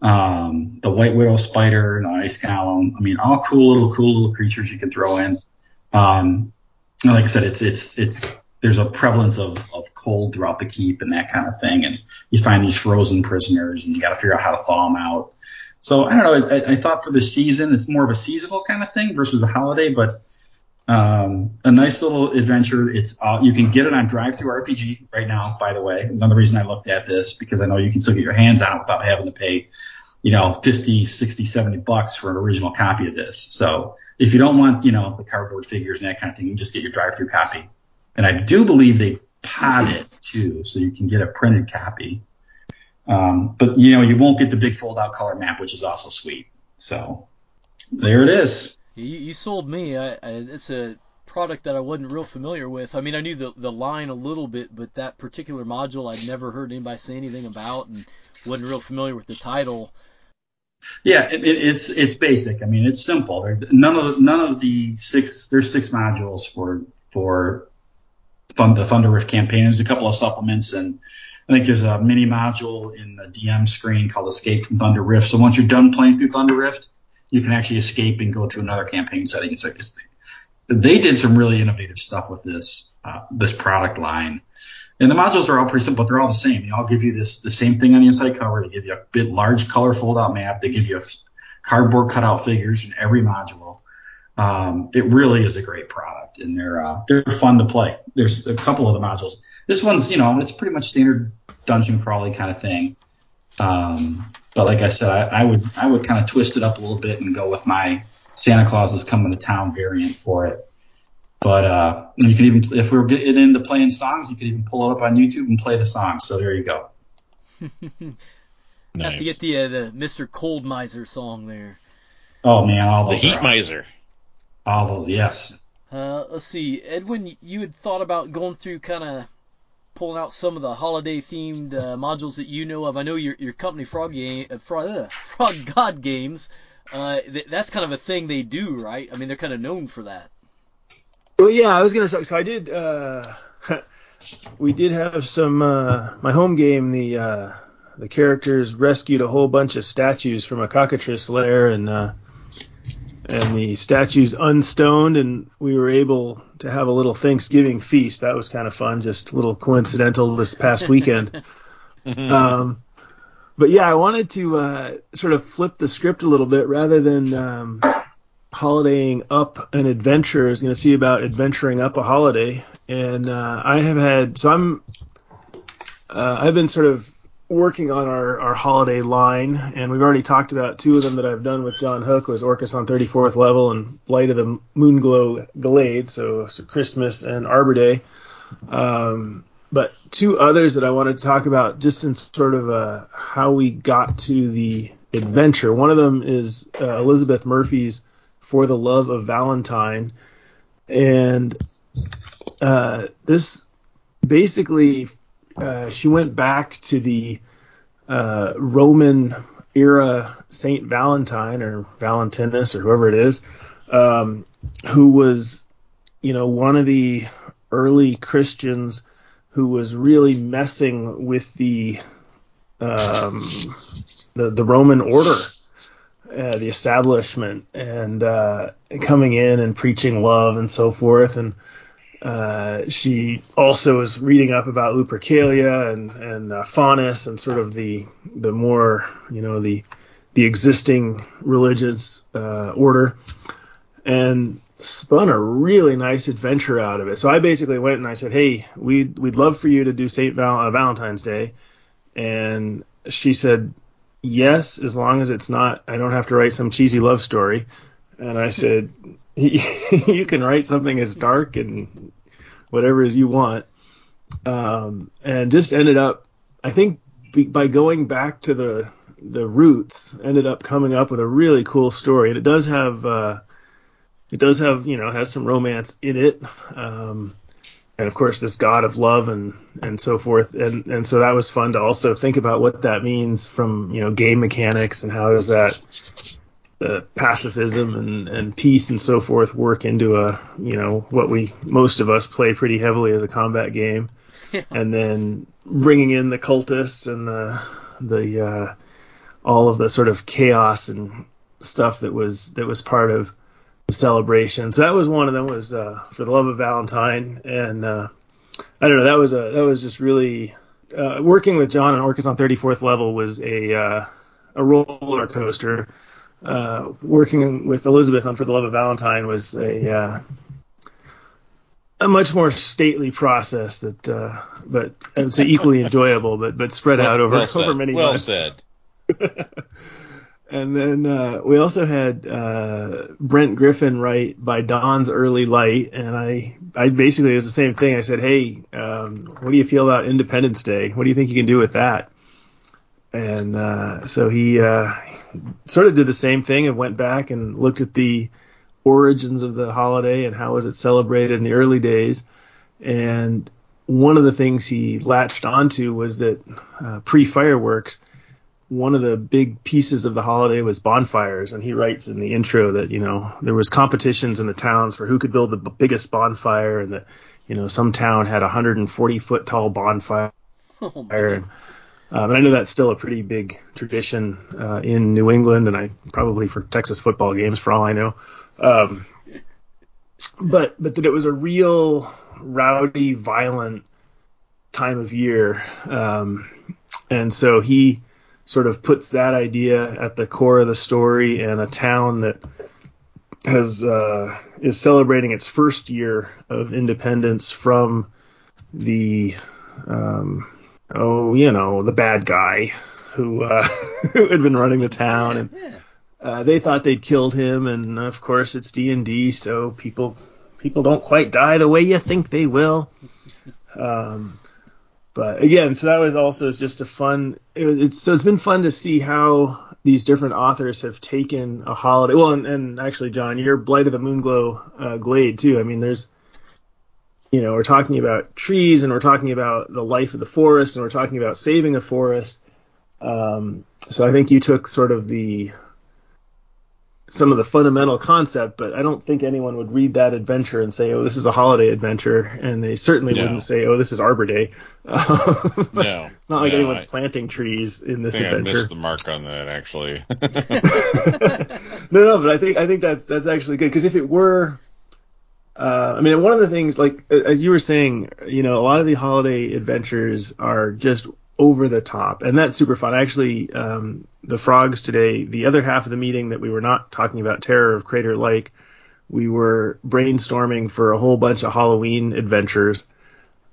Um, the white widow spider, an ice golem. I mean, all cool little, cool little creatures you can throw in. Um, like I said, it's it's it's there's a prevalence of of cold throughout the keep and that kind of thing, and you find these frozen prisoners, and you got to figure out how to thaw them out. So I don't know. I, I thought for the season, it's more of a seasonal kind of thing versus a holiday, but um, a nice little adventure. It's uh, you can get it on DriveThruRPG right now. By the way, another reason I looked at this because I know you can still get your hands on it without having to pay, you know, 50, 60, 70 bucks for an original copy of this. So if you don't want, you know, the cardboard figures and that kind of thing, you just get your DriveThru copy. And I do believe they pod it too, so you can get a printed copy. Um, but you know, you won't get the big fold out color map, which is also sweet. So there it is. You, you sold me. I, I, it's a product that I wasn't real familiar with. I mean, I knew the the line a little bit, but that particular module I'd never heard anybody say anything about, and wasn't real familiar with the title. Yeah, it, it, it's it's basic. I mean, it's simple. None of none of the six there's six modules for for fun, the Thunder Rift campaign. There's a couple of supplements, and I think there's a mini module in the DM screen called Escape from Thunder Rift. So once you're done playing through Thunder Rift, you can actually escape and go to another campaign setting. It's like it's, they did some really innovative stuff with this uh, this product line. And the modules are all pretty simple, they're all the same. They all give you this the same thing on the inside cover. They give you a bit large color fold out map. They give you cardboard cutout figures in every module. Um, it really is a great product, and they're uh, they're fun to play. There's a couple of the modules. This one's you know it's pretty much standard dungeon crawly kind of thing. Um, but like I said, I, I would I would kind of twist it up a little bit and go with my Santa Claus is coming to town variant for it. But uh, you can even if we are getting into playing songs, you could even pull it up on YouTube and play the song. So there you go. Have to get the uh, the Mr. Cold Miser song there. Oh man, all The those Heat are awesome. Miser. All those, yes. Uh, let's see, Edwin, you had thought about going through kind of pulling out some of the holiday themed uh, modules that you know of. I know your your company Frog Game, uh, Frog, uh, Frog God Games. Uh, th- that's kind of a thing they do, right? I mean, they're kind of known for that. Well, yeah, I was gonna. So I did. Uh, we did have some. Uh, my home game. The uh, the characters rescued a whole bunch of statues from a cockatrice lair, and uh, and the statue's unstoned, and we were able to have a little Thanksgiving feast. That was kind of fun, just a little coincidental this past weekend. um, but yeah, I wanted to uh, sort of flip the script a little bit rather than um, holidaying up an adventure is going to see about adventuring up a holiday. And uh, I have had so I'm uh, I've been sort of working on our, our holiday line, and we've already talked about two of them that I've done with John Hook was Orcus on 34th level and Blight of the Moonglow Glade, so, so Christmas and Arbor Day. Um, but two others that I wanted to talk about just in sort of uh, how we got to the adventure. One of them is uh, Elizabeth Murphy's For the Love of Valentine. And uh, this basically, uh, she went back to the uh, Roman era Saint Valentine or Valentinus or whoever it is, um, who was, you know, one of the early Christians who was really messing with the um, the, the Roman order, uh, the establishment, and uh, coming in and preaching love and so forth. And uh, she also was reading up about Lupercalia and and uh, Faunus and sort of the the more you know the the existing religious uh, order. And spun a really nice adventure out of it. So I basically went and I said, "Hey, we'd we'd love for you to do Saint Val- uh, Valentine's Day," and she said, "Yes, as long as it's not. I don't have to write some cheesy love story." And I said, "You can write something as dark and whatever as you want." Um, and just ended up, I think, by going back to the the roots, ended up coming up with a really cool story. And it does have. Uh, it does have you know has some romance in it um, and of course this god of love and and so forth. And and so that was fun to also think about what that means from you know game mechanics and how does that uh, pacifism and and peace and so forth work into a you know what we most of us play pretty heavily as a combat game. And then bringing in the cultists and the the uh, all of the sort of chaos and stuff that was that was part of celebration. So that was one of them was uh, for the love of Valentine, and uh, I don't know that was a that was just really uh, working with John and Orcus on 34th level was a uh, a roller coaster. Uh, working with Elizabeth on for the love of Valentine was a uh, a much more stately process that, uh, but I would say equally enjoyable, but but spread out over well over many well months. said. And then uh, we also had uh, Brent Griffin write by Dawn's Early Light, and I, I basically it was the same thing. I said, hey, um, what do you feel about Independence Day? What do you think you can do with that? And uh, so he uh, sort of did the same thing and went back and looked at the origins of the holiday and how was it celebrated in the early days. And one of the things he latched onto was that uh, pre-fireworks one of the big pieces of the holiday was bonfires and he writes in the intro that you know there was competitions in the towns for who could build the b- biggest bonfire and that you know some town had a 140 foot tall bonfire. Oh, and, um, and I know that's still a pretty big tradition uh, in New England and I probably for Texas football games for all I know. Um, but but that it was a real rowdy violent time of year. Um, and so he sort of puts that idea at the core of the story and a town that has uh, is celebrating its first year of independence from the um, oh you know the bad guy who uh, who had been running the town. And uh, they thought they'd killed him. And of course it's D and D so people people don't quite die the way you think they will. Um, but again, so that was also just a fun. It, it's so it's been fun to see how these different authors have taken a holiday. Well, and, and actually, John, your Blight of the Moonglow uh, Glade too. I mean, there's, you know, we're talking about trees and we're talking about the life of the forest and we're talking about saving a forest. Um, so I think you took sort of the some of the fundamental concept, but I don't think anyone would read that adventure and say, "Oh, this is a holiday adventure," and they certainly No. wouldn't say, "Oh, this is Arbor Day." No, it's not like no, anyone's I- planting trees in I this I adventure. missed the mark on that actually. no, no, but I think I think that's that's actually good because if it were, uh, I mean, one of the things like as you were saying, you know, a lot of the holiday adventures are just over the top, and that's super fun. Actually, um, the frogs today, the other half of the meeting that we were not talking about Terror of Crater Lake, we were brainstorming for a whole bunch of Halloween adventures,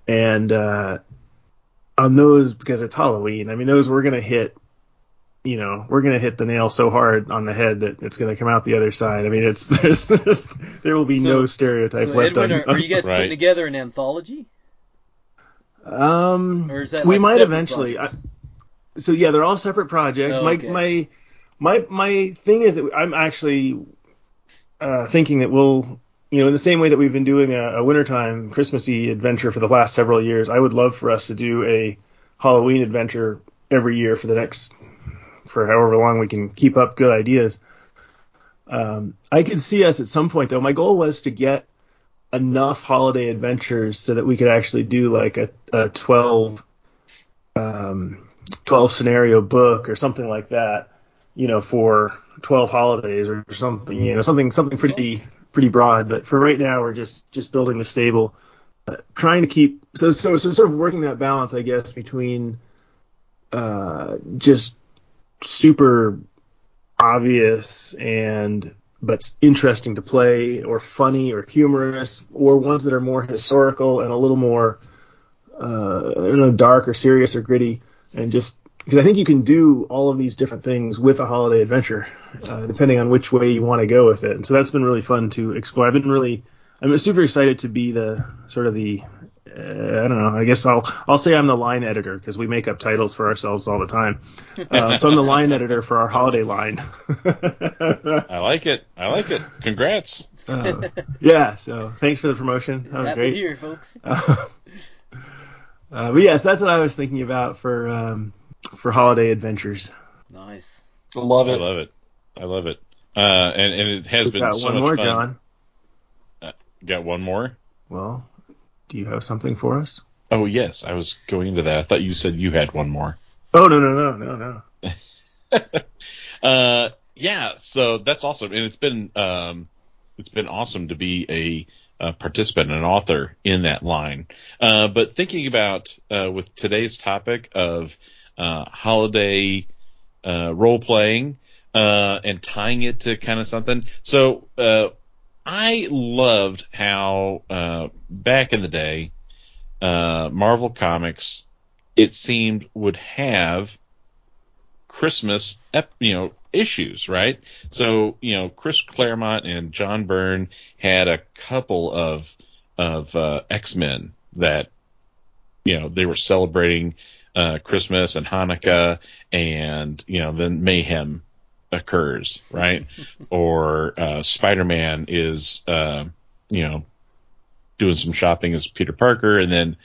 and uh, on those because it's Halloween. I mean, those we're gonna hit you know, we're gonna hit the nail so hard on the head that it's gonna come out the other side. I mean, it's there's, there's there will be So- no stereotype So left Edwin, on. are, are you guys Right. putting together an anthology? Um, Or is that we like might eventually. I, so yeah, they're all separate projects. Oh, my okay. my my my thing is that I'm actually uh, thinking that we'll. You know, in the same way that we've been doing a, a wintertime Christmassy adventure for the last several years, I would love for us to do a Halloween adventure every year for the next for however long we can keep up good ideas. Um, I could see us at some point though. My goal was to get enough holiday adventures so that we could actually do like a, a 12, um, 12 scenario book or something like that, you know, for 12 holidays or something, you know, something, something pretty, pretty broad. But for right now, we're just, just building the stable, uh, trying to keep, so, so, so sort of working that balance, I guess, between, uh, just super obvious and but interesting to play or funny or humorous or ones that are more historical and a little more uh, know dark or serious or gritty and just because I think you can do all of these different things with a holiday adventure uh, depending on which way you want to go with it. And so that's been really fun to explore. I've been really I'm super excited to be the sort of the uh, I don't know. I guess I'll I'll say I'm the line editor because we make up titles for ourselves all the time. Um, so I'm the line editor for our holiday line. I like it. I like it. Congrats. Uh, yeah. So thanks for the promotion. That was Happy great. Year, folks. Uh, uh, but yes, that's what I was thinking about for um, for holiday adventures. Nice. Love it. I it. love it. I love it. Uh, and and it has We've been got so one much more, fun. John. Got one more. Well, do you have something for us? Oh yes, I was going into that. I thought you said you had one more. Oh no no no no no. Uh, yeah, so that's awesome, and it's been um, it's been awesome to be a, a participant, an author in that line. Uh, but thinking about uh, with today's topic of uh, holiday uh, role playing uh, and tying it to kind of something, so uh, I loved how uh, back in the day, uh, Marvel Comics, it seemed would have Christmas, ep- you know, issues, right? So, you know, Chris Claremont and John Byrne had a couple of of uh, X Men that, you know, they were celebrating uh, Christmas and Hanukkah, and you know, then mayhem occurs, right? or uh, Spider Man is, uh, you know, doing some shopping as Peter Parker, and then,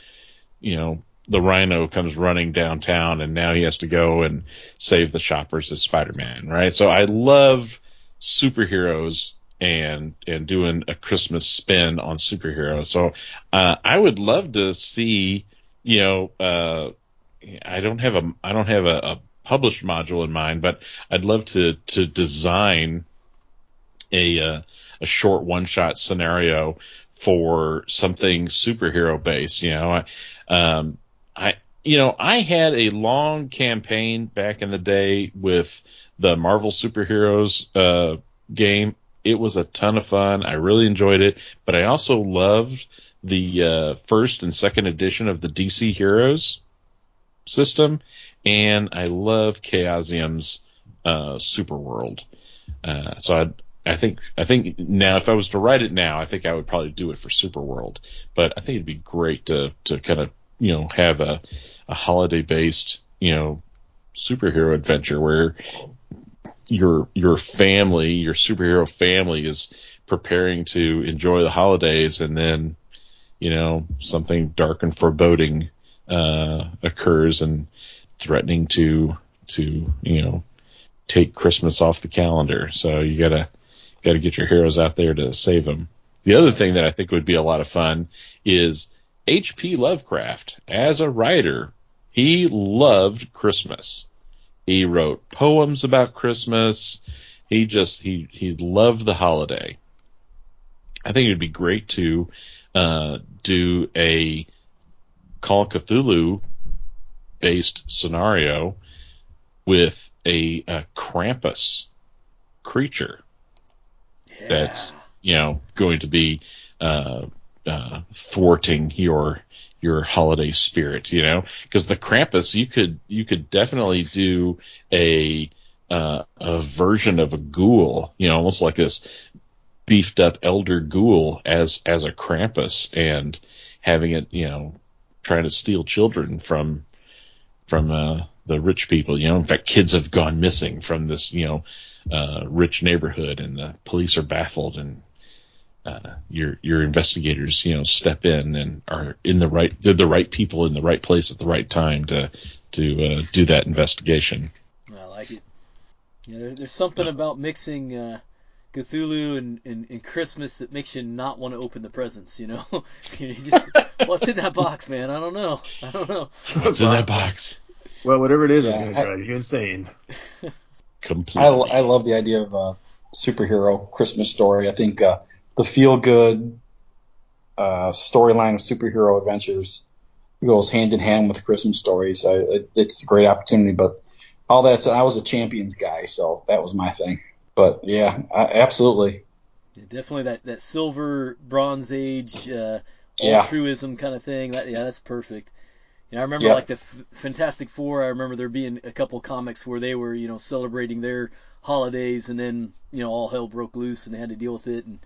you know, the Rhino comes running downtown, and now he has to go and save the shoppers as Spider Man, right? So I love superheroes and and doing a Christmas spin on superheroes. So uh, I would love to see, you know, uh, I don't have a I don't have a, a published module in mind, but I'd love to to design a uh, a short one shot scenario for something superhero based. You know, I, um, I you know I had a long campaign back in the day with the Marvel superheroes uh, game. It was a ton of fun. I really enjoyed it, but I also loved the uh, first and second edition of the DC Heroes system, and I love Chaosium's uh, Super World. Uh, so I I think I think now if I was to write it now, I think I would probably do it for Super World. But I think it'd be great to to kind of you know have a a holiday based you know superhero adventure where your your family, your superhero family is preparing to enjoy the holidays and then you know something dark and foreboding uh, occurs and threatening to to you know take Christmas off the calendar. So you gotta got to get your heroes out there to save them. The other thing that I think would be a lot of fun is H.P. Lovecraft as a writer. He loved Christmas. He wrote poems about Christmas. He just he he loved the holiday. I think it would be great to uh, do a Call Cthulhu based scenario with a, a Krampus creature Yeah. that's you know going to be uh, uh, thwarting your your holiday spirit, you know, because the Krampus you could you could definitely do a uh, a version of a ghoul, you know, almost like this beefed up elder ghoul as as a Krampus and having it, you know, trying to steal children from from uh, the rich people. You know, in fact, kids have gone missing from this, you know, uh, rich neighborhood, and the police are baffled, and uh, your your investigators, you know, step in and are in the right. They're the right people in the right place at the right time to to uh, do that investigation. I like it. Yeah, there, there's something about mixing uh, Cthulhu and, and, and Christmas that makes you not want to open the presents. You know, you just what's in that box, man? I don't know. I don't know. What's in that box? Well, whatever it is, is Yeah, going to drive you insane. Completely. I, I love the idea of a superhero Christmas story. I think uh, the feel good uh, storyline of superhero adventures goes hand in hand with Christmas stories. I, it, it's a great opportunity, but all that's I was a champions guy, so that was my thing. But yeah, I, absolutely. Yeah, definitely that, that silver bronze age uh, Yeah. altruism kind of thing. That yeah, that's perfect. You know, I remember like the F- Fantastic Four. I remember there being a couple comics where they were you know celebrating their holidays, and then you know all hell broke loose, and they had to deal with it. And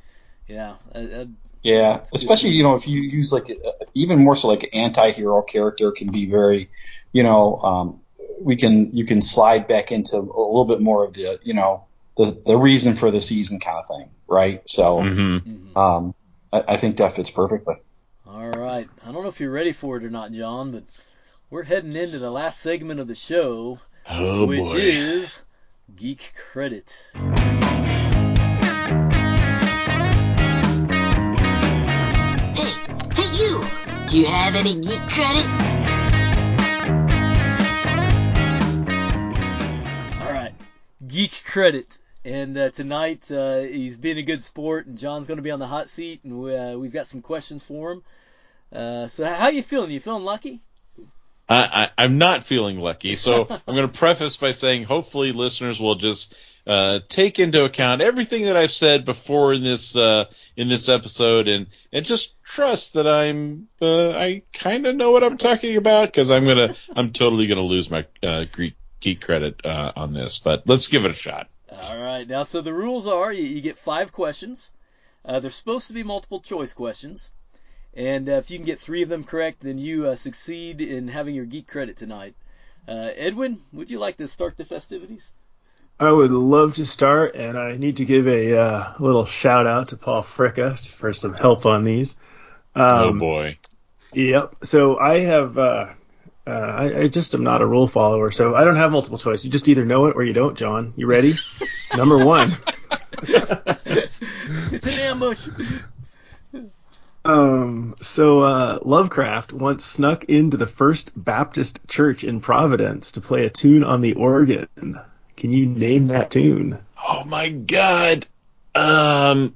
yeah, I, I, Yeah, especially you know if you use like uh, even more so like an anti-hero character can be very, you know, um, we can you can slide back into a little bit more of the you know the the reason for the season kind of thing, right? So Mm-hmm. um, I, I think that fits perfectly. All right. I don't know if you're ready for it or not, John, but we're heading into the last segment of the show, Oh which boy. is Geek Credit. Hey, hey, you! Do you have any geek credit? All right. Geek Credit. And uh, tonight uh, he's being a good sport, and John's going to be on the hot seat, and we, uh, we've got some questions for him. Uh, so how you feeling? You feeling lucky? I, I, I'm not feeling lucky, so I'm going to preface by saying hopefully listeners will just uh, take into account everything that I've said before in this uh, in this episode, and and just trust that I'm uh, I kind of know what I'm talking about because I'm gonna I'm totally gonna lose my uh, Greek geek credit uh, on this, but let's give it a shot. All right. Now, so the rules are you, you get five questions. Uh, they're supposed to be multiple choice questions. And uh, if you can get three of them correct, then you uh, succeed in having your geek credit tonight. Uh, Edwin, would you like to start the festivities? I would love to start, and I need to give a uh, little shout out to Paul Fricka for some help on these. oh Um, boy, Yep. So I have, uh, I, I just am not a rule follower, so I don't have multiple choice. You just either know it or you don't, John. You ready? Number one. It's an ambush. Um, so uh, Lovecraft once snuck into the First Baptist Church in Providence to play a tune on the organ. Can you name that tune? oh my god, um.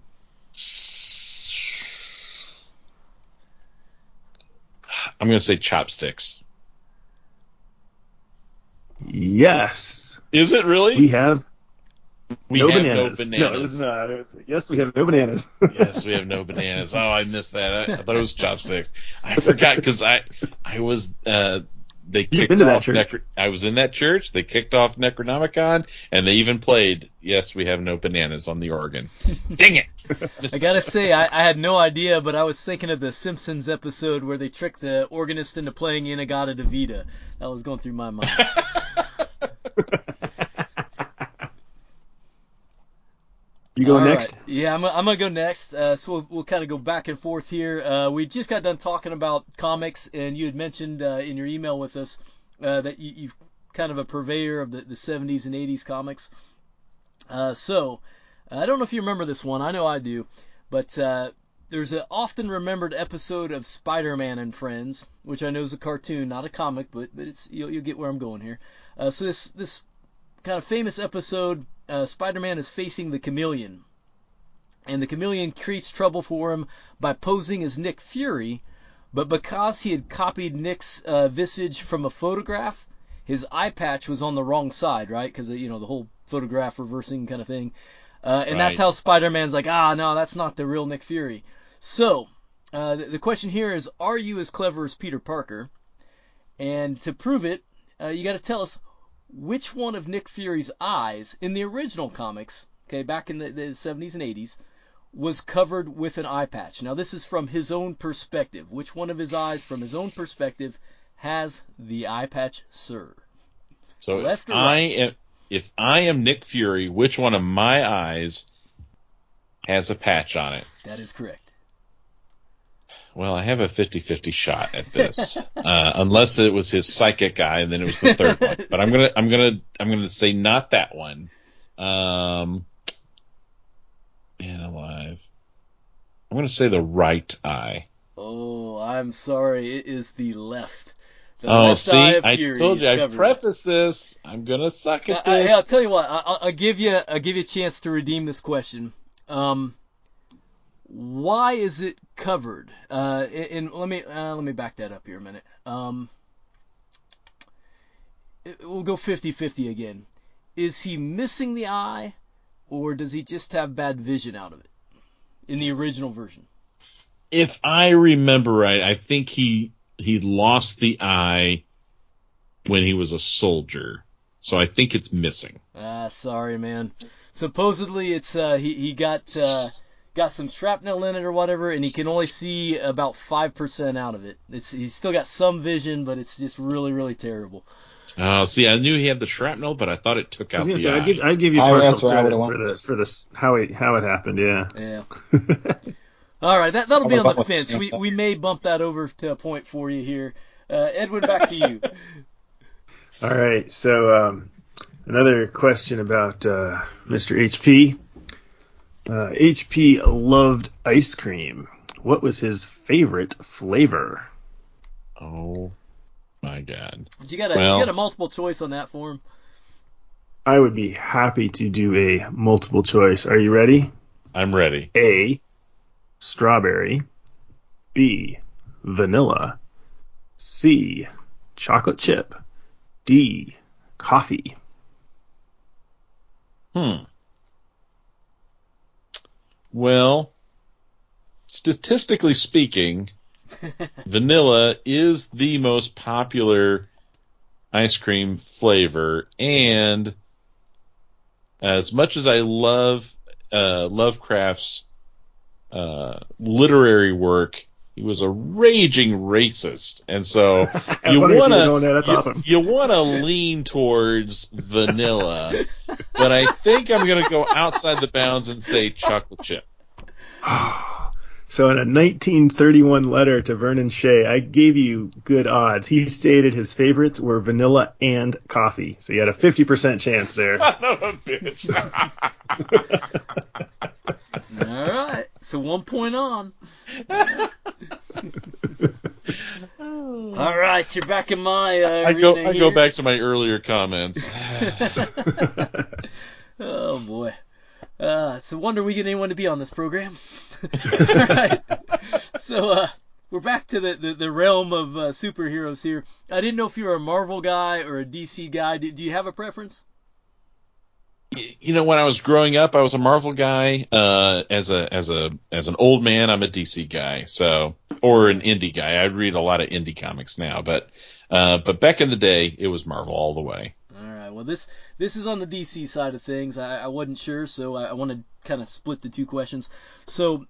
I'm gonna say chopsticks. Yes. Is it really? We have We no have bananas. no No, it was not. It was, yes, we have no bananas. yes, we have no bananas. Oh, I missed that. I, I thought it was chopsticks. I forgot because I I was uh they kicked been to that off church. Necro- I was in that church. They kicked off Necronomicon and they even played Yes, we have no bananas on the organ. Dang it! I gotta say, I, I had no idea, but I was thinking of the Simpsons episode where they tricked the organist into playing In-A-Gadda-Da-Vida. That was going through my mind. You go All next. right. Yeah, I'm, I'm gonna go next. Uh, so we'll, we'll kind of go back and forth here. Uh, we just got done talking about comics, and you had mentioned uh, in your email with us uh, that you, you've kind of a purveyor of the, the 70s and 80s comics. Uh, so I don't know if you remember this one. I know I do. But uh, there's an often remembered episode of Spider-Man and Friends, which I know is a cartoon, not a comic, but but it's you'll, you'll get where I'm going here. Uh, so this this kind of famous episode, uh, Spider-Man is facing the Chameleon, and the Chameleon creates trouble for him by posing as Nick Fury, but because he had copied Nick's uh, visage from a photograph, his eye patch was on the wrong side, right? Because you know the whole photograph reversing kind of thing. Uh, and right. that's how Spider-Man's like, ah, no, that's not the real Nick Fury. So, uh, the, the, question here is, are you as clever as Peter Parker? And to prove it, uh, you got to tell us which one of Nick Fury's eyes in the original comics, okay, back in the, the 70s and 80s, was covered with an eye patch. Now, this is from his own perspective. Which one of his eyes, from his own perspective, has the eye patch, sir? So Left if I am if I am Nick Fury, which one of my eyes has a patch on it? That is correct. Well, I have a 50-50 shot at this, uh, unless it was his psychic eye, and then it was the third one. But I'm gonna, I'm gonna, I'm gonna say not that one. Um, and alive. I'm gonna say the right eye. Oh, I'm sorry. It is the left. The oh, see, I told you. I prefaced this. I'm gonna suck at this. I, will tell you what. I, will give you. I'll give you a chance to redeem this question. Um, why is it covered? Uh, and, let me uh, let me back that up here a minute. Um, we'll go 50-50 again. Is he missing the eye, or does he just have bad vision out of it in the original version? If I remember right, I think he he lost the eye when he was a soldier. So I think it's missing. Ah, sorry, man. Supposedly it's uh he he got uh got some shrapnel in it or whatever, and he can only see about five percent out of it. It's he's still got some vision, but it's just really really terrible. Oh, uh, see, I knew he had the shrapnel, but I thought it took out the say. I'd give, I'd give you partial credit for this for this how it how it happened. Yeah. Yeah. All right, that that'll be on the fence. We we may bump that over to a point for you here. Uh, Edwin, back to you. All right, so um, another question about uh, Mr. HP. Uh, HP loved ice cream. What was his favorite flavor? Oh my god! You got a well, you got a multiple choice on that form? I would be happy to do a multiple choice. Are you ready? I'm ready. A strawberry, B, vanilla, C, chocolate chip, D, coffee. Hmm. Well, statistically speaking, vanilla is the most popular ice cream flavor, and as much as I love uh, Lovecraft's uh, literary work, he was a raging racist, and so you want to awesome. you, you want to lean towards vanilla, but I think I'm going to go outside the bounds and say chocolate chip. So in a 1931 letter to Vernon Shea, I gave you good odds. He stated his favorites were vanilla and coffee. So you had a 50% chance there. Son of a bitch. All right. So one point on. All right, you're back in my. Uh, I go. I here. go back to my earlier comments. oh boy. Uh, it's a wonder we get anyone to be on this program. right. So uh, we're back to the, the, the realm of uh, superheroes here. I didn't know if you were a Marvel guy or a DC guy. Do, do you have a preference? You know, when I was growing up, I was a Marvel guy. Uh, as a as a as an old man, I'm a DC guy. So, or an indie guy. I read a lot of indie comics now, but uh, but back in the day, it was Marvel all the way. Right. Well, this this is on the DC side of things. I, I wasn't sure, so I, I want to kind of split the two questions. So,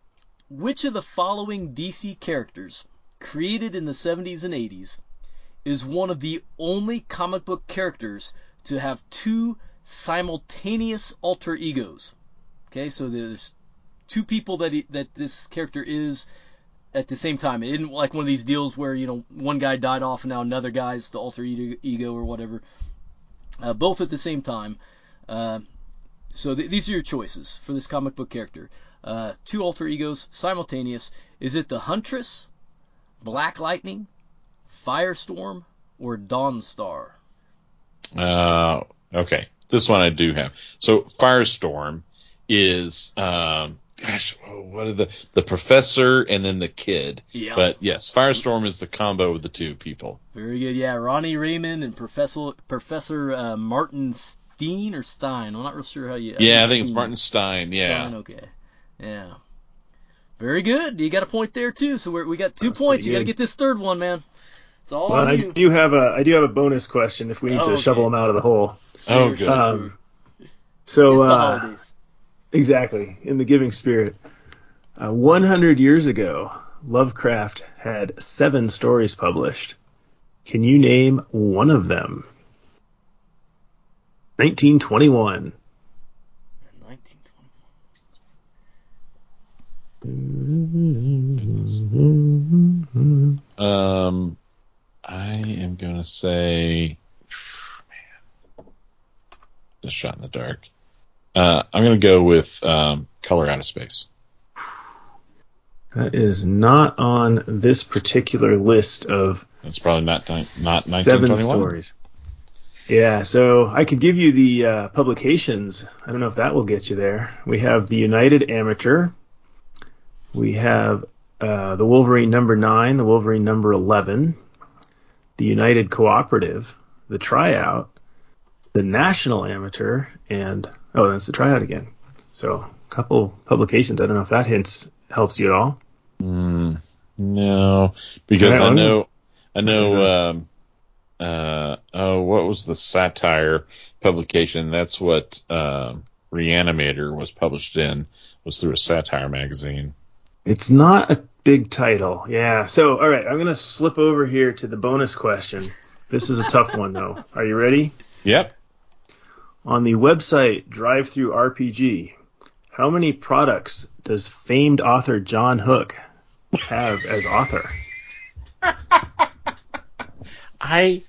which of the following DC characters created in the 70s and 80s is one of the only comic book characters to have two simultaneous alter egos? Okay, so there's two people that he, that this character is at the same time. It isn't like one of these deals where you know one guy died off and now another guy's the alter ego or whatever. Uh, both at the same time. Uh, so th- these are your choices for this comic book character. Uh, two alter egos simultaneous. Is it the Huntress, Black Lightning, Firestorm, or Dawnstar? Uh, okay, this one I do have. So Firestorm is, um, gosh, what are the the professor and then the kid? Yeah. But yes, Firestorm is the combo of the two people. Very good. Yeah, Ronnie Raymond and Professor Professor uh, Martin Steen or Stein. I'm not real sure how you. Yeah, I think it's Martin Stein. Yeah. Stein, okay. Yeah. Very good. You got a point there too. So we're, we got two points. You got to get this third one, man. It's all Well, on I you. do have a I do have a bonus question if we need Oh, to okay. shovel them out of the hole. Oh, good. Um, so exactly in the giving spirit. Uh, 100 years ago, Lovecraft had seven stories published. Can you name one of them? 1921. 1921. Um, I am gonna say, man, a shot in the dark. Uh, I'm gonna go with um, Color Out of Space. That is not on this particular list of That's probably not ni- not seven stories. Yeah, so I could give you the uh, publications. I don't know if that will get you there. We have the United Amateur. We have uh, the Wolverine number nine, the Wolverine number eleven, the United Cooperative, the Tryout, the National Amateur, and oh, that's the Tryout again. So a couple publications. I don't know if that hints helps you at all. Mm, no, because Yeah, I I'm- know, I know. Um, uh, oh, what was the satire publication? That's what um, Reanimator was published in. Was through a satire magazine. It's not a big title. Yeah. So, all right, I'm going to slip over here to the bonus question. This is a tough one, though. Are you ready? Yep. On the website DriveThruRPG, how many products does famed author John Hook have as author? I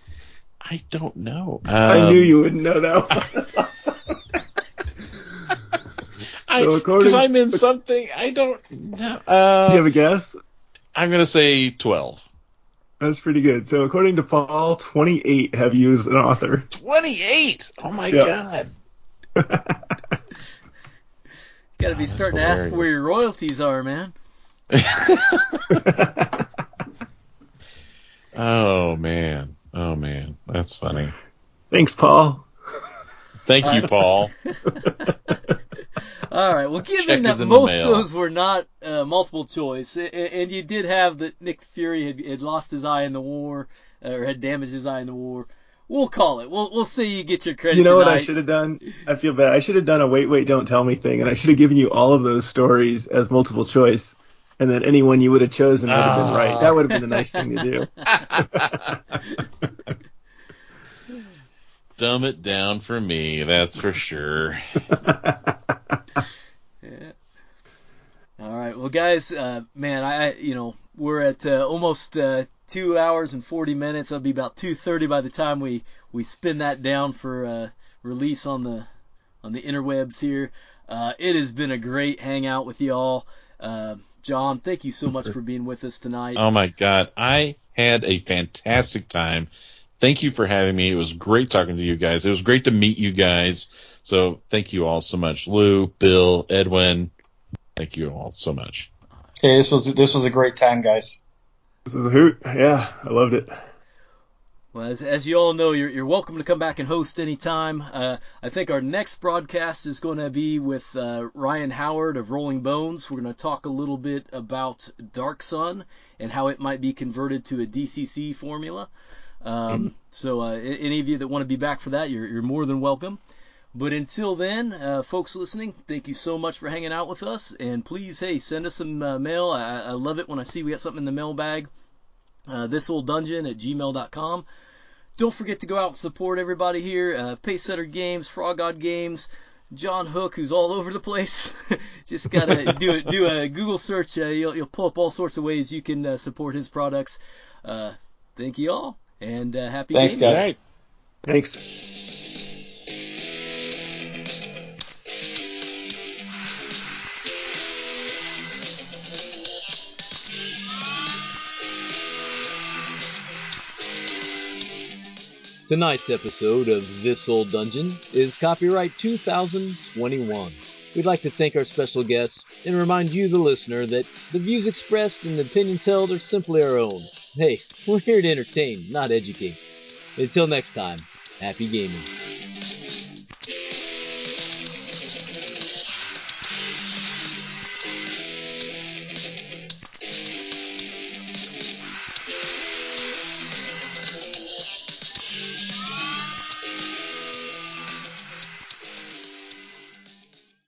I don't know. I Um, knew you wouldn't know that one. That's awesome. So because I'm in something I don't know. Do Uh, you have a guess? I'm gonna say twelve. That's pretty good. So, according to Paul, 28 have you as an author. Twenty-eight. Oh my Yeah. god. Got to be that's starting to ask where your royalties are, man. Oh man. Oh man. That's funny. Thanks, Paul. Thank you, Paul. All right. Well, given is that most of those were not uh, multiple choice, a- a- and you did have that Nick Fury had, had lost his eye in the war, uh, or had damaged his eye in the war, we'll call it. We'll we'll see you get your credit. You know what I should have done? I feel bad. I should have done a wait, wait, don't tell me thing, and I should have given you all of those stories as multiple choice, and then anyone you would have chosen would have been Ah. right. That would have been the nice thing to do. Dumb it down for me, that's for sure. Yeah. All right. Well, guys, uh, man, I you know we're at uh, almost uh, two hours and forty minutes. It'll be about two thirty by the time we we spin that down for uh, release on the on the interwebs here. Uh, it has been a great hangout with y'all. Uh, John, thank you so much for being with us tonight. Oh my god, I had a fantastic time. Thank you for having me. It was great talking to you guys. It was great to meet you guys. So thank you all so much. Lou, Bill, Edwin, thank you all so much. Okay, this was this was a great time, guys. This was a hoot. Yeah, I loved it. Well, as, as you all know, you're, you're welcome to come back and host anytime. Uh, I think our next broadcast is going to be with uh, Ryan Howard of Rolling Bones. We're going to talk a little bit about Dark Sun and how it might be converted to a DCC formula. Um, so, uh, any of you that want to be back for that, you're, you're more than welcome. But until then, uh, folks listening, thank you so much for hanging out with us. And please, hey, send us some uh, mail. I, I love it when I see we got something in the mailbag. Uh, this old dungeon at gmail.com. Don't forget to go out and support everybody here. Uh, Pacesetter Games, Frog God Games, John Hook, who's all over the place. Just gotta do a, do a Google search. Uh, you'll, you'll pull up all sorts of ways you can uh, support his products. Uh, thank you all, and uh, happy Thanks, gaming. guys. Thanks. Tonight's episode of This Old Dungeon is copyright 2021. We'd like to thank our special guests and remind you, the listener, that the views expressed and the opinions held are simply our own. Hey, we're here to entertain, not educate. Until next time, happy gaming.